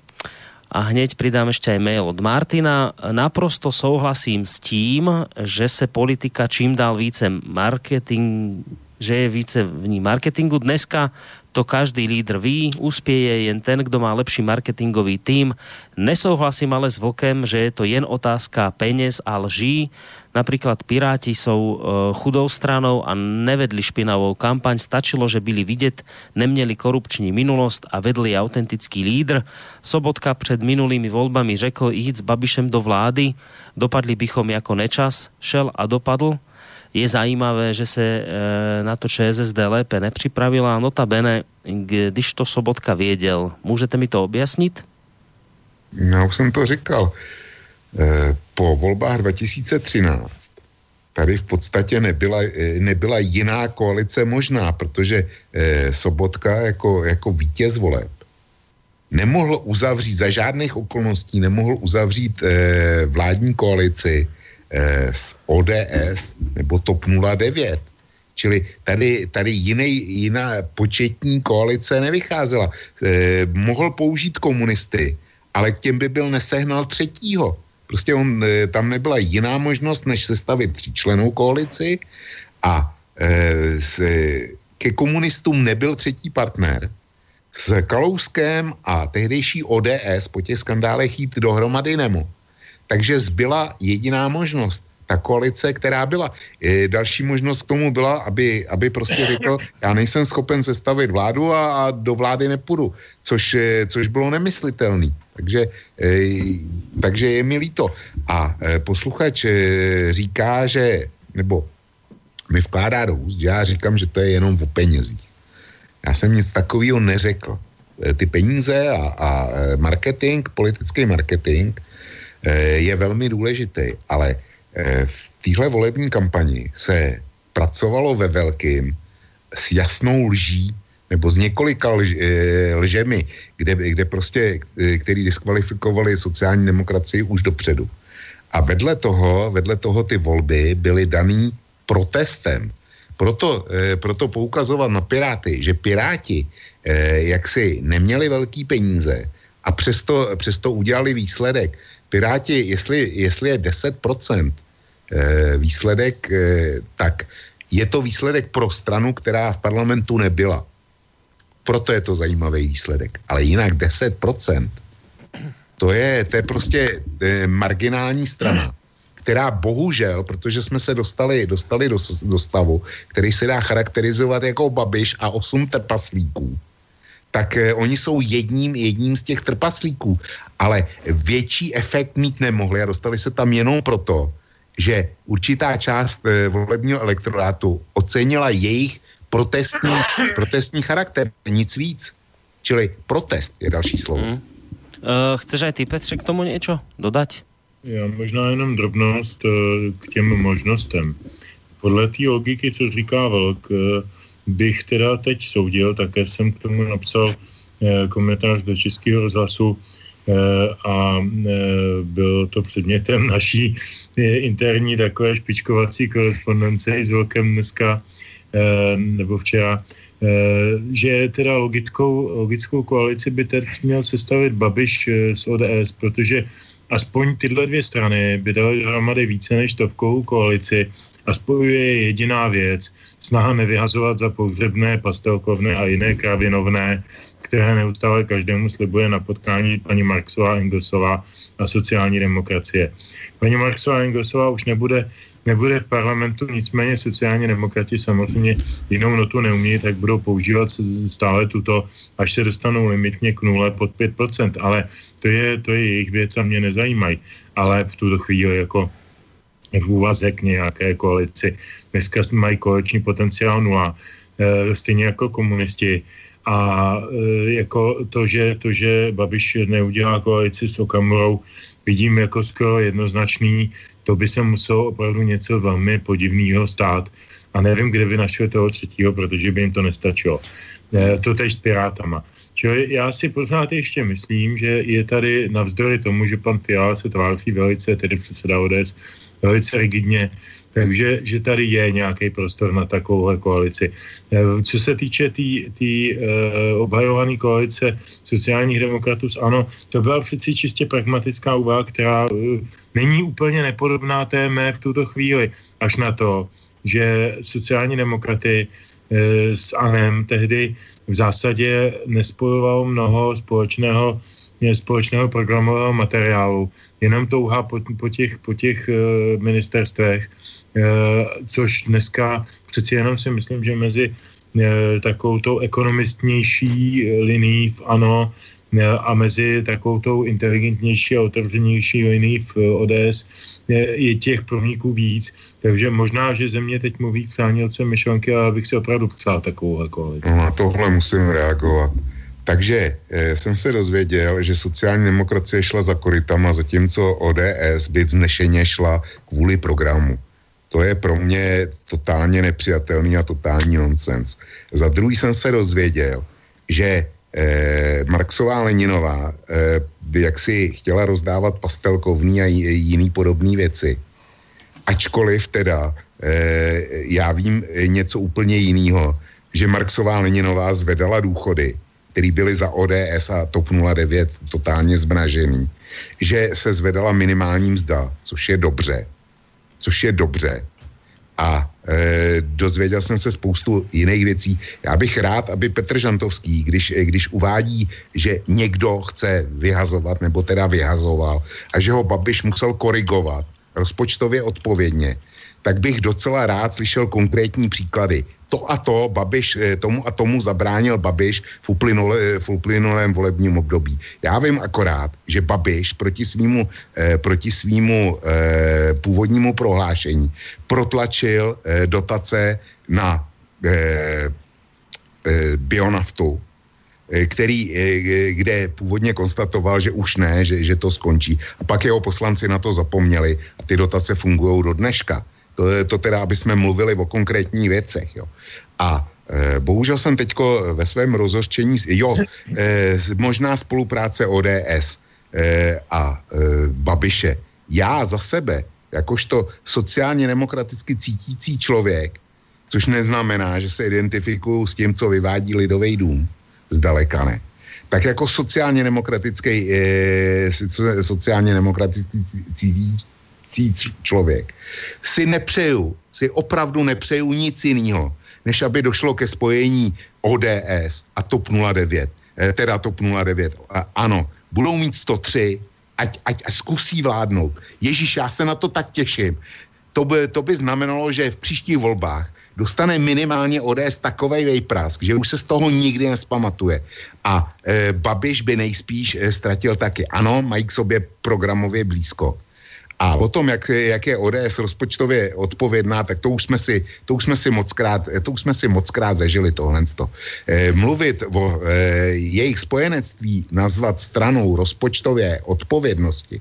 A hneď pridám ešte aj mail od Martina. Naprosto souhlasím s tím, že se politika čím dál více marketing že je více v ní marketingu. Dneska to každý lídr ví, uspěje jen ten, kdo má lepší marketingový tým. Nesouhlasím ale s Vlkem, že je to jen otázka peněz a lží. Například Piráti jsou uh, chudou stranou a nevedli špinavou kampaň. Stačilo, že byli vidět, neměli korupční minulost a vedli autentický lídr. Sobotka před minulými volbami řekl jít s Babišem do vlády, dopadli bychom jako nečas, šel a dopadl je zajímavé, že se e, na to ČSSD lépe nepřipravila. Notabene, když to Sobotka věděl, můžete mi to objasnit? Já už jsem to říkal. E, po volbách 2013 tady v podstatě nebyla, e, nebyla jiná koalice možná, protože Sobotka jako, jako vítěz voleb nemohl uzavřít za žádných okolností, nemohl uzavřít vládní koalici z ODS nebo TOP 09. Čili tady, tady jiný, jiná početní koalice nevycházela. Eh, mohl použít komunisty, ale k těm by byl nesehnal třetího. Prostě on, eh, tam nebyla jiná možnost, než sestavit tříčlenou koalici a eh, s, ke komunistům nebyl třetí partner. S Kalouskem a tehdejší ODS po těch skandálech jít dohromady nemohl. Takže zbyla jediná možnost. Ta koalice, která byla. E, další možnost k tomu byla, aby, aby prostě řekl, já nejsem schopen sestavit vládu a, a do vlády nepůjdu, což, e, což bylo nemyslitelný. Takže, e, takže je mi líto. A e, posluchač e, říká, že, nebo mi vkládá do úst, já říkám, že to je jenom o penězích. Já jsem nic takového neřekl. E, ty peníze a, a marketing, politický marketing, Eh, je velmi důležitý, ale eh, v téhle volební kampani se pracovalo ve velkým s jasnou lží nebo s několika lž, eh, lžemi, kde, kde prostě, který diskvalifikovali sociální demokracii už dopředu. A vedle toho, vedle toho ty volby byly daný protestem. Proto, proto poukazovat na Piráty, že Piráti jaksi neměli velký peníze a přesto, přesto udělali výsledek, Piráti, jestli, jestli je 10% eh, výsledek, eh, tak je to výsledek pro stranu, která v parlamentu nebyla. Proto je to zajímavý výsledek. Ale jinak 10%, to je, to je prostě eh, marginální strana, která bohužel, protože jsme se dostali, dostali do, do stavu, který se dá charakterizovat jako Babiš a osm trpaslíků, tak eh, oni jsou jedním, jedním z těch trpaslíků, ale větší efekt mít nemohli a dostali se tam jenom proto, že určitá část eh, volebního elektorátu ocenila jejich protestní, protestní charakter, nic víc. Čili protest je další slovo. Hmm. Uh, chceš aj ty, Petře, k tomu něco dodat? Já možná jenom drobnost uh, k těm možnostem. Podle té logiky, co říká Velk, uh, bych teda teď soudil, také jsem k tomu napsal eh, komentář do Českého rozhlasu eh, a eh, byl to předmětem <laughs> naší interní takové špičkovací korespondence i s Velkem dneska, nebo včera, že teda logickou, logickou koalici by teď měl sestavit Babiš z ODS, protože aspoň tyhle dvě strany by daly dohromady více než stovkovou koalici a spojuje jediná věc, snaha nevyhazovat za pohřebné, pastelkovné a jiné kravinovné, které neustále každému slibuje na potkání paní Marksová Engelsová a sociální demokracie. Paní Marksová Engelsová už nebude, nebude v parlamentu, nicméně sociální demokrati samozřejmě jinou notu neumí, tak budou používat stále tuto, až se dostanou limitně k nule pod 5%, ale to je, to je jejich věc a mě nezajímají. Ale v tuto chvíli jako v úvazek nějaké koalici. Dneska mají koaliční potenciál nula, e, stejně jako komunisti. A e, jako to, že, to, že Babiš neudělá koalici s Okamurou, vidím jako skoro jednoznačný, to by se muselo opravdu něco velmi podivného stát. A nevím, kde by našel toho třetího, protože by jim to nestačilo. E, to tež s Pirátama. Čili já si pořád ještě myslím, že je tady navzdory tomu, že pan Fiala se tváří velice, tedy předseda ODS, velice rigidně, takže že tady je nějaký prostor na takovouhle koalici. Eh, co se týče té tý, tý, uh, obhajované koalice sociálních demokratů, ano, to byla přeci čistě pragmatická úvaha, která uh, není úplně nepodobná té mé v tuto chvíli, až na to, že sociální demokraty uh, s ANEM tehdy v zásadě nespojovalo mnoho společného společného programového materiálu, jenom touha po, po těch, po těch uh, ministerstvech, uh, což dneska přeci jenom si myslím, že mezi uh, takovou tou ekonomistnější linií v ANO a mezi takovou tou inteligentnější a otevřenější linií v ODS je, těch promníků víc. Takže možná, že země teď mluví k sánělce myšlenky, ale bych si opravdu přál takovou koalici. No na tohle musím reagovat. Takže eh, jsem se dozvěděl, že sociální demokracie šla za korytama, zatímco ODS by vznešeně šla kvůli programu. To je pro mě totálně nepřijatelný a totální nonsens. Za druhý jsem se dozvěděl, že eh, Marksová Leninová eh, by jaksi chtěla rozdávat pastelkovní a jiný podobné věci. Ačkoliv teda eh, já vím něco úplně jiného, že Marksová Leninová zvedala důchody který byli za ODS a TOP 09 totálně zmražený, že se zvedala minimální mzda, což je dobře, což je dobře. A e, dozvěděl jsem se spoustu jiných věcí. Já bych rád, aby Petr Žantovský, když, když uvádí, že někdo chce vyhazovat, nebo teda vyhazoval, a že ho Babiš musel korigovat rozpočtově odpovědně, tak bych docela rád slyšel konkrétní příklady to a to Babiš, eh, tomu a tomu zabránil Babiš v, uplynule, v uplynulém volebním období. Já vím akorát, že Babiš proti svýmu, eh, proti svýmu eh, původnímu prohlášení protlačil eh, dotace na eh, eh, bionaftu, eh, který, eh, kde původně konstatoval, že už ne, že, že to skončí. A pak jeho poslanci na to zapomněli a ty dotace fungují do dneška. To, to teda, aby jsme mluvili o konkrétních věcech. Jo. A e, bohužel jsem teďko ve svém rozhořčení, jo, e, možná spolupráce ODS e, a e, Babiše. Já za sebe, jakožto sociálně demokraticky cítící člověk, což neznamená, že se identifikuju s tím, co vyvádí Lidový dům, zdaleka ne. Tak jako sociálně demokratický, e, sociálně demokratický člověk si nepřeju, si opravdu nepřeju nic jiného, než aby došlo ke spojení ODS a TOP 09, eh, teda TOP 09. A, ano, budou mít 103, ať, ať, ať zkusí vládnout. Ježíš, já se na to tak těším. To by, to by znamenalo, že v příštích volbách dostane minimálně ODS takovej vejprask, že už se z toho nikdy nespamatuje. A e, Babiš by nejspíš e, ztratil taky. Ano, mají k sobě programově blízko, a o tom, jak, jak je ODS rozpočtově odpovědná, tak to už jsme si, to už jsme si moc krát, to už jsme si moc krát zažili tohle. E, mluvit o e, jejich spojenectví, nazvat stranou rozpočtové odpovědnosti,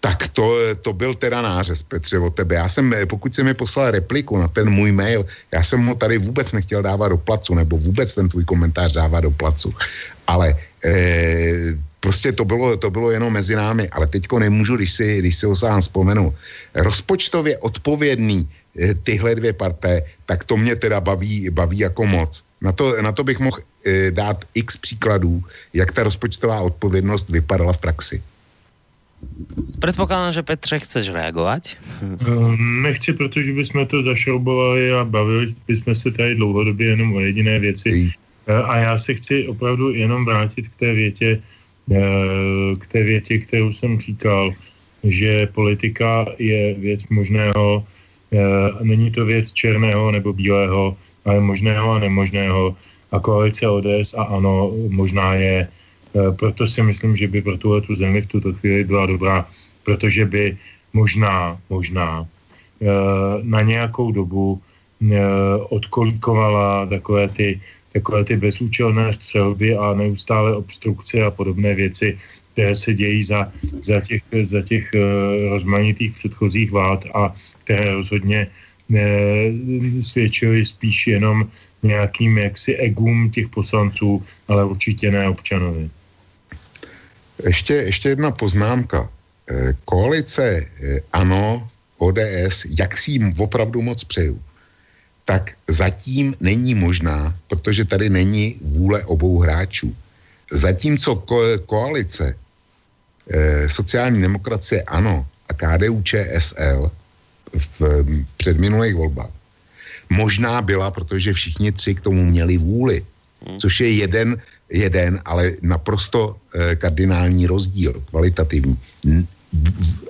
tak to, to byl teda nářez, Petře, od tebe. Já jsem, pokud se mi poslal repliku na ten můj mail, já jsem ho tady vůbec nechtěl dávat do placu, nebo vůbec ten tvůj komentář dávat do placu. Ale prostě to bylo, to bylo jenom mezi námi, ale teďko nemůžu, když si, když si ho sám vzpomenu. Rozpočtově odpovědný e, tyhle dvě parté, tak to mě teda baví, baví jako moc. Na to, na to bych mohl e, dát x příkladů, jak ta rozpočtová odpovědnost vypadala v praxi. Předpokládám, že Petře chceš reagovat? <laughs> Nechci, protože bychom to zašroubovali a bavili bychom se tady dlouhodobě jenom o jediné věci. A já se chci opravdu jenom vrátit k té větě, k té větě, kterou jsem říkal, že politika je věc možného, není to věc černého nebo bílého, ale možného a nemožného. A koalice ODS a ano, možná je Eh, proto si myslím, že by pro tuhle tu zemi v tuto chvíli byla dobrá, protože by možná, možná eh, na nějakou dobu eh, odkolíkovala takové ty, takové ty bezúčelné střelby a neustále obstrukce a podobné věci, které se dějí za, za těch, za těch rozmanitých předchozích vlád a které rozhodně svědčily spíš jenom nějakým jaksi egům těch poslanců, ale určitě ne občanovi. Ještě, ještě jedna poznámka. Eh, koalice eh, ANO, ODS, jak si jim opravdu moc přeju, tak zatím není možná, protože tady není vůle obou hráčů. Zatímco ko- koalice eh, sociální demokracie ANO a KDU ČSL v předminulých volbách možná byla, protože všichni tři k tomu měli vůli, hmm. což je jeden jeden, ale naprosto eh, kardinální rozdíl, kvalitativní.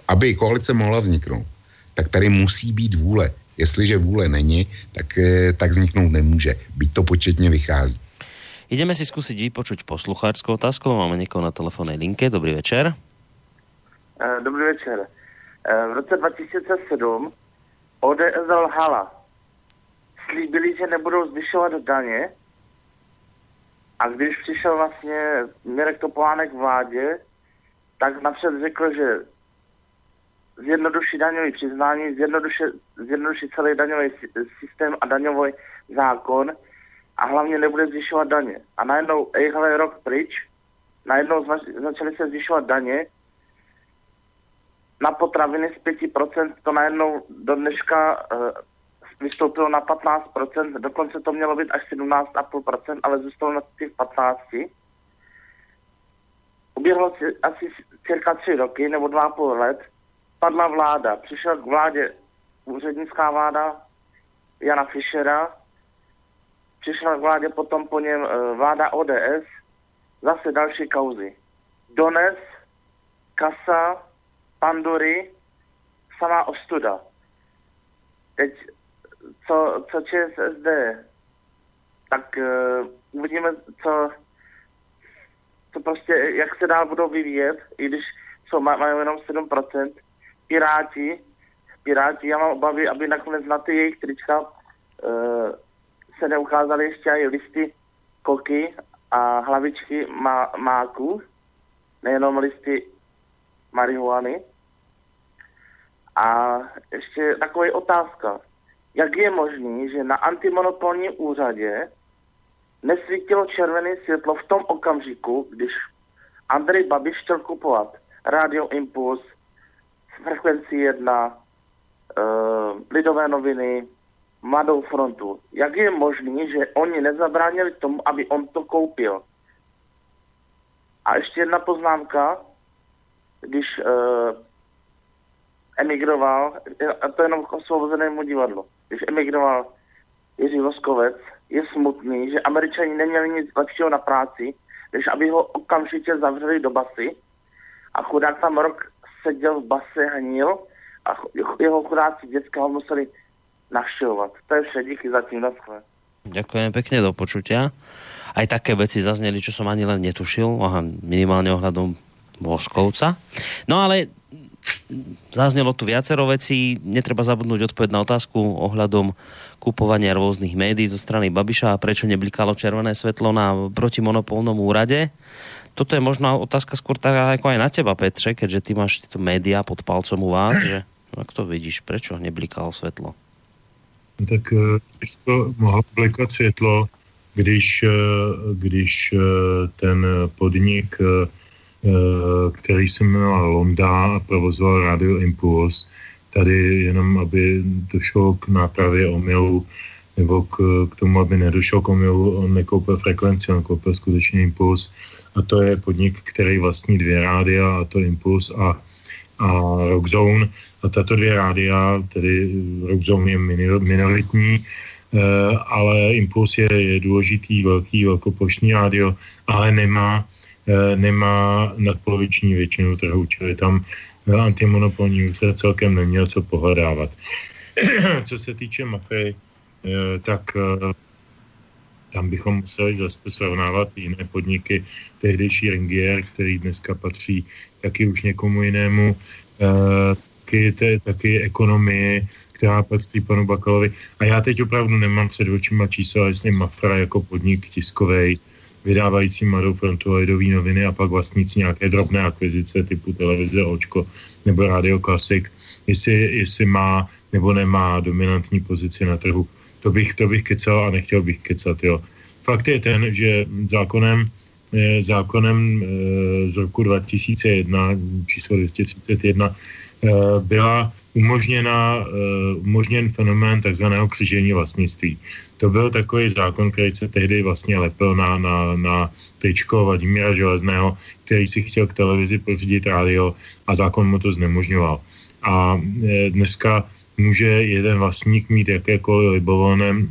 Aby koalice mohla vzniknout, tak tady musí být vůle. Jestliže vůle není, tak, eh, tak vzniknout nemůže. Byť to početně vychází. Ideme si zkusit vypočuť poslucháčskou otázku. Máme někoho na telefonnej linke. Dobrý večer. Eh, dobrý večer. V roce 2007 ODS lhala. Slíbili, že nebudou zvyšovat daně, a když přišel vlastně Mirek Topolánek v vládě, tak napřed řekl, že zjednoduší daňový přiznání, zjednoduší, zjednoduší celý daňový systém a daňový zákon a hlavně nebude zvyšovat daně. A najednou, ejhle, rok pryč, najednou začaly se zvyšovat daně, na potraviny z 5%, to najednou do dneška uh, vystoupilo na 15%, dokonce to mělo být až 17,5%, ale zůstalo na těch 15%. Uběhlo asi cirka tři roky nebo dva půl let, padla vláda, přišla k vládě úřednická vláda Jana Fischera, přišla k vládě potom po něm eh, vláda ODS, zase další kauzy. Dones, Kasa, Pandury, samá ostuda. Teď co, co ČSSD, tak uh, uvidíme, co, co prostě, jak se dál budou vyvíjet, i když jsou, mají jenom 7%. Piráti, Piráti, já mám obavy, aby nakonec na ty jejich trička uh, se neukázaly ještě i listy koky a hlavičky má, máku, nejenom listy marihuany. A ještě taková otázka jak je možné, že na antimonopolním úřadě nesvítilo červené světlo v tom okamžiku, když Andrej Babiš chtěl kupovat Radio Impuls, Frekvenci 1, uh, Lidové noviny, Mladou frontu. Jak je možné, že oni nezabránili tomu, aby on to koupil? A ještě jedna poznámka, když uh, emigroval, a to jenom k osvobozenému divadlu, když emigroval Jiří Voskovec, je smutný, že američani neměli nic lepšího na práci, než aby ho okamžitě zavřeli do basy a chudák tam rok seděl v base, hnil a jeho chudáci dětská ho museli navštěvovat. To je vše, díky zatím, naschle. Ďakujem pekne do počutia. Aj také veci zazneli, čo som ani len netušil, aha, minimálne ohľadom Voskovca. No ale Zaznelo tu viacero vecí, netreba zabudnúť odpoveď na otázku ohľadom kupovania rôznych médií zo strany Babiša a prečo neblikalo červené svetlo na protimonopolnom úrade. Toto je možná otázka skôr tak ako aj na teba, Petře, keďže ty máš tyto média pod palcom u vás, že jak to vidíš, prečo neblikalo svetlo? No tak to mohlo blikat světlo, když, když ten podnik, který se jmenoval Londa a provozoval Radio Impuls, tady jenom, aby došlo k nápravě omylu, nebo k, k tomu, aby nedošlo k omylu, on nekoupil frekvenci, on koupil skutečně Impuls a to je podnik, který vlastní dvě rádia, a to Impuls a, a Rockzone. A tato dvě rádia, tedy Rockzone je minoritní, eh, ale Impuls je, je důležitý, velký, velkoplošný rádio, ale nemá, eh, nemá nadpoloviční většinu trhu, čili tam eh, antimonopolní se celkem neměl co pohledávat. <clears throat> co se týče mafie, tak tam bychom museli zase srovnávat jiné podniky, tehdejší Ringier, který dneska patří taky už někomu jinému, eh, taky, te, taky ekonomii, která patří panu Bakalovi. A já teď opravdu nemám před očima čísla, jestli Mafra jako podnik tiskovej, vydávající Mladou frontu lidový noviny a pak vlastnící nějaké drobné akvizice typu televize Očko nebo Radio Klasik, jestli, jestli má nebo nemá dominantní pozici na trhu to bych, to bych kecal a nechtěl bych kecat, jo. Fakt je ten, že zákonem, eh, zákonem eh, z roku 2001, číslo 231, eh, byla umožněna, umožněn fenomén takzvaného křižení vlastnictví. To byl takový zákon, který se tehdy vlastně lepil na, na, na tričko Vladimíra Železného, který si chtěl k televizi pořídit rádio a zákon mu to znemožňoval. A dneska může jeden vlastník mít jakékoliv libovolné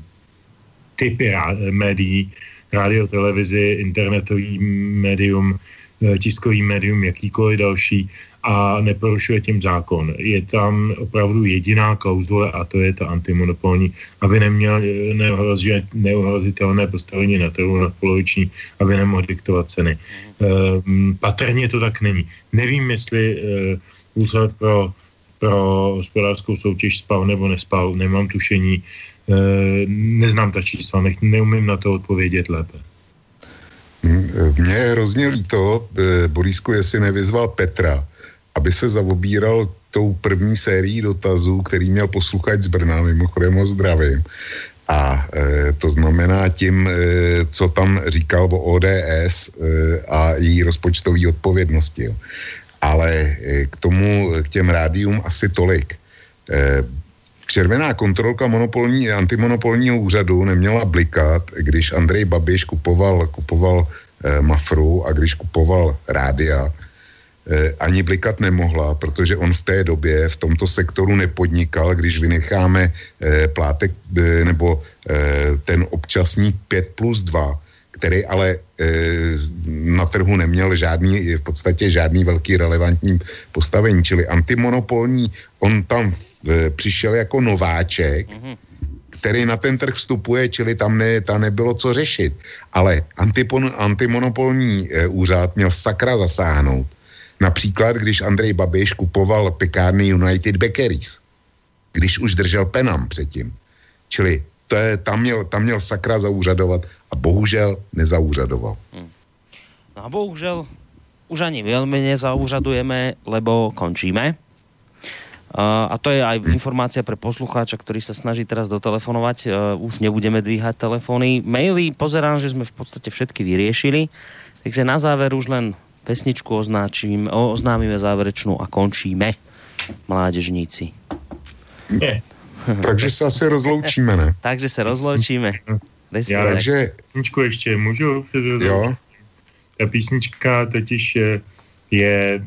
typy rá- médií, rádio, televizi, internetový médium, eh, tiskový médium, jakýkoliv další a neporušuje tím zákon. Je tam opravdu jediná klauzule a to je ta antimonopolní, aby neměl eh, neohrozitelné postavení na trhu nadpoloviční, aby nemohl diktovat ceny. Um, patrně to tak není. Nevím, jestli úřad pro pro hospodářskou soutěž spal nebo nespal, nemám tušení, e, neznám ta čísla, nech, neumím na to odpovědět lépe. Mně je hrozně líto, e, Borisku, jestli nevyzval Petra, aby se zaobíral tou první sérií dotazů, který měl posluchač z Brna, mimochodem ho zdravím. A e, to znamená tím, e, co tam říkal o ODS e, a její rozpočtové odpovědnosti. Jo. Ale eh, k tomu, k těm rádium asi tolik. Eh, červená kontrolka monopolní, antimonopolního úřadu neměla blikat, když Andrej Babiš kupoval, kupoval eh, Mafru a když kupoval rádia, ani blikat nemohla, protože on v té době v tomto sektoru nepodnikal, když vynecháme plátek nebo ten občasník 5 plus 2, který ale e, na trhu neměl žádný, v podstatě žádný velký relevantní postavení, čili antimonopolní, on tam e, přišel jako nováček, mm-hmm. který na ten trh vstupuje, čili tam, ne, tam nebylo co řešit. Ale antipon, antimonopolní e, úřad měl sakra zasáhnout. Například, když Andrej Babiš kupoval pekárny United Bakeries, když už držel penam předtím. Čili to je, tam, měl, tam měl sakra zaúřadovat a bohužel nezaúřadoval. Hmm. No a bohužel už ani veľmi nezaúřadujeme, lebo končíme. Uh, a to je aj informácia pre poslucháča, ktorý sa snaží teraz dotelefonovať. Uh, už nebudeme dvíhať telefóny. Maily pozerám, že sme v podstate všetky vyriešili. Takže na záver už len pesničku označím, oznámime záverečnú a končíme. Mládežníci. Nie. <laughs> Takže se asi rozloučíme, ne? Takže se rozloučíme. <laughs> Já, takže... Písničku ještě můžu? Jo. Ta písnička totiž je, je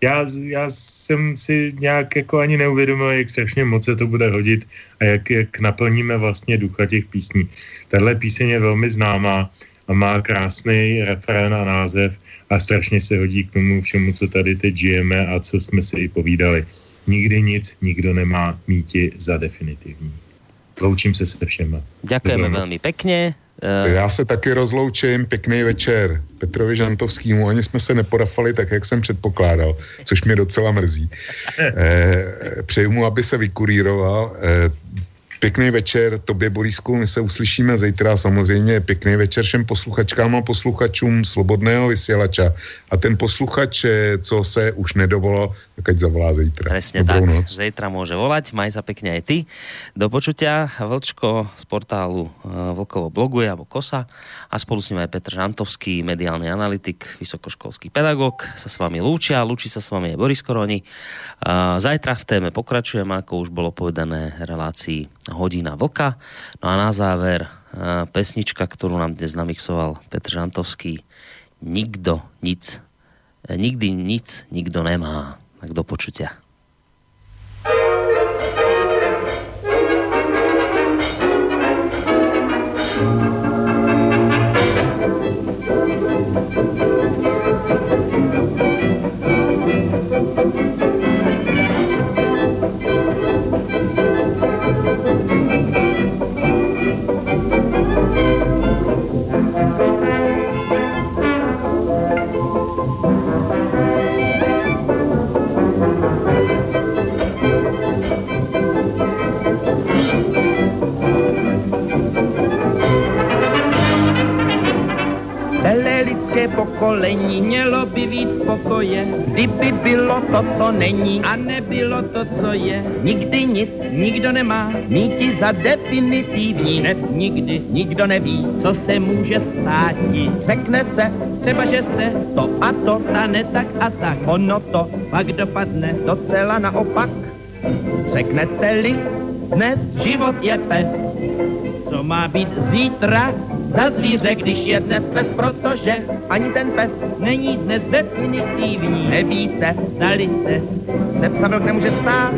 já, já jsem si nějak jako ani neuvědomil, jak strašně moc se to bude hodit a jak, jak naplníme vlastně ducha těch písní. Tahle píseň je velmi známá a má krásný referén a název a strašně se hodí k tomu všemu, co tady teď žijeme a co jsme si i povídali nikdy nic nikdo nemá míti za definitivní. Loučím se se všema. Děkujeme velmi pěkně. Uh... Já se taky rozloučím, pěkný večer Petrovi Žantovskému, ani jsme se neporafali tak, jak jsem předpokládal, což mě docela mrzí. Eh, přeju mu, aby se vykuríroval. Eh, Pěkný večer tobě, Borisku, my se uslyšíme zítra samozřejmě. Pěkný večer všem posluchačkám a posluchačům Slobodného vysílača. A ten posluchač, eh, co se už nedovolal, tak ať zavolá zítra. Presne tak, noc. zítra môže volať, maj sa pekne aj ty. Do počutia, Vlčko z portálu eh, Vlkovo bloguje, alebo Kosa a spolu s ním aj Petr Žantovský, mediálny analytik, vysokoškolský pedagóg, sa s vami lúčia, lúči sa s vami aj Boris Koroni. Zajtra v téme pokračujeme, ako už bolo povedané, relácii Hodina Vlka. No a na záver eh, pesnička, ktorú nám dnes namixoval Petr Žantovský. Nikdo nic, nikdy nic nikdo nemá. Tak do počutia. Pokolení mělo by víc pokoje, kdyby bylo to, co není a nebylo to, co je. Nikdy nic nikdo nemá, míti za definitivní, ne, nikdy nikdo neví, co se může stát. Řekne se, třeba, že se to a to stane tak a tak, ono to pak dopadne docela naopak. Řeknete-li, dnes život je pes, co má být zítra, za zvíře, když je dnes pes, protože ani ten pes není dnes definitivní. Neví se, zdali se, se psa nemůže stát.